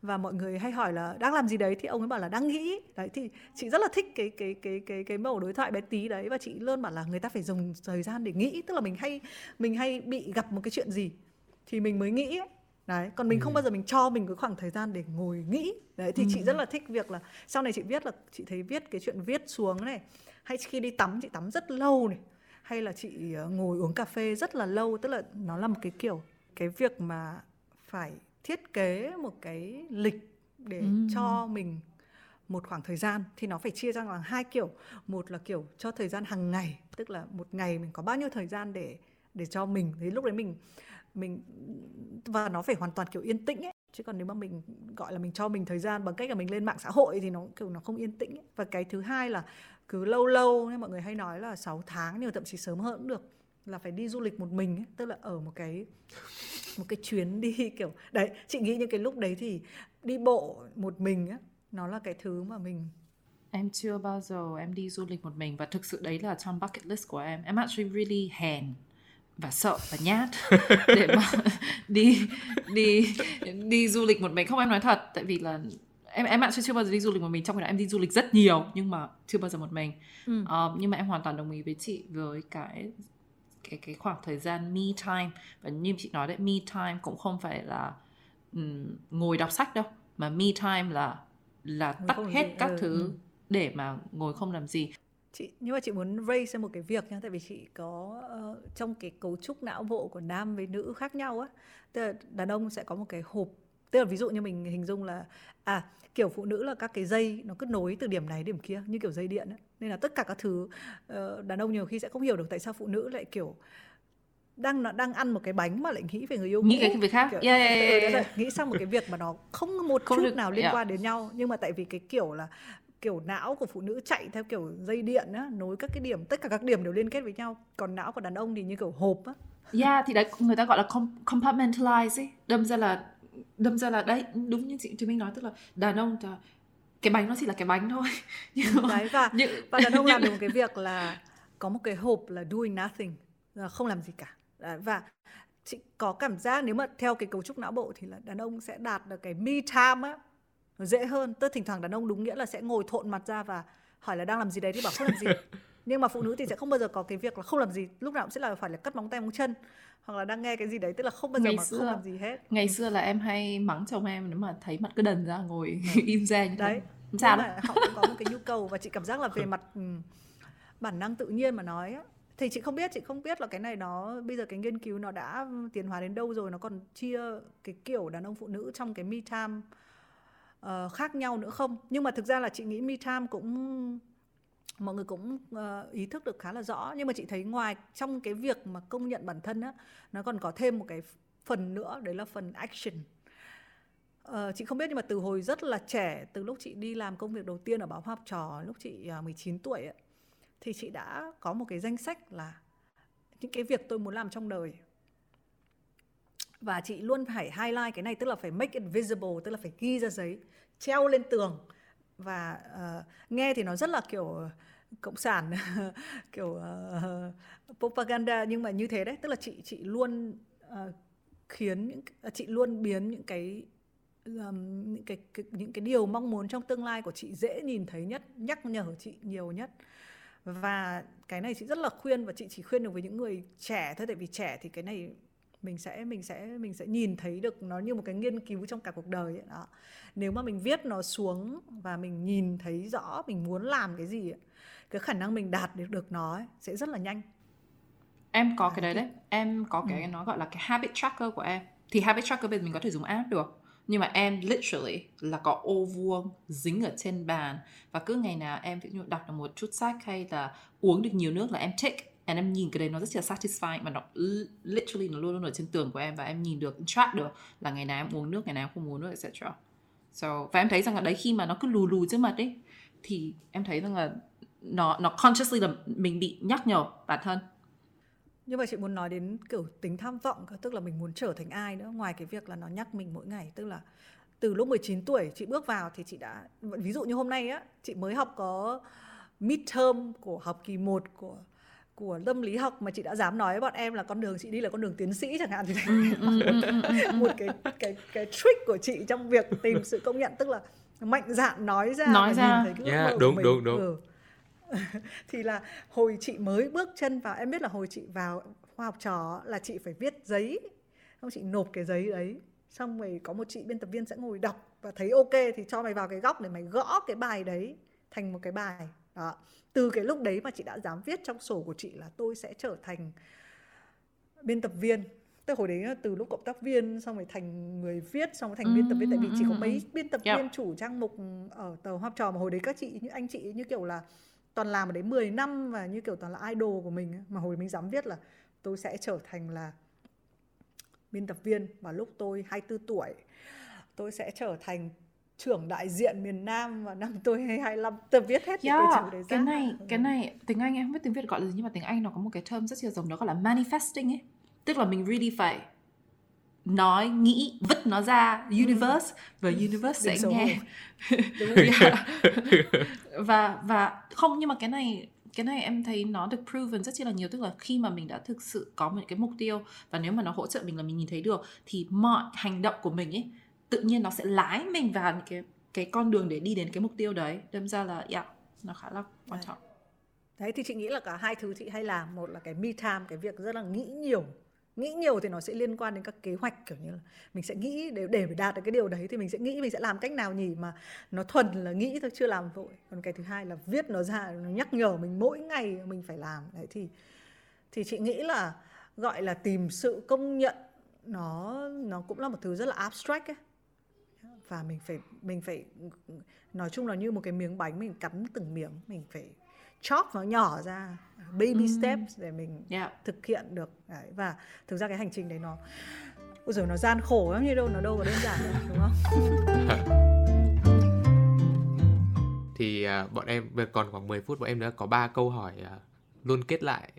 Và mọi người hay hỏi là đang làm gì đấy? Thì ông ấy bảo là đang nghĩ. Đấy thì chị rất là thích cái cái cái cái cái mẫu đối thoại bé tí đấy. Và chị luôn bảo là người ta phải dùng thời gian để nghĩ. Tức là mình hay mình hay bị gặp một cái chuyện gì thì mình mới nghĩ. ấy đấy còn mình ừ. không bao giờ mình cho mình cái khoảng thời gian để ngồi nghĩ đấy thì ừ. chị rất là thích việc là sau này chị viết là chị thấy viết cái chuyện viết xuống này hay khi đi tắm chị tắm rất lâu này hay là chị ờ, ngồi uống cà phê rất là lâu tức là nó là một cái kiểu cái việc mà phải thiết kế một cái lịch để ừ. cho mình một khoảng thời gian thì nó phải chia ra làm hai kiểu một là kiểu cho thời gian hàng ngày tức là một ngày mình có bao nhiêu thời gian để để cho mình thì lúc đấy mình mình, và nó phải hoàn toàn, kiểu, yên tĩnh ấy chứ còn nếu mà mình, gọi là, mình cho mình thời gian bằng cách là mình lên mạng xã hội thì nó, kiểu, nó không yên tĩnh ấy. và cái thứ hai là cứ lâu lâu nên mọi người hay nói là 6 tháng nhưng thậm chí sớm hơn cũng được, là phải đi du lịch một mình ấy. tức là ở một cái một cái chuyến đi, kiểu, đấy, chị nghĩ những cái lúc đấy thì đi bộ một mình á, nó là cái thứ mà mình em chưa bao giờ em đi du lịch một mình và thực sự đấy là trong bucket list của em em actually really hèn và sợ và nhát để mà đi đi đi du lịch một mình. Không em nói thật tại vì là em em bạn chưa bao giờ đi du lịch một mình. Trong khi đó em đi du lịch rất nhiều nhưng mà chưa bao giờ một mình. Ừ. Ờ, nhưng mà em hoàn toàn đồng ý với chị với cái cái cái khoảng thời gian me time. Và như chị nói đấy me time cũng không phải là ừm, ngồi đọc sách đâu mà me time là là Ngồi tắt hết các ừ, thứ ừ. để mà ngồi không làm gì chị nhưng mà chị muốn raise ra một cái việc nha tại vì chị có ờ, trong cái cấu trúc não bộ của nam với nữ khác nhau á tức là đàn ông sẽ có một cái hộp tức là ví dụ như mình hình dung là à kiểu phụ nữ là các cái dây nó cứ nối từ điểm này điểm kia như kiểu dây điện ấy. nên là tất cả các thứ ờ, đàn ông nhiều khi sẽ không hiểu được tại sao phụ nữ lại kiểu đang nó đang ăn một cái bánh mà lại nghĩ về người yêu nghĩ cái việc khác kiểu, yeah, yeah, ừ, yeah, yeah. nghĩ sang một cái việc mà nó không một Không chút được- nào liên yeah. quan đến nhau nhưng mà tại vì cái kiểu là kiểu não của phụ nữ chạy theo kiểu dây điện á nối các cái điểm tất cả các điểm đều liên kết với nhau còn não của đàn ông thì như kiểu hộp á Yeah, thì đấy người ta gọi là com- compartmentalize ấy. Đâm ra là đâm ra là đấy đúng như chị Thùy Minh nói tức là đàn ông là cái bánh nó chỉ là cái bánh thôi. Nhưng mà đấy và những và đàn ông làm được một cái việc là có một cái hộp là doing nothing là không làm gì cả Đấy, và chị có cảm giác nếu mà theo cái cấu trúc não bộ thì là đàn ông sẽ đạt được cái me time á nó dễ hơn. Tức thỉnh thoảng đàn ông đúng nghĩa là sẽ ngồi thộn mặt ra và hỏi là đang làm gì đấy? Thì bảo không làm gì. Nhưng mà phụ nữ thì sẽ không bao giờ có cái việc là không làm gì. Lúc nào cũng sẽ là phải là cắt móng tay móng chân hoặc là đang nghe cái gì đấy tức là không bao giờ Ngày mà xưa- không làm gì hết. ngày xưa là em hay mắng chồng em nếu mà thấy mặt cứ đần ra ngồi im ra như thế. đấy. Đâu. mà họ cũng có một cái nhu cầu và chị cảm giác là về mặt ừm, bản năng tự nhiên mà nói thì chị không biết chị không biết là cái này nó bây giờ cái nghiên cứu nó đã tiến hóa đến đâu rồi nó còn chia cái kiểu đàn ông phụ nữ trong cái me time uh, khác nhau nữa không? Nhưng mà thực ra là chị nghĩ me time cũng mọi người cũng uh, ý thức được khá là rõ. Nhưng mà chị thấy ngoài trong cái việc mà công nhận bản thân á nó còn có thêm một cái phần nữa đấy là phần action. Uh, chị không biết nhưng mà từ hồi rất là trẻ từ lúc chị đi làm công việc đầu tiên ở báo học trò lúc chị uh, 19 tuổi ấy, thì chị đã có một cái danh sách là những cái việc tôi muốn làm trong đời và chị luôn phải highlight cái này tức là phải make it visible tức là phải ghi ra giấy treo lên tường. Và uh, nghe thì nó rất là kiểu ờ, cộng sản kiểu uh, propaganda nhưng mà như thế đấy tức là chị chị luôn uh, khiến những chị luôn biến những cái um, những cái, cái những cái điều mong muốn trong tương lai của chị dễ nhìn thấy nhất nhắc nhở chị nhiều nhất. Và cái này chị rất là khuyên và chị chỉ khuyên được với những người trẻ thôi tại vì trẻ thì cái này mình sẽ mình sẽ mình sẽ nhìn thấy được nó như một cái nghiên cứu trong cả cuộc đời ấy. Đó. Nếu mà mình viết nó xuống và mình nhìn thấy rõ mình muốn làm cái gì ấy, cái khả năng mình đạt được được nó ấy, sẽ rất là nhanh. Em có À, cái đấy đấy. Em có cái nó gọi là cái habit tracker của em. Thì habit tracker bây giờ mình có thể dùng app được. Nhưng mà em literally là có ô vuông dính ở trên bàn và cứ ngày nào em ví dụ đọc được một chút sách hay là uống được nhiều nước là em tick and em nhìn cái đấy nó rất là satisfying mà nó literally nó luôn luôn ở trên tường của em và em nhìn được track được là ngày nào em uống nước ngày nào em không uống nước etc. So và em thấy rằng là đấy khi mà nó cứ lù lù trước mặt ấy thì em thấy rằng là nó nó consciously là mình bị nhắc nhở bản thân Nhưng mà chị muốn nói đến kiểu tính tham vọng tức là mình muốn trở thành ai nữa ngoài cái việc là nó nhắc mình mỗi ngày, tức là từ lúc 19 tuổi chị bước vào thì chị đã ví dụ như hôm nay á, chị mới học có midterm của học kỳ 1 của của tâm lý học mà chị đã dám nói với bọn em là con đường chị đi là con đường tiến sĩ chẳng hạn thì một cái cái cái trick của chị trong việc tìm sự công nhận tức là mạnh dạn nói ra Nói ra. nhìn thấy cái Yeah, đúng, mình. đúng, đúng. Ừ. thì là hồi chị mới bước chân vào em biết là hồi chị vào khoa học trò là chị phải viết giấy xong chị nộp cái giấy đấy xong rồi có một chị biên tập viên sẽ ngồi đọc và thấy ok thì cho mày vào cái góc để mày gõ cái bài đấy thành một cái bài đó. Từ cái lúc đấy mà chị đã dám viết trong sổ của chị là tôi sẽ trở thành biên tập viên. Tức hồi đấy từ lúc cộng tác viên xong rồi thành người viết xong rồi thành biên tập viên. Tại vì chỉ có mấy biên tập Yep. viên chủ trang mục ở tờ Hoa Trò mà hồi đấy các chị như anh chị như kiểu là toàn làm ở đấy 10 năm và như kiểu toàn là idol của mình mà hồi mình dám viết là tôi sẽ trở thành là biên tập viên. Vào lúc tôi 24 tuổi tôi sẽ trở thành trưởng đại diện miền Nam vào năm tôi 25 tôi viết hết những cái Yeah, chữ đấy ra. cái này cái này tiếng Anh em không biết tiếng Việt gọi là gì nhưng mà tiếng Anh nó có một cái term rất là giống đó gọi là manifesting ấy. Tức là mình really phải nói nghĩ vứt nó ra universe và universe sẽ nghe. Yeah. và và không nhưng mà cái này cái này em thấy nó được proven rất chi là nhiều. Tức là khi mà mình đã thực sự có một cái mục tiêu và nếu mà nó hỗ trợ mình là mình nhìn thấy được thì mọi hành động của mình ấy tự nhiên nó sẽ lái mình vào những cái cái con đường để đi đến cái mục tiêu đấy. Đâm ra là yeah, nó khá là quan trọng. Đấy thì chị nghĩ là cả hai thứ chị hay làm một là cái me time cái việc rất là nghĩ nhiều. Nghĩ nhiều thì nó sẽ liên quan đến các kế hoạch kiểu như là mình sẽ nghĩ để để đạt được cái điều đấy thì mình sẽ nghĩ mình sẽ làm cách nào nhỉ mà nó thuần là nghĩ thôi chưa làm vội. Còn cái thứ hai là viết nó ra nó nhắc nhở mình mỗi ngày mình phải làm. Đấy thì thì chị nghĩ là gọi là tìm sự công nhận nó nó cũng là một thứ rất là abstract ấy và mình phải mình phải nói chung là như một cái miếng bánh mình cắn từng miếng mình phải chop nó nhỏ ra baby mm. steps để mình yeah. thực hiện được đấy. và thực ra cái hành trình đấy nó ôi rồi nó gian khổ lắm như đâu nó đâu có đơn giản đâu đúng không thì uh, bọn em còn khoảng 10 phút bọn em nữa có ba câu hỏi uh, luôn kết lại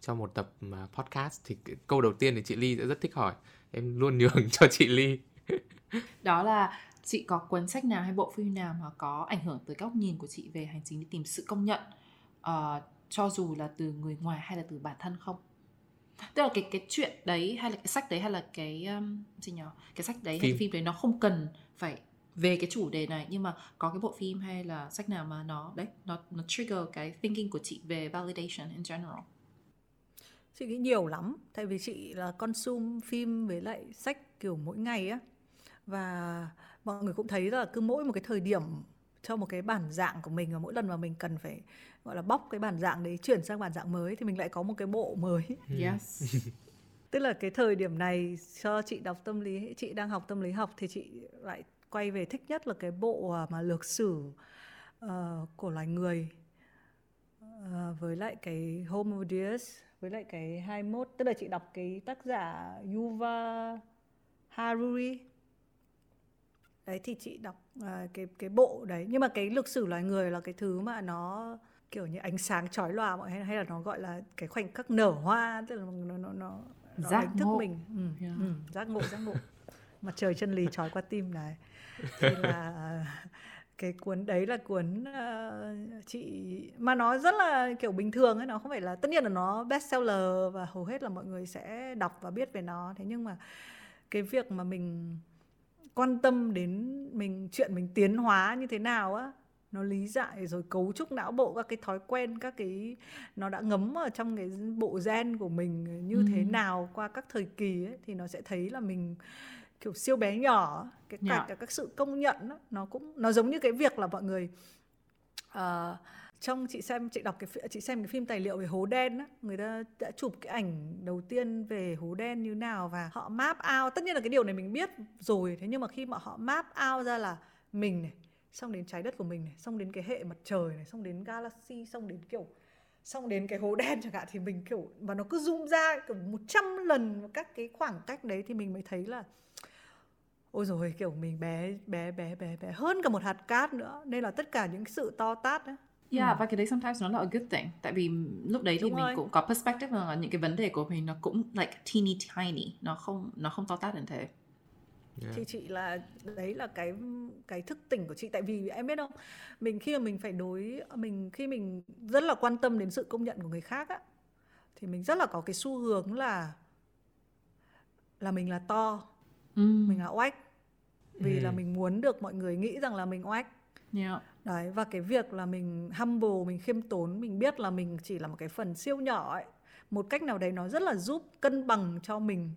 cho một tập uh, podcast thì câu đầu tiên thì chị Ly sẽ rất thích hỏi em luôn nhường cho chị Ly đó là chị có cuốn sách nào hay bộ phim nào mà có ảnh hưởng tới góc nhìn của chị về hành trình đi tìm sự công nhận uh, cho dù là từ người ngoài hay là từ bản thân không? Tức là cái cái chuyện đấy hay là cái sách đấy hay là cái um, gì nhỉ? Cái sách đấy phim. hay cái phim đấy nó không cần phải về cái chủ đề này nhưng mà có cái bộ phim hay là sách nào mà nó đấy nó nó trigger cái thinking của chị về validation in general? Chị nghĩ nhiều lắm tại vì chị là consume phim với lại sách kiểu mỗi ngày á và mọi người cũng thấy là cứ mỗi một cái thời điểm cho một cái bản dạng của mình và mỗi lần mà mình cần phải gọi là bóc cái bản dạng đấy chuyển sang bản dạng mới thì mình lại có một cái bộ mới. Yes. Tức là cái thời điểm này cho chị đọc tâm lý chị đang học tâm lý học thì chị lại quay về thích nhất là cái bộ à, mà lược sử uh, của loài người uh, với lại cái Homo Deus với lại cái 21 tức là chị đọc cái tác giả Yuval Haruri đấy thì chị đọc uh, cái cái bộ đấy. Nhưng mà cái lịch sử loài người là cái thứ mà nó kiểu như ánh sáng chói lòa mọi hay hay là nó gọi là cái khoảnh khắc nở hoa tức là nó nó nó, nó giác thức ngộ. mình. Ừ, yeah. ừ, giác ngộ giác ngộ. Mặt trời chân lý chói qua tim này thì là cái cuốn đấy là cuốn uh, chị mà nó rất là kiểu bình thường ấy nó không phải là tất nhiên là nó bestseller và hầu hết là mọi người sẽ đọc và biết về nó. Thế nhưng mà cái việc mà mình quan tâm đến mình chuyện mình tiến hóa như thế nào á nó lý giải rồi cấu trúc não bộ các cái thói quen các cái nó đã ngấm ở trong cái bộ gen của mình như ừ. thế nào qua các thời kỳ ấy, thì nó sẽ thấy là mình kiểu siêu bé nhỏ cái cả, cả các sự công nhận đó, nó cũng nó giống như cái việc là mọi người uh, trong chị xem chị đọc cái chị xem cái phim tài liệu về hố đen á người ta đã chụp cái ảnh đầu tiên về hố đen như nào và họ map out. Tất nhiên là cái điều này mình biết rồi thế nhưng mà khi mà họ map out ra là mình này xong đến trái đất của mình này xong đến cái hệ mặt trời này xong đến galaxy xong đến kiểu xong đến cái hố đen chẳng hạn thì mình kiểu và nó cứ zoom ra kiểu 100 lần các cái khoảng cách đấy thì mình mới thấy là ôi rồi kiểu mình bé bé bé bé bé hơn cả một hạt cát nữa. Nên là tất cả những sự to tát ấy, Yeah, ừ. và cái đấy sometimes nó là a good thing Tại vì lúc đấy thì Đúng mình rồi. cũng có perspective là những cái vấn đề của mình nó cũng like teeny tiny Nó không nó không to tát đến thế Yeah. thì chị là đấy là cái cái thức tỉnh của chị tại vì em biết không mình khi mà mình phải đối mình khi mình rất là quan tâm đến sự công nhận của người khác á thì mình rất là có cái xu hướng là là mình là to ừ. mình là oách vì ừ. là mình muốn được mọi người nghĩ rằng là mình oách yeah. Đấy và cái việc là mình humble mình khiêm tốn mình biết là mình chỉ là một cái phần siêu nhỏ ấy một cách nào đấy nó rất là giúp cân bằng cho mình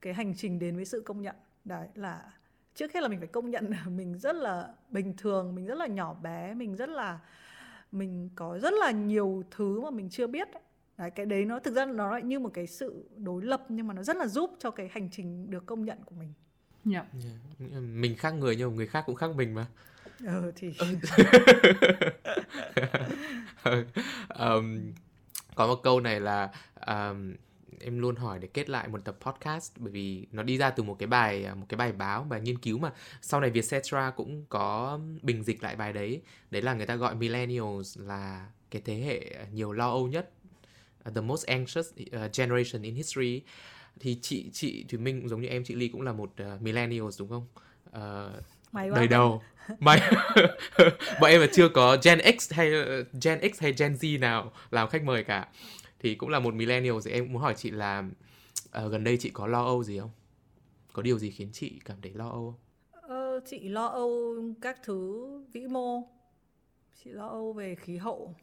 cái hành trình đến với sự công nhận đấy là trước hết là mình phải công nhận là mình rất là bình thường mình rất là nhỏ bé mình rất là mình có rất là nhiều thứ mà mình chưa biết đấy cái đấy nó thực ra nó lại như một cái sự đối lập nhưng mà nó rất là giúp cho cái hành trình được công nhận của mình yeah. yeah. mình khác người nhưng mà người khác cũng khác mình mà ừ. Thì um, có một câu này là um, em luôn hỏi để kết lại một tập podcast bởi vì nó đi ra từ một cái bài một cái bài báo bài nghiên cứu mà. Sau này Vietcetera cũng có bình dịch lại bài đấy. Đấy là người ta gọi millennials là cái thế hệ nhiều lo âu nhất the most anxious uh, generation in history. Thì chị chị Thùy Minh giống như em chị Ly cũng là một uh, millennials đúng không? Uh, đời đầu mày bọn em là chưa có Gen X hay Gen X hay Gen Z nào làm khách mời cả. Thì cũng là một millennial thì em muốn hỏi chị là uh, gần đây chị có lo âu gì không? Có điều gì khiến chị cảm thấy lo âu không? Ờ, chị lo âu các thứ vĩ mô. Chị lo âu về khí hậu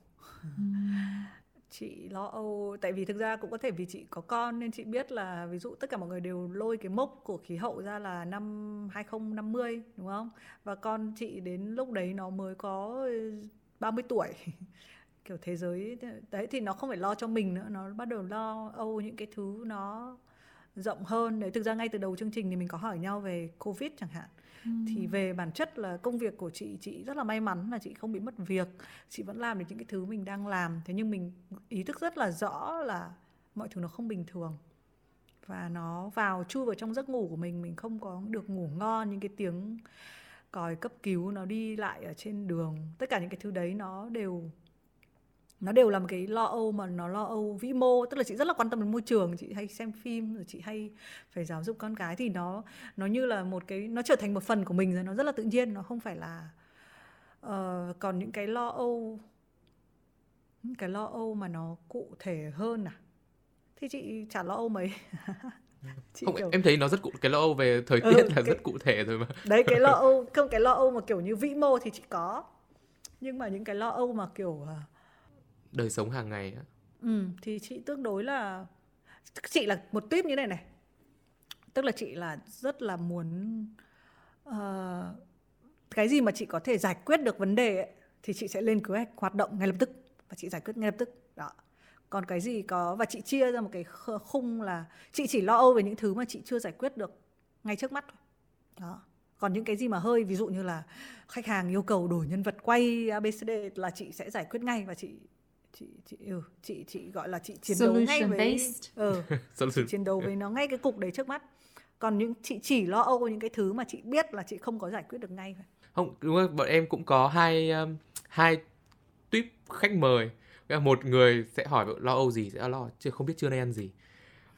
chị lo âu tại vì thực ra cũng có thể vì chị có con nên chị biết là ví dụ tất cả mọi người đều lôi cái mốc của khí hậu ra là năm 2050 đúng không? Và con chị đến lúc đấy nó mới có ờ, 30 tuổi. kiểu thế giới đấy thì nó không phải lo cho mình nữa, nó bắt đầu lo âu những cái thứ nó rộng hơn. Đấy thực ra ngay từ đầu chương trình thì mình có hỏi nhau về Covid chẳng hạn thì về bản chất là công việc của chị chị rất là may mắn là chị không bị mất việc. Chị vẫn làm được những cái thứ mình đang làm. Thế nhưng mình ý thức rất là rõ là mọi thứ nó không bình thường. Và nó vào chui vào trong giấc ngủ của mình mình không có được ngủ ngon những cái tiếng còi cấp cứu nó đi lại ở trên đường. Tất cả những cái thứ đấy nó đều nó đều là một cái lo âu mà nó lo âu vĩ mô tức là chị rất là quan tâm đến môi trường chị hay xem phim rồi chị hay phải giáo dục con cái thì nó nó như là một cái nó trở thành một phần của mình rồi nó rất là tự nhiên nó không phải là uh, còn những cái lo âu những cái lo âu mà nó cụ thể hơn à? Thì chị chả lo âu mấy. Chị không kiểu... em thấy nó rất cụ cái lo âu về thời ừ, tiết ừ, là cái... rất cụ thể rồi mà. Đấy cái lo âu không cái lo âu mà kiểu như vĩ mô thì chị có. Nhưng mà những cái lo âu mà kiểu uh, đời sống hàng ngày á. Ừ thì chị tương đối là chị là một tip như này này. Tức là chị là rất là muốn uh, cái gì mà chị có thể giải quyết được vấn đề ấy, thì chị sẽ lên kế hoạch hoạt động ngay lập tức và chị giải quyết ngay lập tức. Đó. Còn cái gì có và chị chia ra một cái khung là chị chỉ lo âu về những thứ mà chị chưa giải quyết được ngay trước mắt thôi. Đó. Còn những cái gì mà hơi ví dụ như là khách hàng yêu cầu đổi nhân vật quay abcd là chị sẽ giải quyết ngay và chị chị chị ừ, chị chị gọi là chị chiến đấu ngay với ừ, chị chiến đấu với nó ngay cái cục đấy trước mắt. Còn những chị chỉ lo âu những cái thứ mà chị biết là chị không có giải quyết được ngay không đúng rồi bọn em cũng có hai um, hai tuyếp khách mời. Một người sẽ hỏi lo âu gì sẽ lo chưa không biết trưa nay ăn gì.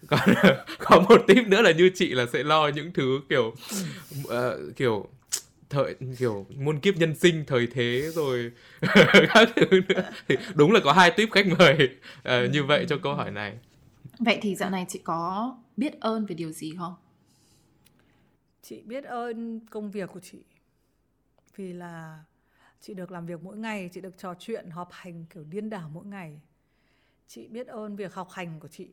Còn có một tip nữa là như chị là sẽ lo những thứ kiểu uh, kiểu thời kiểu muôn kiếp nhân sinh thời thế rồi các thứ nữa. Thì đúng là có hai tuyếp khách mời. Uh, như vậy cho câu hỏi này. Vậy thì dạo này chị có biết ơn về điều gì không? Chị biết ơn công việc của chị. Vì là chị được làm việc mỗi ngày chị được trò chuyện họp hành kiểu điên đảo mỗi ngày. Chị biết ơn việc học hành của chị.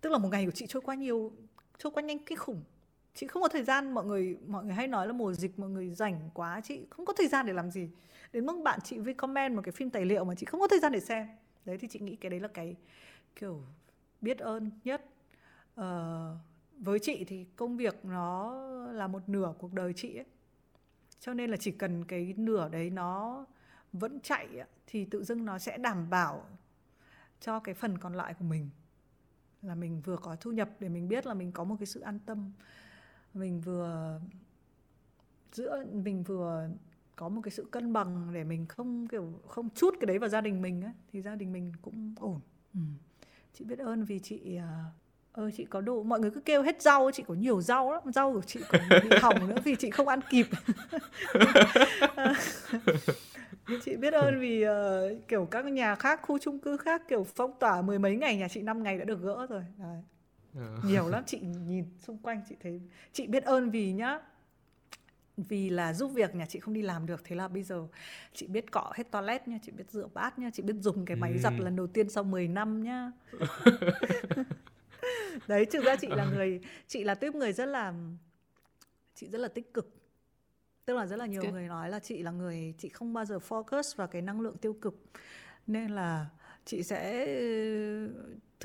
Tức là một ngày của chị trôi qua nhiều trôi qua nhanh kinh khủng chị không có thời gian mọi người mọi người hay nói là mùa dịch mọi người rảnh quá chị không có thời gian để làm gì. Đến mức bạn chị comment một cái phim tài liệu mà chị không có thời gian để xem. Đấy thì chị nghĩ cái đấy là cái kiểu biết ơn nhất. Ờ, với chị thì công việc nó là một nửa cuộc đời chị ấy. Cho nên là chỉ cần cái nửa đấy nó vẫn chạy thì tự dưng nó sẽ đảm bảo cho cái phần còn lại của mình. Là mình vừa có thu nhập để mình biết là mình có một cái sự an tâm mình vừa giữa mình vừa có một cái sự cân bằng để mình không kiểu không chút cái đấy vào gia đình mình á thì gia đình mình cũng ổn ừ. chị biết ơn vì chị ơ chị có đủ mọi người cứ kêu hết rau chị có nhiều rau lắm rau của chị còn bị hỏng nữa vì chị không ăn kịp chị biết ơn vì uh, kiểu các nhà khác khu chung cư khác kiểu phong tỏa mười mấy ngày nhà chị năm ngày đã được gỡ rồi Đấy. Ờ. nhiều lắm chị nhìn xung quanh chị thấy chị biết ơn vì nhá vì là giúp việc nhà chị không đi làm được thế là bây giờ chị biết cọ hết toilet nha chị biết rửa bát nha chị biết dùng cái máy ừ. giặt lần đầu tiên sau 10 năm nhá đấy thực ra chị là người chị là tuyếp người rất là chị rất là tích cực tức là rất là nhiều okay. người nói là chị là người chị không bao giờ focus vào cái năng lượng tiêu cực nên là chị sẽ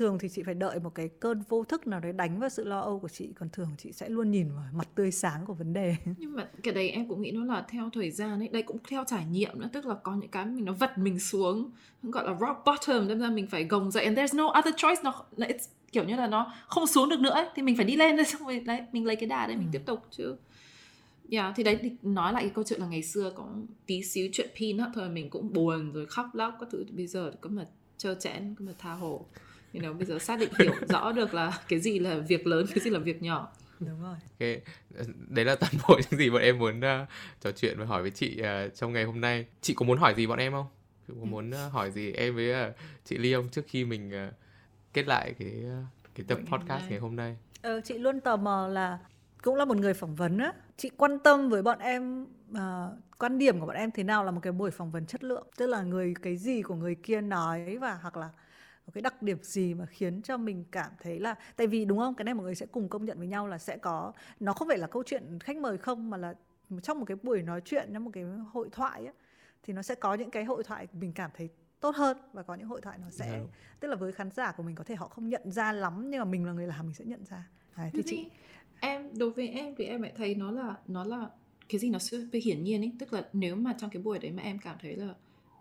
thường thì chị phải đợi một cái cơn vô thức nào đấy đánh vào sự lo âu của chị. Còn thường chị sẽ luôn nhìn vào mặt tươi sáng của vấn đề. Nhưng mà cái đấy em cũng nghĩ nó là theo thời gian ấy. Đây cũng theo trải nghiệm nữa. Tức là có những cái mình nó vật mình xuống. Gọi là rock bottom. Nên ra mình phải gồng dậy. And there's no other choice. Nó it's kiểu như là nó không xuống được nữa ấy, thì mình phải đi lên. Xong rồi đấy mình lấy cái đà đấy mình ừ. tiếp tục chứ. Yeah, thì đấy thì nói lại cái câu chuyện là ngày xưa có tí xíu chuyện peanut thôi mình cũng buồn rồi khóc lóc các thứ. Bây giờ có mà trơ chẽn có mà tha hồ you know, bây giờ xác định hiểu rõ được là cái gì là việc lớn cái gì là việc nhỏ. Đúng rồi. Okay. đấy là toàn bộ những gì bọn em muốn uh, trò chuyện và hỏi với chị uh, trong ngày hôm nay. Chị có muốn hỏi gì bọn em không? Chị có muốn uh, hỏi gì em với uh, chị ly không trước khi mình uh, kết lại cái uh, cái tập podcast ngày hôm nay? Ờ, chị luôn tò mò là cũng là một người phỏng vấn á. Chị quan tâm với bọn em uh, quan điểm của bọn em thế nào là một cái buổi phỏng vấn chất lượng? Tức là người cái gì của người kia nói và hoặc là cái đặc điểm gì mà khiến cho mình cảm thấy là tại vì đúng không cái này mọi người sẽ cùng công nhận với nhau là sẽ có nó không phải là câu chuyện khách mời không mà là trong một cái buổi nói chuyện trong một cái hội thoại ấy, thì nó sẽ có những cái hội thoại mình cảm thấy tốt hơn và có những hội thoại nó sẽ yeah. Dạ. tức là với khán giả của mình có thể họ không nhận ra lắm nhưng mà mình là người làm mình sẽ nhận ra Đấy, thì chị em đối với em thì em lại thấy nó là nó là cái gì nó super hiển nhiên ấy tức là nếu mà trong cái buổi đấy mà em cảm thấy là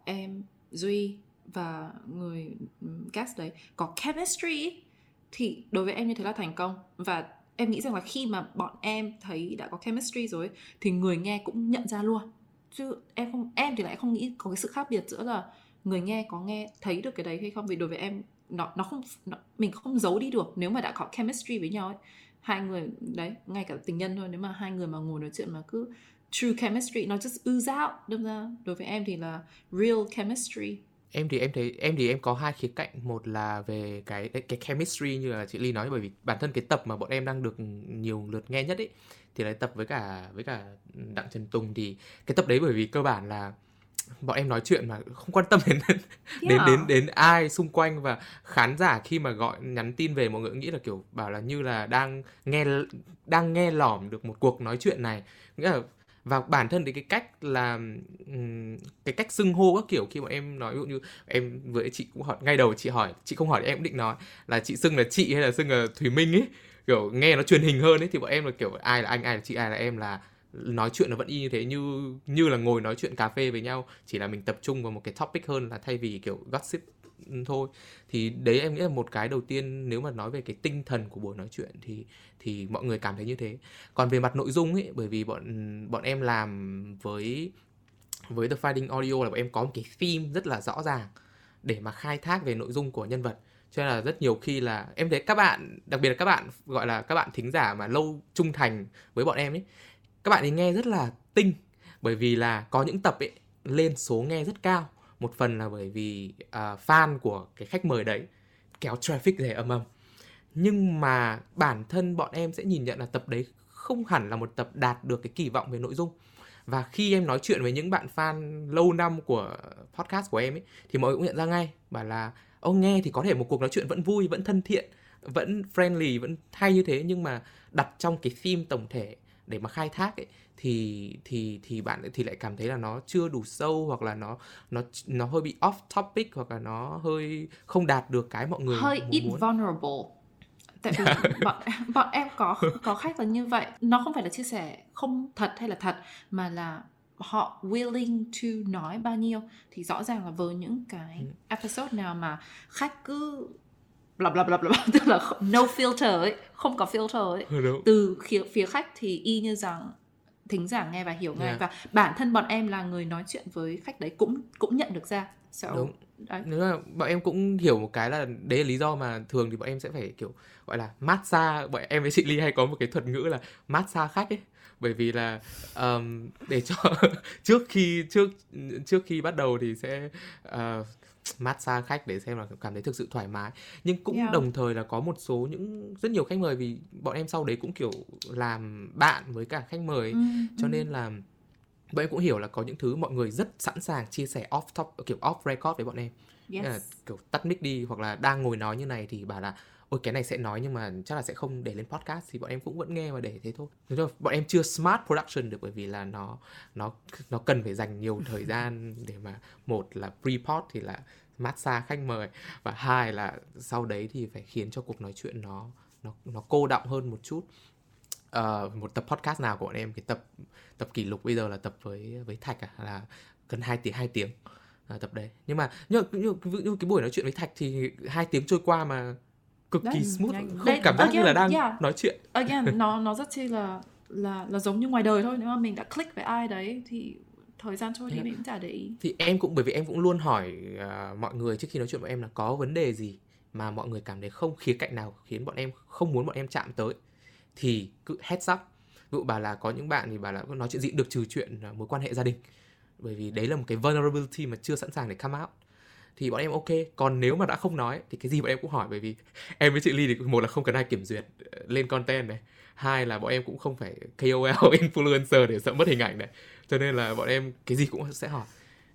em duy và người ừ, guest đấy có chemistry thì đối với em như thế là thành công. Và em nghĩ rằng là khi mà bọn em thấy đã có chemistry rồi thì người nghe cũng nhận ra luôn. Chứ em không em thì lại không nghĩ có cái sự khác biệt giữa là người nghe có nghe thấy được cái đấy hay không. Vì đối với em nó nó không nó, mình không giấu đi được nếu mà đã có chemistry với nhau ấy. Hai người đấy ngay cả tình nhân thôi nếu mà hai người mà ngồi nói chuyện mà cứ true chemistry nó just ooze out đâm ra. Đối với em thì là real chemistry em thì em thấy em thì em có hai khía cạnh. Một là về cái cái chemistry như là chị Ly nói bởi vì bản thân cái tập mà bọn em đang được nhiều lượt nghe nhất ấy thì là tập với cả với cả đặng trần tùng. Thì cái tập đấy bởi vì cơ bản là bọn em nói chuyện mà không quan tâm đến yeah. đến đến đến ai xung quanh. Và khán giả khi mà gọi nhắn tin về mọi người nghĩ là kiểu bảo là như là đang nghe đang nghe lỏm được một cuộc nói chuyện này. Nghĩa là và bản thân thì cái cách là cái cách xưng hô các kiểu khi mà em nói, ví dụ như em với chị cũng hỏi, ngay đầu chị hỏi, chị không hỏi em cũng định nói là chị xưng là chị hay là xưng là thùy minh ấy. Kiểu nghe nó truyền hình hơn ấy thì bọn em là kiểu ai là anh, ai là chị, ai là em là nói chuyện nó vẫn y như thế, như như là ngồi nói chuyện cà phê với nhau, chỉ là mình tập trung vào một cái topic hơn là thay vì kiểu gossip thôi. Thì đấy em nghĩ là một cái đầu tiên, nếu mà nói về cái tinh thần của buổi nói chuyện thì thì mọi người cảm thấy như thế. Còn về mặt nội dung ấy, bởi vì bọn bọn em làm với với The Finding Audio là bọn em có một cái theme rất là rõ ràng để mà khai thác về nội dung của nhân vật. Cho nên là rất nhiều khi là, em thấy các bạn, đặc biệt là các bạn, gọi là các bạn thính giả mà lâu trung thành với bọn em ấy, các bạn ấy nghe rất là tinh. Bởi vì là có những tập ấy, lên số nghe rất cao một phần là bởi vì uh, fan của cái khách mời đấy kéo traffic về âm âm. Nhưng mà bản thân bọn em sẽ nhìn nhận là tập đấy không hẳn là một tập đạt được cái kỳ vọng về nội dung. Và khi em nói chuyện với những bạn fan lâu năm của podcast của em ấy thì mọi người cũng nhận ra ngay bảo là ông nghe thì có thể một cuộc nói chuyện vẫn vui vẫn thân thiện vẫn friendly vẫn hay như thế nhưng mà đặt trong cái theme tổng thể để mà khai thác ấy thì thì thì bạn thì lại cảm thấy là nó chưa đủ sâu hoặc là nó nó nó hơi bị off topic hoặc là nó hơi không đạt được cái mọi người hơi ít muốn. vulnerable tại vì bọn bọn em có có khách là như vậy nó không phải là chia sẻ không thật hay là thật mà là họ willing to nói bao nhiêu thì rõ ràng là với những cái ừ. episode nào mà khách cứ bla bla bla bla tức là no filter ấy không có filter ấy Đúng. từ phía phía khách thì y như rằng thính giả nghe và hiểu ngay yeah. và bản thân bọn em là người nói chuyện với khách đấy cũng cũng nhận được ra so, đúng đấy. nếu mà bọn em cũng hiểu một cái là đấy là lý do mà thường thì bọn em sẽ phải kiểu gọi là massage bọn em với chị ly hay có một cái thuật ngữ là massage khách ấy bởi vì là um, để cho trước khi trước trước khi bắt đầu thì sẽ uh, massage khách để xem là cảm thấy thực sự thoải mái nhưng cũng yeah. đồng thời là có một số những rất nhiều khách mời vì bọn em sau đấy cũng kiểu làm bạn với cả khách mời ừ, cho ừ. nên là bọn em cũng hiểu là có những thứ mọi người rất sẵn sàng chia sẻ off top kiểu off record với bọn em yes. là kiểu tắt mic đi hoặc là đang ngồi nói như này thì bảo là ôi cái này sẽ nói nhưng mà chắc là sẽ không để lên podcast thì bọn em cũng vẫn nghe và để thế thôi. Thế bọn em chưa smart production được bởi vì là nó nó nó cần phải dành nhiều thời gian để mà một là pre-pod thì là massage khách mời và hai là sau đấy thì phải khiến cho cuộc nói chuyện nó nó nó cô động hơn một chút. Uh, một tập podcast nào của bọn em cái tập tập kỷ lục bây giờ là tập với với thạch à là gần 2 tiếng 2 tiếng à, tập đấy. Nhưng mà như, như, như cái buổi nói chuyện với thạch thì hai tiếng trôi qua mà cực kỳ smooth. nhanh. không Đây, cảm giác again, như là đang yeah. nói chuyện. Again nó nó rất chi là là là giống như ngoài đời thôi. Nếu mà mình đã click với ai đấy thì thời gian trôi đi mình cũng chả để ý. Thì em cũng bởi vì em cũng luôn hỏi uh, mọi người trước khi nói chuyện với em là có vấn đề gì mà mọi người cảm thấy không khía cạnh nào khiến bọn em không muốn bọn em chạm tới. Thì cứ heads up. Ví dụ bà là có những bạn thì bà là nói chuyện gì được trừ chuyện mối quan hệ gia đình. Bởi vì đấy là một cái vulnerability mà chưa sẵn sàng để come out thì bọn em ok. Còn nếu mà đã không nói, thì cái gì bọn em cũng hỏi, bởi vì em với chị Ly thì một là không cần ai kiểm duyệt ờ, lên content này. Hai là bọn em cũng không phải KOL influencer để sợ mất hình ảnh này. Cho nên là bọn em cái gì cũng sẽ hỏi.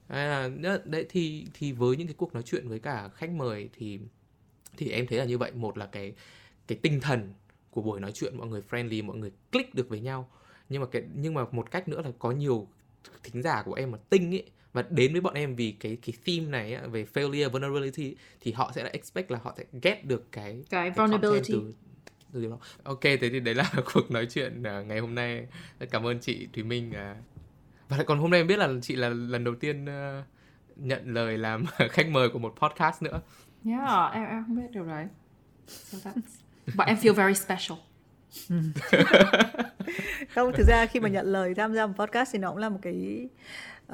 Đấy là đấy, thì thì với những cái cuộc nói chuyện với cả khách mời thì thì em thấy là như vậy. Một là cái cái tinh thần của buổi nói chuyện, mọi người friendly, mọi người click được với nhau. Nhưng mà cái, nhưng mà một cách nữa là có nhiều thính giả của em mà tinh ấy và đến với bọn em vì cái cái theme này á, về failure vulnerability thì họ sẽ là expect là họ sẽ get được cái cái, cái vulnerability từ, từ đó. Ok thế thì đấy là cuộc nói chuyện uh, ngày hôm nay. Cảm ơn chị Thùy Minh uh, và còn hôm nay em biết là chị là lần đầu tiên uh, nhận lời làm khách mời của một podcast nữa. Yeah, em em không biết điều đấy. So that's... But I feel very special. không thực ra khi mà nhận lời tham gia một podcast thì nó cũng là một cái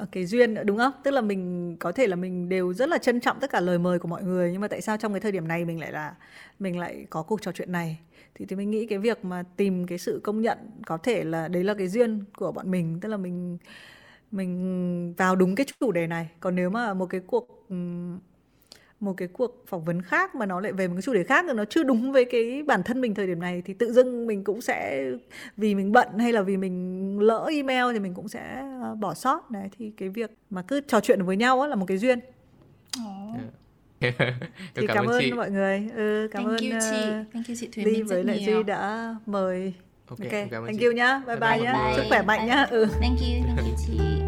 ờ, cái duyên nữa đúng không? Tức là mình có thể là mình đều rất là trân trọng tất cả lời mời của mọi người nhưng mà tại sao trong cái thời điểm này mình lại là mình lại có cuộc trò chuyện này? Thì thì mình nghĩ cái việc mà tìm cái sự công nhận có thể là đấy là cái duyên của bọn mình tức là mình mình vào đúng cái chủ đề này. Còn nếu mà một cái cuộc một cái cuộc phỏng vấn khác mà nó lại về một cái chủ đề khác nó chưa đúng với cái bản thân mình thời điểm này thì tự dưng mình cũng sẽ vì mình bận hay là vì mình lỡ email thì mình cũng sẽ ờ, bỏ sót đấy thì cái việc mà cứ trò chuyện với nhau là một cái duyên oh. thì cảm, cảm ơn chị. mọi người ừ, cảm thank ơn you chị. Uh, thank you chị Thùy Ly với lại Duy đã mời ok, okay. thank chị. you nhá bye bye, bye, bye nhá sức khỏe mạnh nhá ừ. thank you thank you chị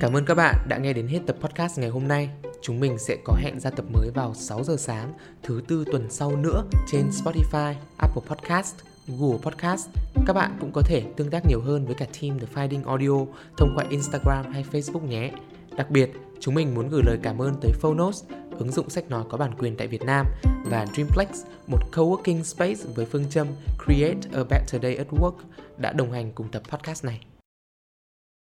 Cảm ơn các bạn đã nghe đến hết tập podcast ngày hôm nay. Chúng mình sẽ có hẹn ra tập mới vào 6 giờ sáng thứ tư tuần sau nữa trên Spotify, Apple Podcast, Google Podcast. Các bạn cũng có thể tương tác nhiều hơn với cả team The Finding Audio thông qua Instagram hay Facebook nhé. Đặc biệt, chúng mình muốn gửi lời cảm ơn tới Phonos, ứng dụng sách nói có bản quyền tại Việt Nam và Dreamplex, một coworking space với phương châm Create a Better Day at Work đã đồng hành cùng tập podcast này.